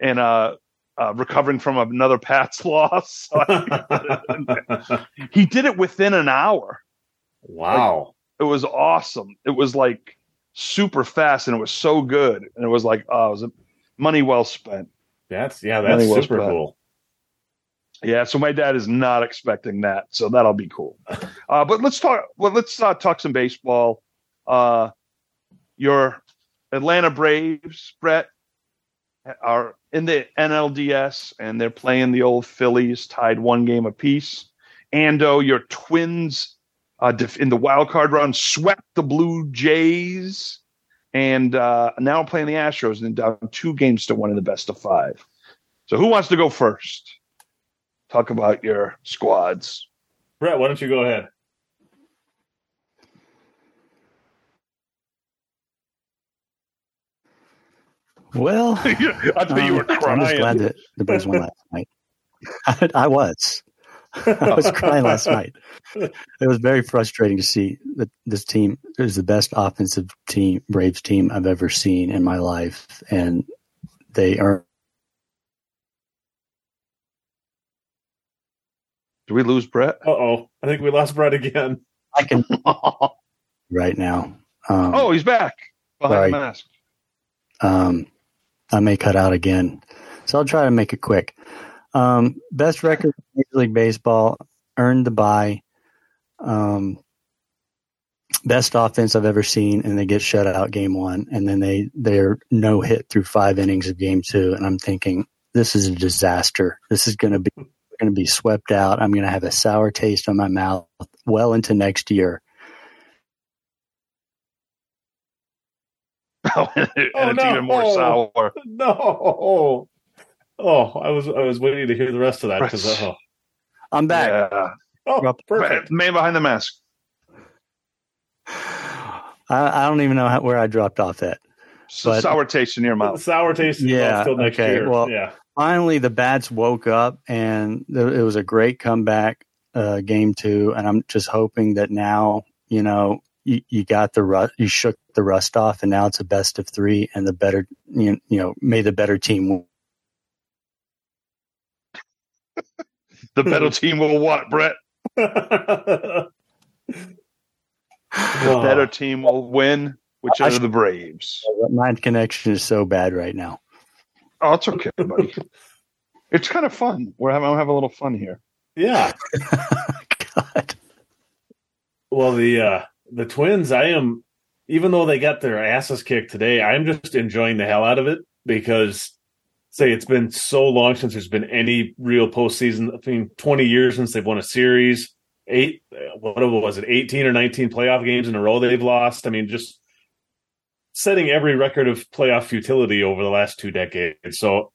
and uh, uh, recovering from another Pats loss. He did it within an hour. wow. It was awesome. It was like super fast, and it was so good. And it was like, oh, it was money well spent. That's yeah, that's Money super spent. cool. Yeah, so my dad is not expecting that, so that'll be cool. Uh, but let's talk. Well, let's uh, talk some baseball. Uh, your Atlanta Braves, Brett, are in the NLDS, and they're playing the old Phillies, tied one game apiece. Ando, your Twins, uh, def- in the wild card round, swept the Blue Jays, and uh, now playing the Astros, and down two games to one in the best of five. So, who wants to go first? talk about your squads. Brett, why don't you go ahead? Well, I thought you were um, I'm just glad that the Braves won last night. I, I was. I was crying last night. It was very frustrating to see that this team is the best offensive team, Braves team I've ever seen in my life, and they are. Do we lose Brett? Uh oh. I think we lost Brett again. I can right now. Um, oh, he's back behind Sorry. the mask. Um, I may cut out again, so I'll try to make it quick. Um, best record in Major League Baseball earned the bye. Um, best offense I've ever seen, and they get shut out game one, and then they they're no hit through five innings of game two, and I'm thinking this is a disaster. This is going to be going to be swept out. I'm going to have a sour taste on my mouth well into next year. and it's Oh, no. even more sour. No. Oh, I was I was waiting to hear the rest of that because Brett's- oh, I'm back. Yeah. oh Brett, perfect. man behind the mask. I, I don't even know how, where I dropped off at. So But- sour taste in your mouth. Sour taste in Yeah, mouth till next okay, year. well- yeah. finally the bats woke up and th- it was a great comeback uh, game two and i'm just hoping that now you know you, you got the rust you shook the rust off and now it's a best of three and the better you, you know may the better team win. The better team will what, Brett? the The better team will win, which I are should- the Braves. my connection is so bad right now Oh, it's okay, buddy. it's kind of fun. We're having, I'm having a little fun here. Yeah. god Well, the uh, the Twins, I am, even though they got their asses kicked today, I'm just enjoying the hell out of it because, say, it's been so long since there's been any real postseason. I mean, 20 years since they've won a series, eight, what was it, 18 or 19 playoff games in a row they've lost. I mean, just setting every record of playoff futility over the last two decades. So,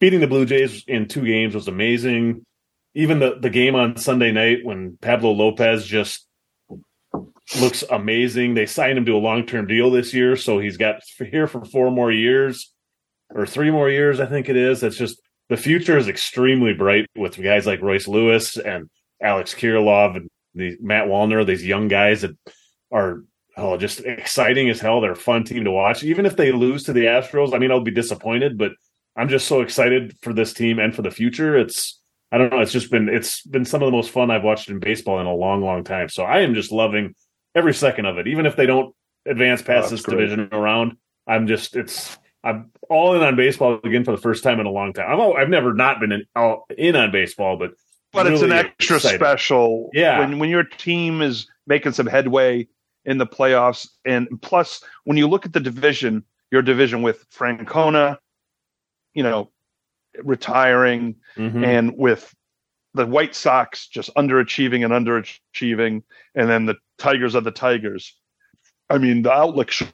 beating the Blue Jays in two games was amazing even the the game on Sunday night when Pablo Lopez just looks amazing. They signed him to a long term deal this year, so he's got here for four more years or three more years, I think it is. It's just the future is extremely bright with guys like Royce Lewis and Alex Kirilloff and the Matt Wallner, these young guys that are oh just exciting as hell. They're a fun team to watch. Even if they lose to the Astros, I mean I'll be disappointed, but I'm just so excited for this team and for the future. It's I don't know. It's just been it's been some of the most fun I've watched in baseball in a long, long time. So I am just loving every second of it. Even if they don't advance Oh, past that's this great. division around, I'm just it's I'm all in on baseball again for the first time in a long time. I've al- I've never not been in, all in on baseball, but But it's an extra special. Yeah. When when your team is making some headway in the playoffs, and plus when you look at the division, your division with Francona, you know, retiring, Mhm. and with the White Sox just underachieving and underachieving, and then the Tigers are the Tigers. I mean, the outlook should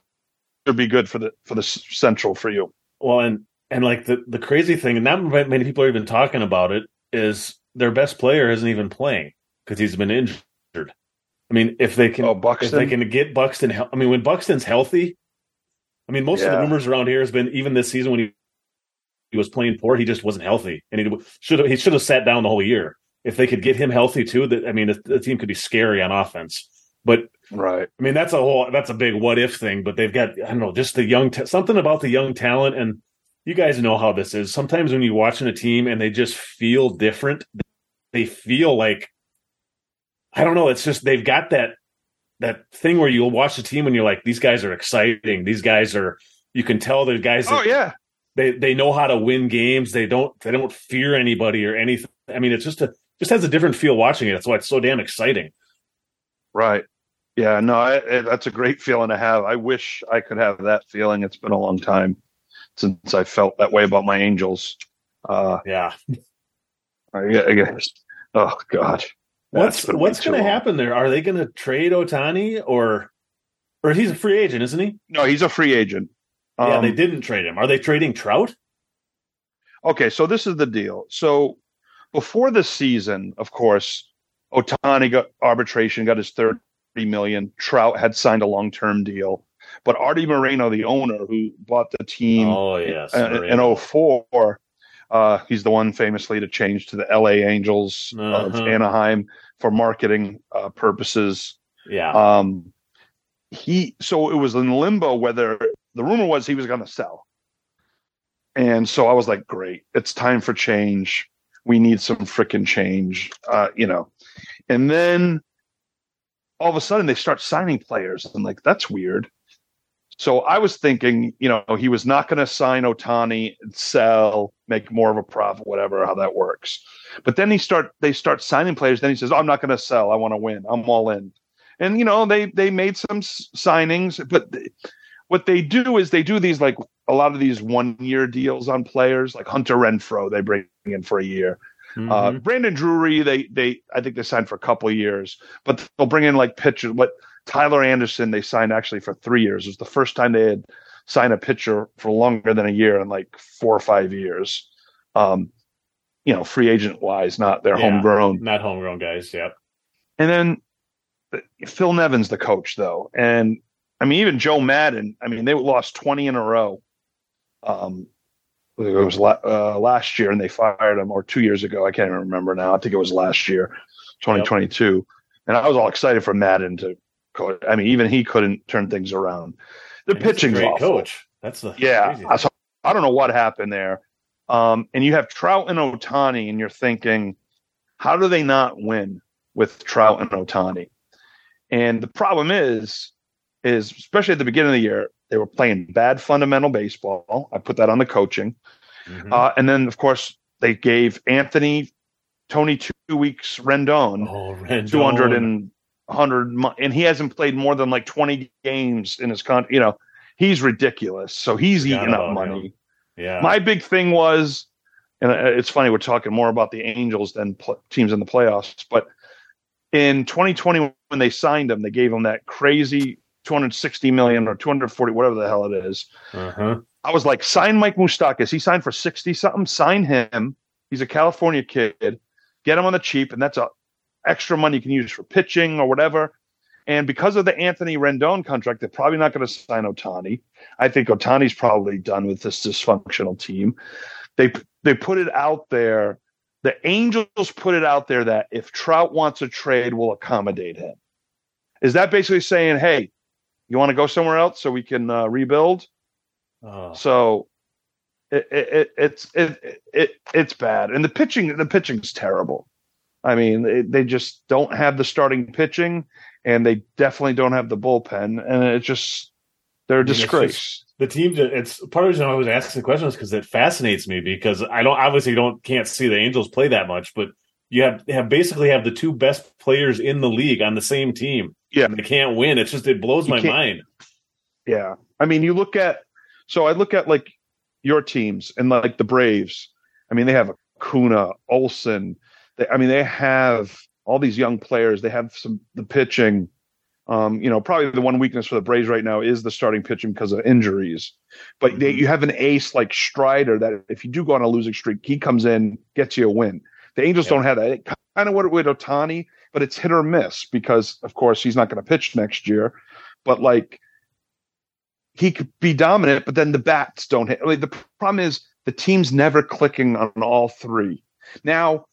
should be good for the for the Central for you. Well, and and like the the crazy thing, and not many people are even talking about it, is their best player isn't even playing because he's been injured. I mean, if they can, Oh, if they can get Buxton, I mean, when Buxton's healthy, I mean, most of the rumors around here has been even this season when he he was playing poor, he just wasn't healthy, and he should have he should have sat down the whole year. If they could get him healthy too, that I mean, the, the team could be scary on offense. But Right. I mean, that's a whole that's a big what if thing. But they've got I don't know, just the young ta- something about the young talent, and you guys know how this is. Sometimes when you're watching a team and they just feel different, they feel like I don't know. It's just they've got that that thing where you'll watch the team and you're like, these guys are exciting. These guys are. You can tell the guys. Oh yeah, they they know how to win games. They don't they don't fear anybody or anything. I mean, it's just a just has a different feel watching it. That's why it's so damn exciting. Right. Yeah. No, I, that's a great feeling to have. I wish I could have that feeling. It's been a long time since I felt that way about my Angels. Uh, yeah. I, I guess. Oh God. What's what's going to happen there? Are they going to trade Ohtani or or he's a free agent, isn't he? No, he's a free agent. Um, yeah, they um, didn't trade him. Are they trading Trout? Okay, so this is the deal. So before the season, of course, Ohtani got arbitration, got his thirty million. Trout had signed a long term deal. But Artie Moreno, the owner who bought the team oh, yes, in, in 04, uh, he's the one famously to change to the LA Angels uh-huh. of Anaheim for marketing uh, purposes. Yeah. Um, he so it was in limbo whether the rumor was he was going to sell. And so I was like, great, it's time for change. We need some freaking change, uh, you know. And then all of a sudden they start signing players. and like, that's weird. So I was thinking, you know, he was not going to sign Ohtani, sell, make more of a profit, whatever, how that works. But then he start they start signing players. Then he says, oh, "I'm not going to sell. I want to win. I'm all in." And you know, they they made some signings, but what they do is they do these like a lot of these one year deals on players, like Hunter Renfroe, they bring in for a year. Mm-hmm. Uh, Brandon Drury, they they I think they signed for a couple years, but they'll bring in like pitchers. What Tyler Anderson they signed actually for three years. It was the first time they had signed a pitcher for longer than a year in like four or five years. Um, you know, free agent wise, not their yeah, homegrown, not homegrown guys. Yep. And then uh, Phil Nevin's the coach though, and I mean even Joe Maddon. I mean they lost twenty in a row. Um, it was uh, last year and they fired him, or two years ago. I can't even remember now. I think it was last year, 2022. Yep. And I was all excited for Maddon to coach. I mean, even he couldn't turn things around. The pitching great awful. coach. That's the yeah. I, so I don't know what happened there. Um, and you have Trout and Ohtani, and you're thinking, how do they not win with Trout and Ohtani? And the problem is, is especially at the beginning of the year, they were playing bad fundamental baseball. I put that on the coaching. Mm-hmm. Uh, and then, of course, they gave Anthony Tony two weeks Rendon, oh, Rendon. 200 and 100 and he hasn't played more than like 20 games in his country you know he's ridiculous so he's eating up money him. yeah my big thing was and it's funny we're talking more about the angels than pl- teams in the playoffs but in 2020 when they signed him they gave him that crazy 260 million or 240 whatever the hell it is. Uh-huh. i was like sign mike moustakas he signed for 60 something sign him he's a california kid get him on the cheap and that's a extra money you can use for pitching or whatever. And because of the Anthony Rendon contract, they're probably not going to sign Ohtani. I think Ohtani's probably done with this dysfunctional team. They they put it out there. The Angels put it out there that if Trout wants a trade, we'll accommodate him. Is that basically saying, hey, you want to go somewhere else so we can uh, rebuild? Oh. So it, it, it, it's it, it it's bad, and the pitching the pitching's terrible. I mean, they, they just don't have the starting pitching, and they definitely don't have the bullpen, and it just they're a disgrace. the team, it's part of the reason I was asking the questions because it fascinates me because I don't obviously don't can't see the Angels play that much, but you have have basically have the two best players in the league on the same team. Yeah, they can't win. It's just it blows my mind. Yeah, I mean, you look at so I look at like your teams and like the Braves. I mean, they have Acuna, Olson, they, I mean, they have all these young players. They have some the pitching. Um, you know, probably the one weakness for the Braves right now is the starting pitching because of injuries. But they, mm-hmm. you have an ace like Strider that if you do go on a losing streak, he comes in, gets you a win. The Angels yeah. don't have that. kind of what with Ohtani, but it's hit or miss because, of course, he's not going to pitch next year. But like, he could be dominant, but then the bats don't hit. The problem is the team's never clicking on all three. Now,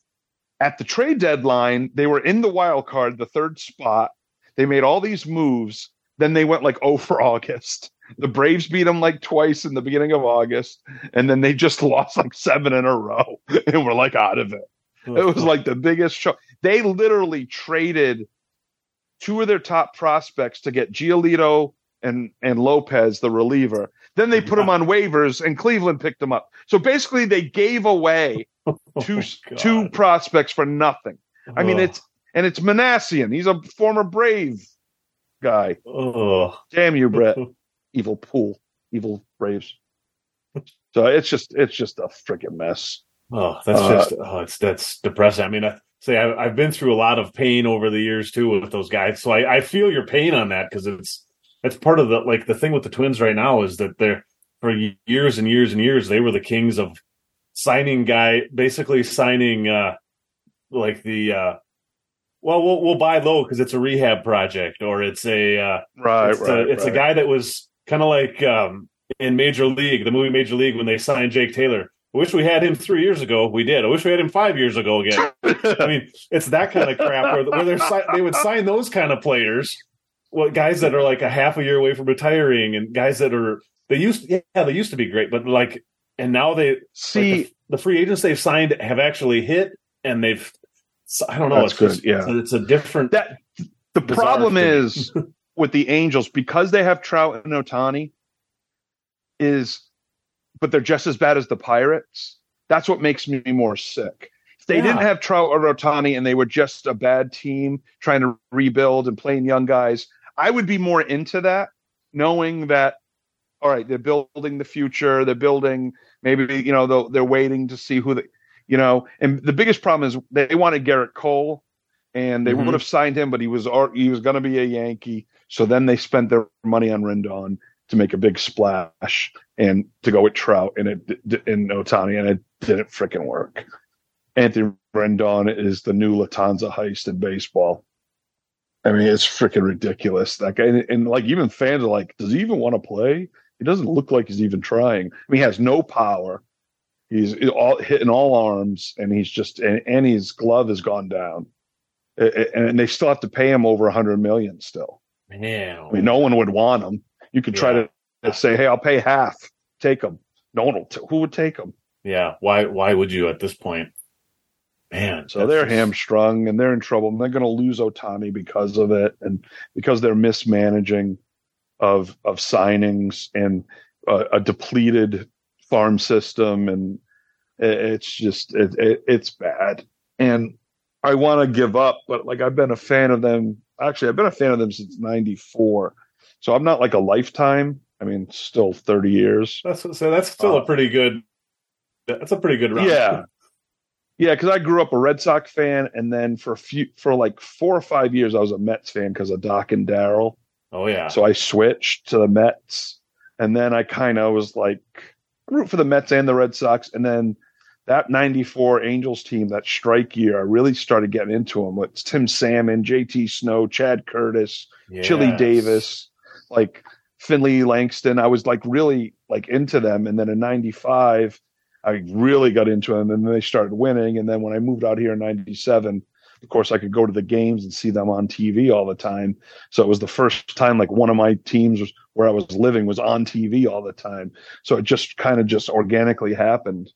at the trade deadline, they were in the wild card, the third spot. They made all these moves, then they went like oh for August. The Braves beat them like twice in the beginning of August, and then they just lost like seven in a row, and we're like out of it. It was like the biggest show. They literally traded two of their top prospects to get Giolito and and Lopez, the reliever. Then they put them on waivers, and Cleveland picked them up. So basically, they gave away oh, two Oh, two prospects for nothing. I mean, it's and it's Minasian. He's a former Brave guy. Ugh. Damn you, Brett. evil pool, evil Braves. So it's just it's just a freaking mess. Oh, that's Uh, just oh, it's that's depressing. I mean, I say I, I've been through a lot of pain over the years too with those guys, so I, I feel your pain on that because it's it's part of the like the thing with the Twins right now is that they're for years and years and years they were the kings of signing guy, basically signing uh like the uh well we'll we'll buy low because it's a rehab project or it's a uh Right, it's, right. a, it's a guy that was kind of like um, in Major League, the movie Major League, when they signed Jake Taylor. I wish we had him three years ago. We did. I wish we had him five years ago again. I mean, it's that kind of crap where, where they're they would sign those kind of players, well, guys that are like a half a year away from retiring, and guys that are they used yeah they used to be great, but like and now they See, like the, the free agents they've signed have actually hit, and they've I don't know. That's it's good, just- yeah. it's a, it's a different. that the problem thing. is with the Angels because they have Trout and Ohtani is but they're just as bad as the Pirates. That's what makes me more sick. If they Yeah. didn't have Trout or Ohtani and they were just a bad team trying to rebuild and playing young guys, I would be more into that, knowing that all right, they're building the future, they're building maybe you know they're, waiting to see who they, you know, and the biggest problem is they wanted Gerrit Cole and they Mhm. would have signed him, but he was he was going to be a Yankee. So then they spent their money on Rendon to make a big splash and to go with Trout and it and Ohtani, and it didn't freaking work. Anthony Rendon is the new Latanza heist in baseball. I mean, it's freaking ridiculous. That guy, and, and like even fans are like, does he even want to play? He doesn't look like he's even trying. I mean, he has no power. He's all hitting all arms, and he's just and, and his glove has gone down, A- a- and they still have to pay him over a hundred million. Still, Man, I mean, no one would want him. You could try Yeah. to say, "Hey, I'll pay half. Take them." No one will. T- who would take them? Yeah, why why would you at this point? Man, So they're just- hamstrung and they're in trouble. And they're going to lose Ohtani because of it, and because they're mismanaging of of signings and uh, a depleted farm system, and it, it's just it, it, it's bad. And I want to give up, but like I've been a fan of them. Actually, I've been a fan of them since '94, so I'm not like a lifetime. I mean, still 30 years. That's so that's still Uh, a pretty good. That's a pretty good run. Yeah. Yeah, because I grew up a Red Sox fan, and then for a few, for like four or five years, I was a Mets fan because of Doc and Darryl. Oh yeah. So I switched to the Mets, and then I kind of was like, root for the Mets and the Red Sox, and then that '94 Angels team, that strike year, I really started getting into them. It's Tim Salmon, J.T. Snow, Chad Curtis, Chili Davis, like Finley Langston. I was like really like into them. And then in 95, I really got into them and then they started winning. And then when I moved out here in 97, of course, I could go to the games and see them on TV all the time. So it was the first time like one of my teams was, where I was living was on TV all the time. So it just kind of just organically happened.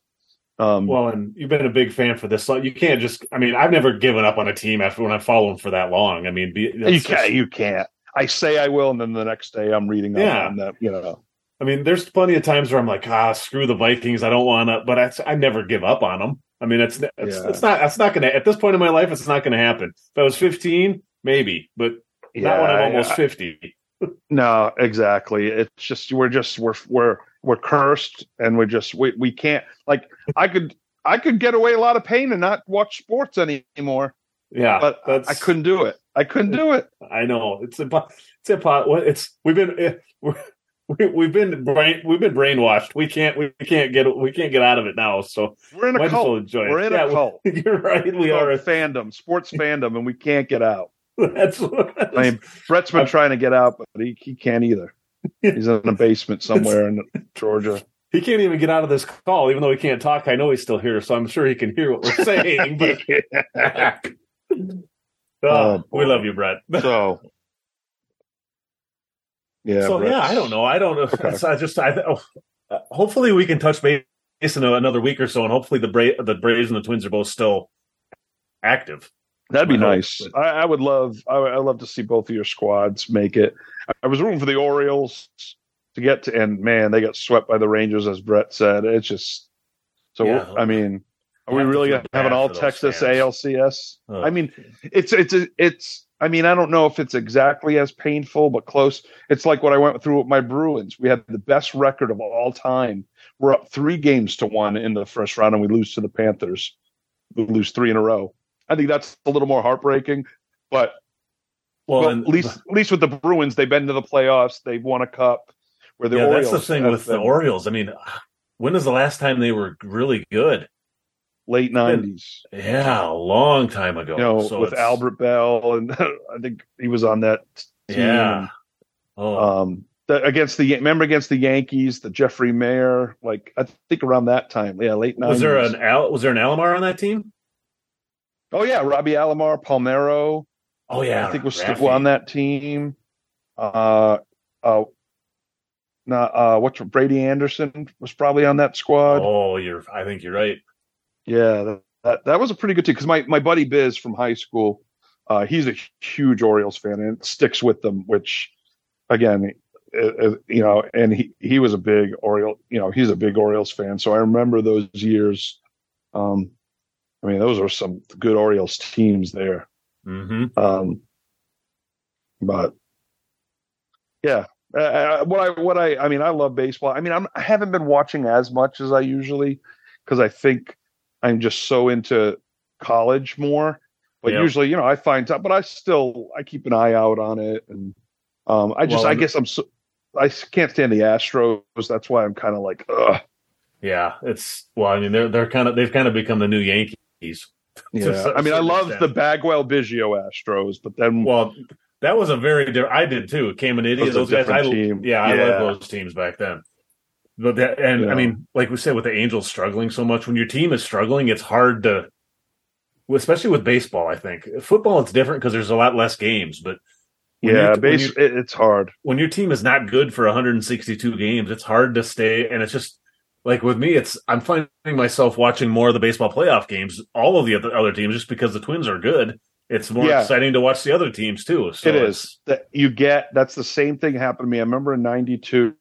Um, Well, and you've been a big fan for this. You can't just. I mean, I've never given up on a team after when I follow them for that long. I mean, be, you can't, just- you can't. I say I will, and then the next day I'm reading Yeah. on that. You know, I mean, there's plenty of times where I'm like, ah, screw the Vikings. I don't want to, but I, I never give up on them. I mean, it's it's, Yeah. it's not it's not going to at this point in my life, it's not going to happen. If I was 15, maybe, but not when I'm almost I- 50. No, exactly. It's just we're just we're we're we're cursed, and we're just we we can't like I could I could get away a lot of pain and not watch sports anymore, Yeah, but I, that's I couldn't do it. I couldn't do it. I know it's impo- it's what it's we've been eh, we're, we, we've been brain we've been brainwashed. We can't we can't get we can't get out of it now. So We're in a might as well cult. We're in Yeah, a cult. You're right. We We are. a fandom, sports fandom, and we can't get out. That's, I mean, Brett's been trying to get out, but he, he can't either. He's in a basement somewhere in Georgia. he can't even get out of this call, even though he can't talk. I know he's still here, so I'm sure he can hear what we're saying. But Oh, we love you, Brett. so Yeah. so Brett's- yeah, I don't know. I don't know. Okay. I just I oh, uh, hopefully we can touch base in another week or so, and hopefully the Bra- the Braves and the Twins are both still active. That'd be I nice. I, I would love. I I love to see both of your squads make it. I, I was rooting for the Orioles to get to, and man, they got swept by the Rangers, as Brett said. It's just so. Yeah. I mean, are we really feel gonna have an all Texas. ALCS? I mean, it's it's it's. I mean, I don't know if it's exactly as painful, but close. It's like what I went through with my Bruins. We had the best record of all time. We're up three games to one in the first round, and we lose to the Panthers. We lose three in a row. I think that's a little more heartbreaking, but Well, well, and at least at least with the Bruins, they've been to the playoffs. They've won a cup. Where the yeah, Orioles that's the thing with the Orioles. I mean, when was the last time they were really good? Late nineties. Yeah, a long time ago. You know, So with it's- Albert Belle, and I think he was on that team. Yeah. Oh, um the, against the remember against the Yankees, the Jeffrey Maier, like I think around that time, yeah, late nineties. was there an Al? Was there an Alomar on that team? Oh yeah, Robbie Alomar, Palmeiro, Oh yeah, I think was Raffy. still on that team. Uh, uh, not uh, what's Brady Anderson was probably on that squad. Oh, you're. I think you're right. Yeah, that, that that was a pretty good team because my my buddy Biz from high school, uh, he's a huge Orioles fan and sticks with them. Which, again, uh, you know, and he he was a big Oriole, you know, he's a big Orioles fan. So I remember those years. Um, I mean, those are some good Orioles teams there. hmm Um, but yeah, uh, uh, what I what I I mean, I love baseball. I mean, I'm, I haven't been watching as much as I usually because I think I'm just so into college more. But Yeah. usually, you know, I find time. But I still I keep an eye out on it, and um, I just Well, I guess I'm so I can't stand the Astros. That's why I'm kind of like, ugh. Yeah, it's well. I mean, they're they're kind of they've kind of become the new Yankees. Yeah, I mean, I love the Bagwell Biggio Astros, but then Well, that was a very. di- I did too. Came an idiot. Those guys. I, different team. Yeah, I Yeah. love those teams back then. But that, and Yeah. I mean, like we said, with the Angels struggling so much, when your team is struggling, it's hard to, especially with baseball. I think football it's different because there's a lot less games. But yeah, base it's hard. when your team is not good for 162 games, it's hard to stay. And it's just like with me, it's I'm finding myself watching more of the baseball playoff games, all of the other, other teams, just because the Twins are good. It's more Yeah. exciting to watch the other teams too. So it's- that you get that's the same thing happened to me. I remember in '92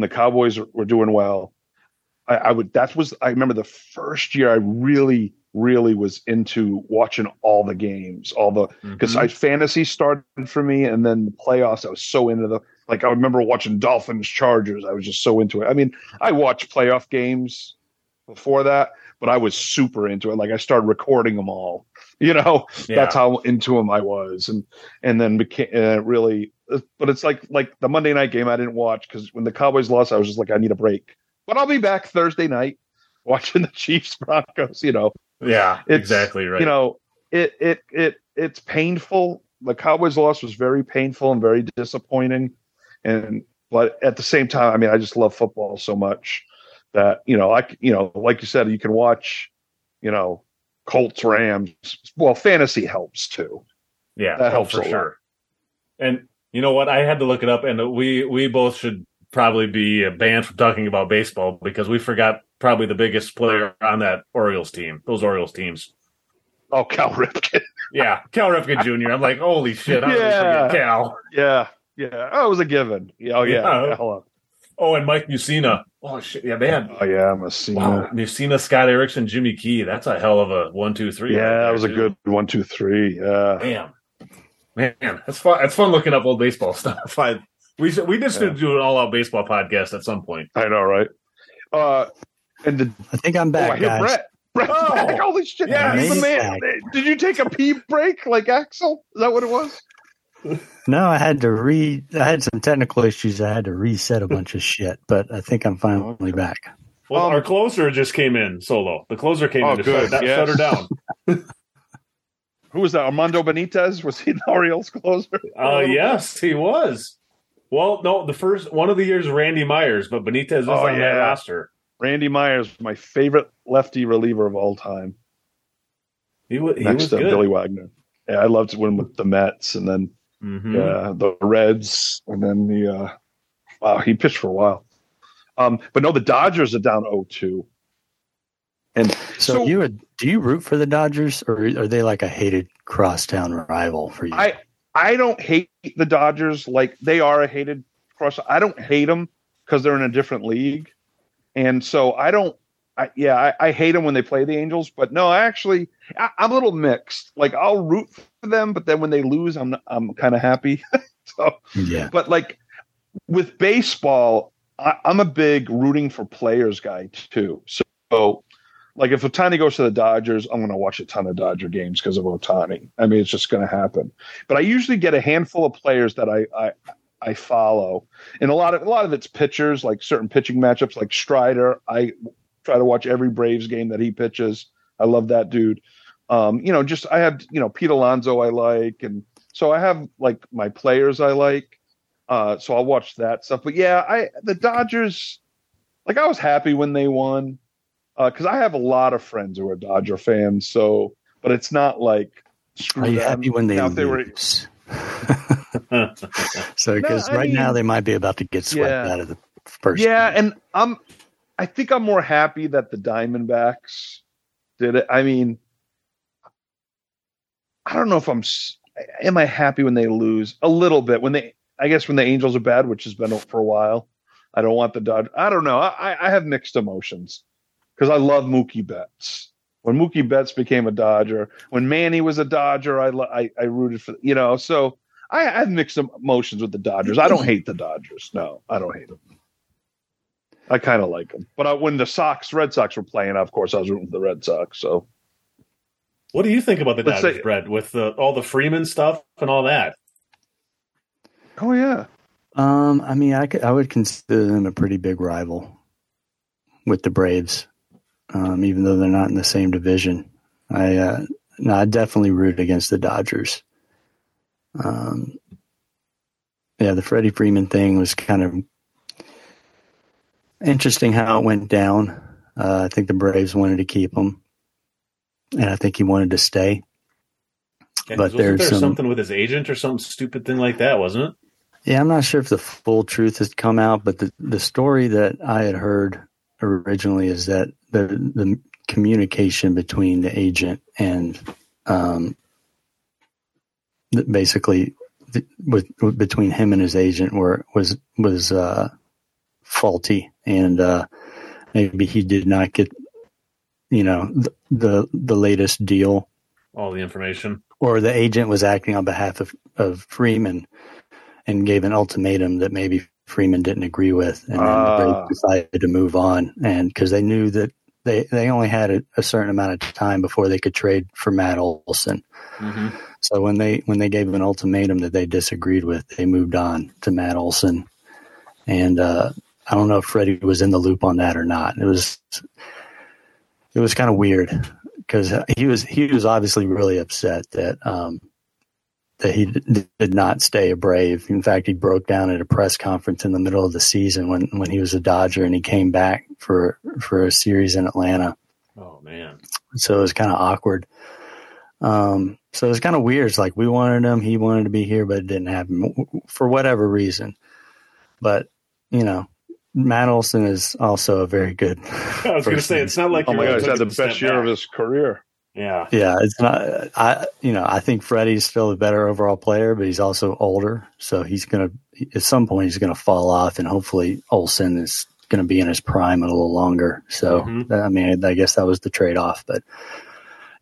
when the Cowboys were doing well. I, I would that was I remember the first year I really really was into watching all the games, all the because Mhm. I fantasy started for me, and then the playoffs. I was so into the like. I remember watching Dolphins Chargers. I was just so into it. I mean, I watched playoff games before that, but I was super into it. Like I started recording them all. You know, Yeah. that's how into him I was, and and then became uh, really. But it's like like the Monday night game I didn't watch because when the Cowboys lost, I was just like I need a break. But I'll be back Thursday night watching the Chiefs Broncos. You know, yeah, it's, exactly right. you know, it it it it's painful. The Cowboys loss was very painful and very disappointing, and but at the same time, I mean, I just love football so much that you know, i you know, like you said, you can watch, you know, Colts Rams. Well, fantasy helps too. Yeah, That helps for lot. sure. And you know what? I had to look it up, and we we both should probably be banned from talking about baseball because we forgot probably the biggest player on that Orioles team. Those Orioles teams. Oh, Cal Ripken. Yeah, Cal Ripken Jr. I'm like, holy shit! Yeah. Cal? yeah, yeah. Oh, it was a given. Yeah, Oh yeah. Yeah. Cal. Oh, and Mike Mussina. Oh shit! Yeah, man. Oh yeah, Mussina. Wow, Mussina, Scott Erickson, Jimmy Key. That's a hell of a one, two, three. Yeah, right that there, was a good one, two, three. Yeah. Damn, man, that's fun. That's fun looking up old baseball stuff. I, we we just Yeah. should do an all out baseball podcast at some point. I know, right? Uh, and the I think I'm oh, back, I hear guys. Brett. Brett's Oh. back. Holy shit! Yeah, he's the man. back. Did you take a pee break like Axel? Is that what it was? No, I had to re. I had some technical issues. I had to reset a bunch of shit, but I think I'm finally back. Well, Um, our closer just came in solo. The closer came Oh, in to good, shut, that, yes. shut her down. Who was that? Armando Benitez? Was he the Orioles closer? Uh, yes, he was. Well, no, the first one of the years Randy Myers, but Benitez is Oh, on that roster. Randy Myers, my favorite lefty reliever of all time, He, wa- he next was to good. Billy Wagner. Yeah, I loved when with the Mets, and then Mhm. Yeah, the Reds, and then the uh, wow, he pitched for a while. Um, but no, the Dodgers are down 0-2. And So, So- you would, do you root for the Dodgers, or are they like a hated crosstown rival for you? I I don't hate the Dodgers like they are a hated cross. I don't hate them because they're in a different league, and so I don't. I, yeah, I, I hate them when they play the Angels, but no, I actually I, I'm a little mixed. Like I'll root for them, but then when they lose, I'm I'm kind of happy. so, yeah, but like with baseball, I, I'm a big rooting for players guy too. So, like if Ohtani goes to the Dodgers, I'm going to watch a ton of Dodger games because of Ohtani. I mean, it's just going to happen. But I usually get a handful of players that I, I I follow, and a lot of a lot of it's pitchers, like certain pitching matchups, like Strider. I try to watch every Braves game that he pitches. I love that dude. Um, you know, just I have you know Pete Alonso I like, and so I have like my players I like. Uh, so I'll watch that stuff. But yeah, I the Dodgers, like I was happy when they won because I have a lot of friends who are Dodger fans. So, but it's not like screw are you them. happy when they Now, they were so, because I right now they might be about to get swept Yeah. out of the first. yeah, game. and I'm I think I'm more happy that the Diamondbacks did it. I mean, I don't know if I'm am I happy when they lose a little bit when they I guess when the Angels are bad, which has been for a while. I don't want the Dodgers. I don't know. I, I have mixed emotions because I love Mookie Betts. When Mookie Betts became a Dodger, when Manny was a Dodger, I I, I rooted for you know. So I, I have mixed emotions with the Dodgers. I don't hate the Dodgers. No, I don't hate them. I kind of like them. But I, when the Sox, Red Sox were playing, of course, I was rooting for the Red Sox. So What do you think about the Let's Dodgers, say- Brett, with the, all the Freeman stuff and all that? oh yeah, Um, I mean, I could, I would consider them a pretty big rival with the Braves, um, even though they're not in the same division. I uh, no, I definitely root against the Dodgers. Um, yeah, the Freddie Freeman thing was kind of interesting how it went down. Uh, I think the Braves wanted to keep him, and I think he wanted to stay. Yeah, But wasn't there's there some- something with his agent or some stupid thing like that, wasn't it? Yeah, I'm not sure if the full truth has come out, but the, the story that I had heard originally is that the the communication between the agent and um, basically th- with, with between him and his agent were was was uh, faulty, and uh, maybe he did not get you know the the, the latest deal All the information. or the agent was acting on behalf of, of Freeman and gave an ultimatum that maybe Freeman didn't agree with, and then Ah. the decided to move on, and because they knew that they they only had a, a certain amount of time before they could trade for Matt Olson. hmm So when they when they gave an ultimatum that they disagreed with, they moved on to Matt Olson, and uh, I don't know if Freddie was in the loop on that or not. It was it was kind of weird because he was he was obviously really upset that um, that he d- did not stay a Brave. In fact, he broke down at a press conference in the middle of the season when when he was a Dodger and he came back for for a series in Atlanta Oh man. so it was kind of awkward. Um, so it was kind of weird. It's like we wanted him, he wanted to be here, but it didn't happen for whatever reason. But you know, Matt Olson is also a very good. I was going to say it's not like oh my you're god, he's had the best step year of his career. Yeah. Yeah, it's not. I you know I think Freddie's still a better overall player, but he's also older, so he's gonna at some point he's gonna fall off, and hopefully Olson is gonna be in his prime a little longer. So Mhm. I mean, I guess that was the trade off, but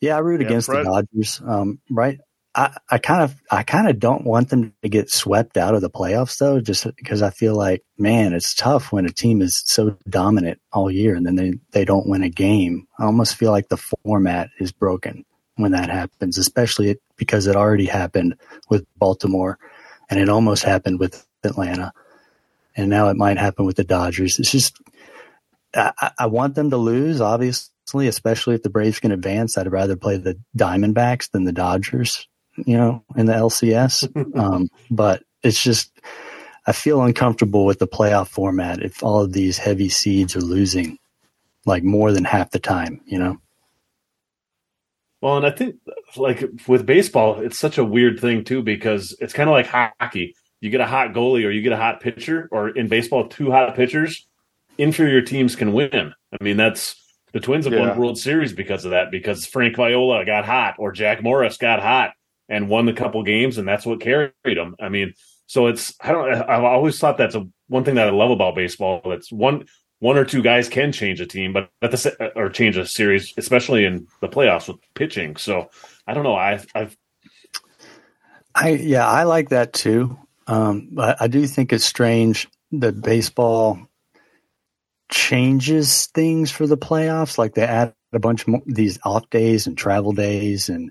yeah, I root Yeah, against Fred- the Dodgers. Um, right. I, I kind of I kind of don't want them to get swept out of the playoffs though, just because I feel like man, it's tough when a team is so dominant all year and then they, they don't win a game. I almost feel like the format is broken when that happens, especially because it already happened with Baltimore and it almost happened with Atlanta. And now it might happen with the Dodgers. It's just, I, I- I want them to lose, obviously, especially if the Braves can advance. I'd rather play the Diamondbacks than the Dodgers, you know, in the LCS. um, but it's just, I feel uncomfortable with the playoff format if all of these heavy seeds are losing like more than half the time, you know? Well, and I think like with baseball, it's such a weird thing too because it's kind of like hockey. You get a hot goalie or you get a hot pitcher, or in baseball, two hot pitchers, inferior teams can win. I mean, that's the Twins have Yeah. won World Series because of that, because Frank Viola got hot or Jack Morris got hot and won the couple games, and that's what carried them. I mean, so it's I don't I've always thought that's a one thing that I love about baseball. That's one one or two guys can change a team, but at the or change a series, especially in the playoffs with pitching. So I don't know. I I've I yeah, I like that too. Um, but I do think it's strange that baseball changes things for the playoffs. Like they add a bunch more these off days and travel days and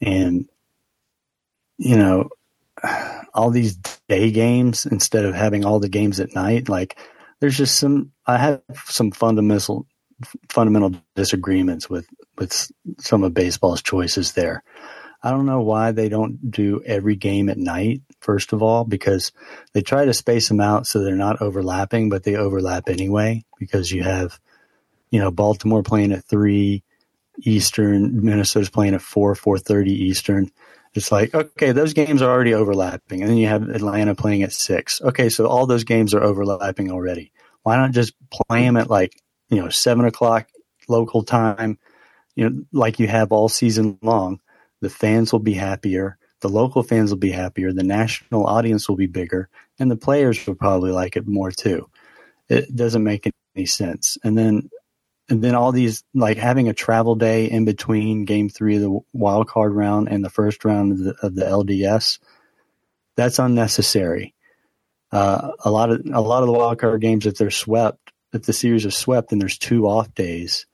and you know all these day games instead of having all the games at night. Like there's just some I have some fundamental fundamental disagreements with with some of baseball's choices there. I don't know why they don't do every game at night, first of all, because they try to space them out so they're not overlapping, but they overlap anyway because you have, you know, Baltimore playing at three Eastern, Minnesota's playing at four, four thirty Eastern. It's like, okay, those games are already overlapping. And then you have Atlanta playing at six. Okay, so all those games are overlapping already. Why not just play them at like, you know, seven o'clock local time, you know, like you have all season long? the fans will be happier, the local fans will be happier, the national audience will be bigger, and the players will probably like it more too. It doesn't make any sense. And then and then all these like having a travel day in between game three of the wild card round and the first round of the, of the LDS, that's unnecessary. Uh, a lot of a lot of the wild card games, if they're swept, if the series are swept, then there's two off days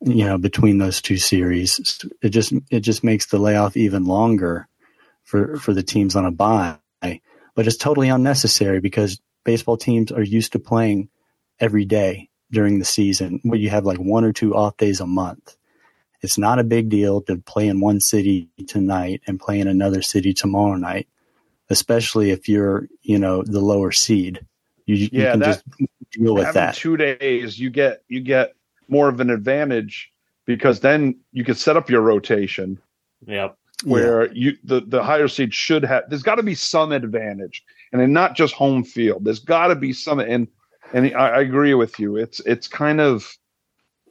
you know between those two series. It just it just makes the layoff even longer for for the teams on a bye. But it's totally unnecessary because baseball teams are used to playing every day during the season where you have like one or two off days a month it's not a big deal to play in one city tonight and play in another city tomorrow night especially if you're you know the lower seed you, you Yeah, can that- just deal with that two days, you get you get more of an advantage because then you can set up your rotation yeah. where you the the higher seed should have. There's got to be some advantage, and then not just home field. There's got to be some, and and I, I agree with you. It's it's kind of,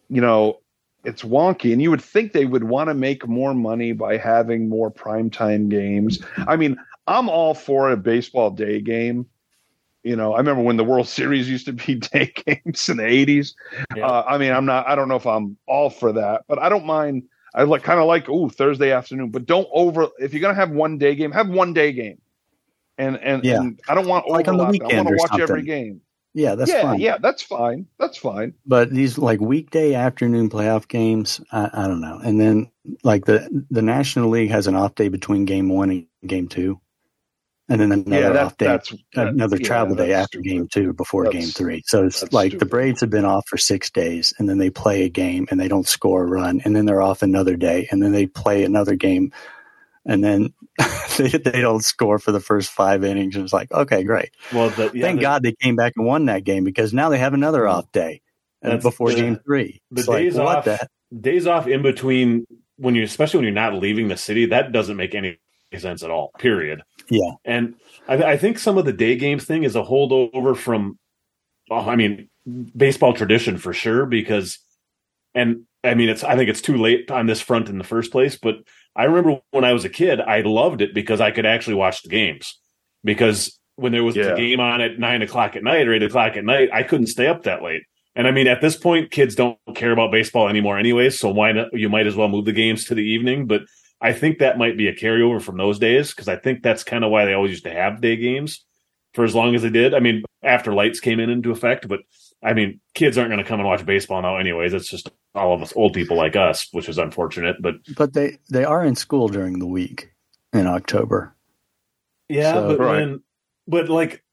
you know, it's wonky, and you would think they would want to make more money by having more primetime games. I mean, I'm all for a baseball day game. You know, I remember when the World Series used to be day games in the '80s. Yeah. Uh, I mean, I'm not. I don't know if I'm all for that, but I don't mind. I like kind of like ooh Thursday afternoon, but don't over. If you're gonna have one day game, have one day game. And and, Yeah. and I don't want Like on the overlap. I want to or watch every game. Yeah that's yeah, fine yeah, that's fine. That's fine. but these like weekday afternoon playoff games, I, I don't know. And then like the the National League has an off day between game one and game two, and then another yeah, that, off day, that's that- another yeah, travel day after stupid. game two before That's- game three. So it's like the stupid. Braves have been off for six days, and then they play a game and they don't score a run, and then they're off another day, and then they play another game. And then they, they don't score for the first five innings. and It's like, okay, great. Well, the, yeah, Thank the- God they came back and won that game because now they have another off day before the- game three. the It's like, days what off- days off in between when you, especially when you're not leaving the city, that doesn't make any sense at all. Period. Yeah. And I, I think some of the day games thing is a holdover from, oh, I mean, baseball tradition for sure. Because, and I mean, it's I think it's too late on this front in the first place. But I remember when I was a kid, I loved it because I could actually watch the games. Because when there was Yeah. a game on at nine o'clock at night or eight o'clock at night, I couldn't stay up that late. And I mean, at this point, kids don't care about baseball anymore, anyways. So why not? You might as well move the games to the evening. But I think that might be a carryover from those days because I think that's kind of why they always used to have day games for as long as they did. I mean, after lights came in into effect, but I mean, kids aren't going to come and watch baseball now, anyways. It's just all of us old people like us, which is unfortunate. But But they they are in school during the week in October. yeah, So- but Right. then, but like,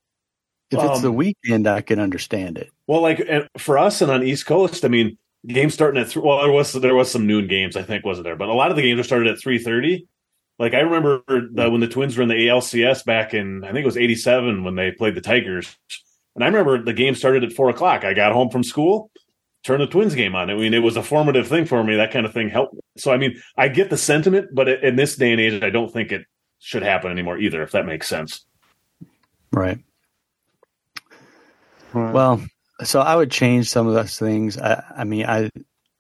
If it's Um, the weekend, I can understand it. Well, like and for us and on East Coast, I mean, games starting at th- well, there was there was some noon games, I think, wasn't there? But a lot of the games are started at three thirty. Like I remember the, when the Twins were in the ALCS back in I think it was eighty seven when they played the Tigers, and I remember the game started at four o'clock. I got home from school, turn the Twins game on. I mean, it was a formative thing for me. That kind of thing helped. So, I mean, I get the sentiment, but in this day and age, I don't think it should happen anymore either, if that makes sense. Right. right. Well, so I would change some of those things. I, I mean, I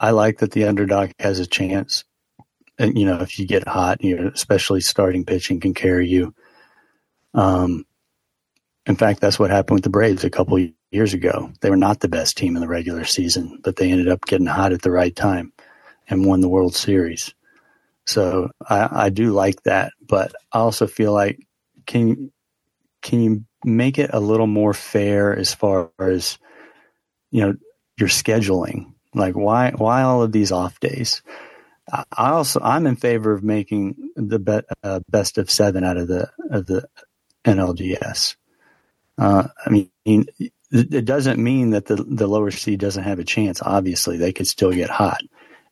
I like that the underdog has a chance. And you know, if you get hot, you know, especially starting pitching can carry you. Um, in fact, that's what happened with the Braves a couple years ago. They were not the best team in the regular season, but they ended up getting hot at the right time and won the World Series. So I, I do like that, but I also feel like can can you make it a little more fair as far as you know your scheduling? Like why why all of these off days? I also I'm in favor of making the be, uh, best of seven out of the of the NLDS. Uh, I mean, it doesn't mean that the the lower seed doesn't have a chance. Obviously, they could still get hot.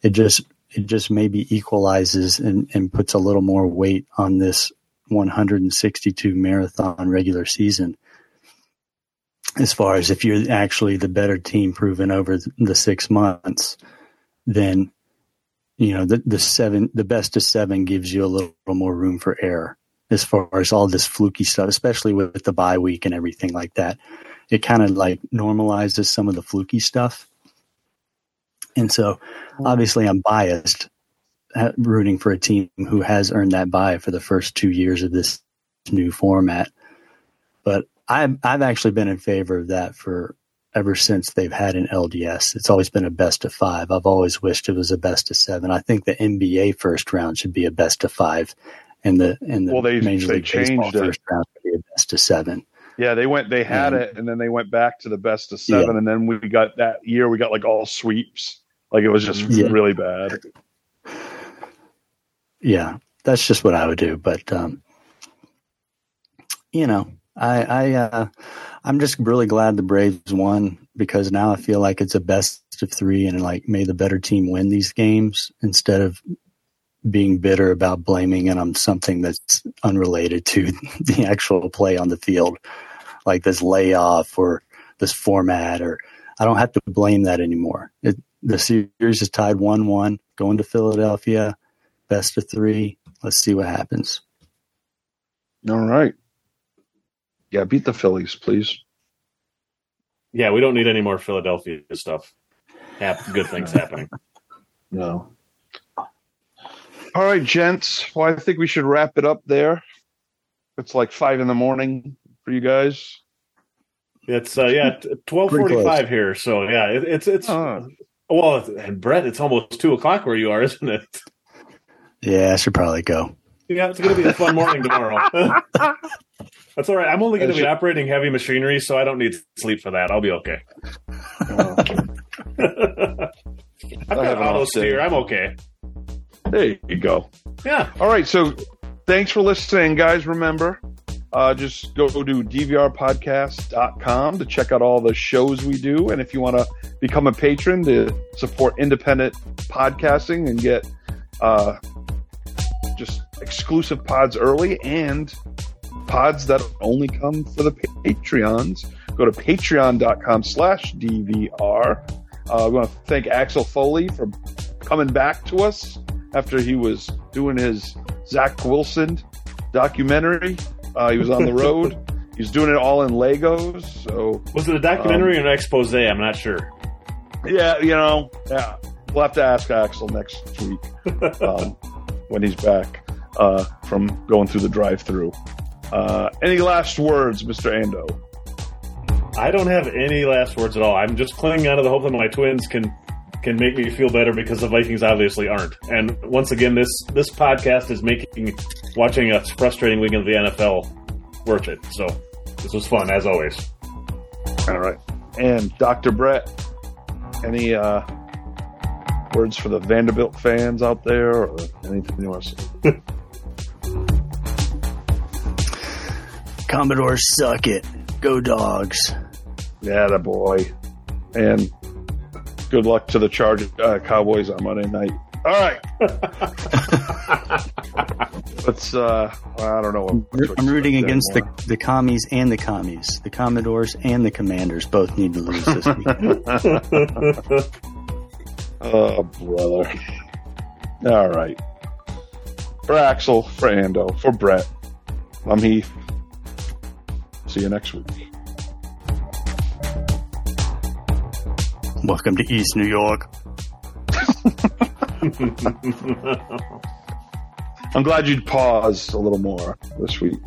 It just it just maybe equalizes and, and puts a little more weight on this 162 marathon regular season. As far as if you're actually the better team proven over the six months, then you know the the seven the best of seven gives you a little, little more room for error as far as all this fluky stuff, especially with, the bye week and everything like that. It kind of like normalizes some of the fluky stuff. And so obviously I'm biased uh, rooting for a team who has earned that bye for the first two years of this new format. But I've, I've actually been in favor of that for ever since they've had an LDS. It's always been a best of five. I've always wished it was a best of seven. I think the NBA first round should be a best of five and the and the well, they, Major they League changed Baseball it. first round to be a best of seven. Yeah, they went. They had it, and then they went back to the best of seven, yeah. and then we got that year. We got like all sweeps. Like it was just yeah. really bad. Yeah, that's just what I would do. But um, you know, I I uh, I'm just really glad the Braves won because now I feel like it's a best of three, and like may the better team win these games instead of being bitter about blaming it on something that's unrelated to the actual play on the field, like this layoff or this format, or I don't have to blame that anymore. It, the series is tied one-one, going to Philadelphia, best of three. Let's see what happens. All right. Yeah, beat the Phillies, please. Yeah, we don't need any more Philadelphia stuff. good things happening. No. All right, gents. Well, I think we should wrap it up there. It's like five in the morning for you guys. It's uh, yeah, twelve forty-five here. So yeah, it, it's it's uh, well, and Brett, it's almost two o'clock where you are, isn't it? Yeah, I should probably go. Yeah, it's going to be a fun morning tomorrow. That's all right. I'm only going to be operating heavy machinery, so I don't need sleep for that. I'll be okay. I've got auto steer. I'm okay. There you go. Yeah. All right. So thanks for listening, guys. Remember, uh, just go to dvrpodcast.com to check out all the shows we do. And if you want to become a patron to support independent podcasting and get uh, just exclusive pods early and pods that only come for the Patreons, go to patreon.com slash DVR. Uh, we want to thank Axel Foley for coming back to us after he was doing his Zach Wilson documentary. Uh, he was on the road. He's doing it all in Legos. So was it a documentary um, or an expose? I'm not sure. Yeah, you know, yeah. We'll have to ask Axel next week um, when he's back uh, from going through the drive-through. Uh, any last words, Mr. Ando? I don't have any last words at all. I'm just clinging on to the hope that my twins can can make me feel better because the Vikings obviously aren't. And once again, this this podcast is making watching a frustrating week of the NFL worth it. So this was fun as always. All right, and Dr. Brett, any uh, words for the Vanderbilt fans out there, or anything you want to say? Commodores suck it. Go dogs. Yeah, the boy. And good luck to the Charge uh, Cowboys on Monday night. All right. Let's. Uh, I don't know. What, what I'm rooting expect against the, the commies and the commies. The Commodores and the Commanders both need to lose this weekend. Oh, brother. All right. For Axel, for Ando, for Brett, I'm Heath. See you next week. Welcome to East New York. I'm glad you'd pause a little more this week.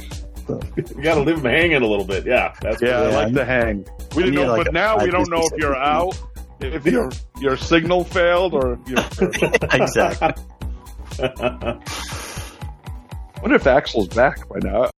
you got to leave them hanging a little bit. Yeah, that's Yeah, I Yeah. like the hang. We didn't know, like but a now we don't know if you're out, if your your signal failed, or if you're. Exactly. what if Axel's back by now?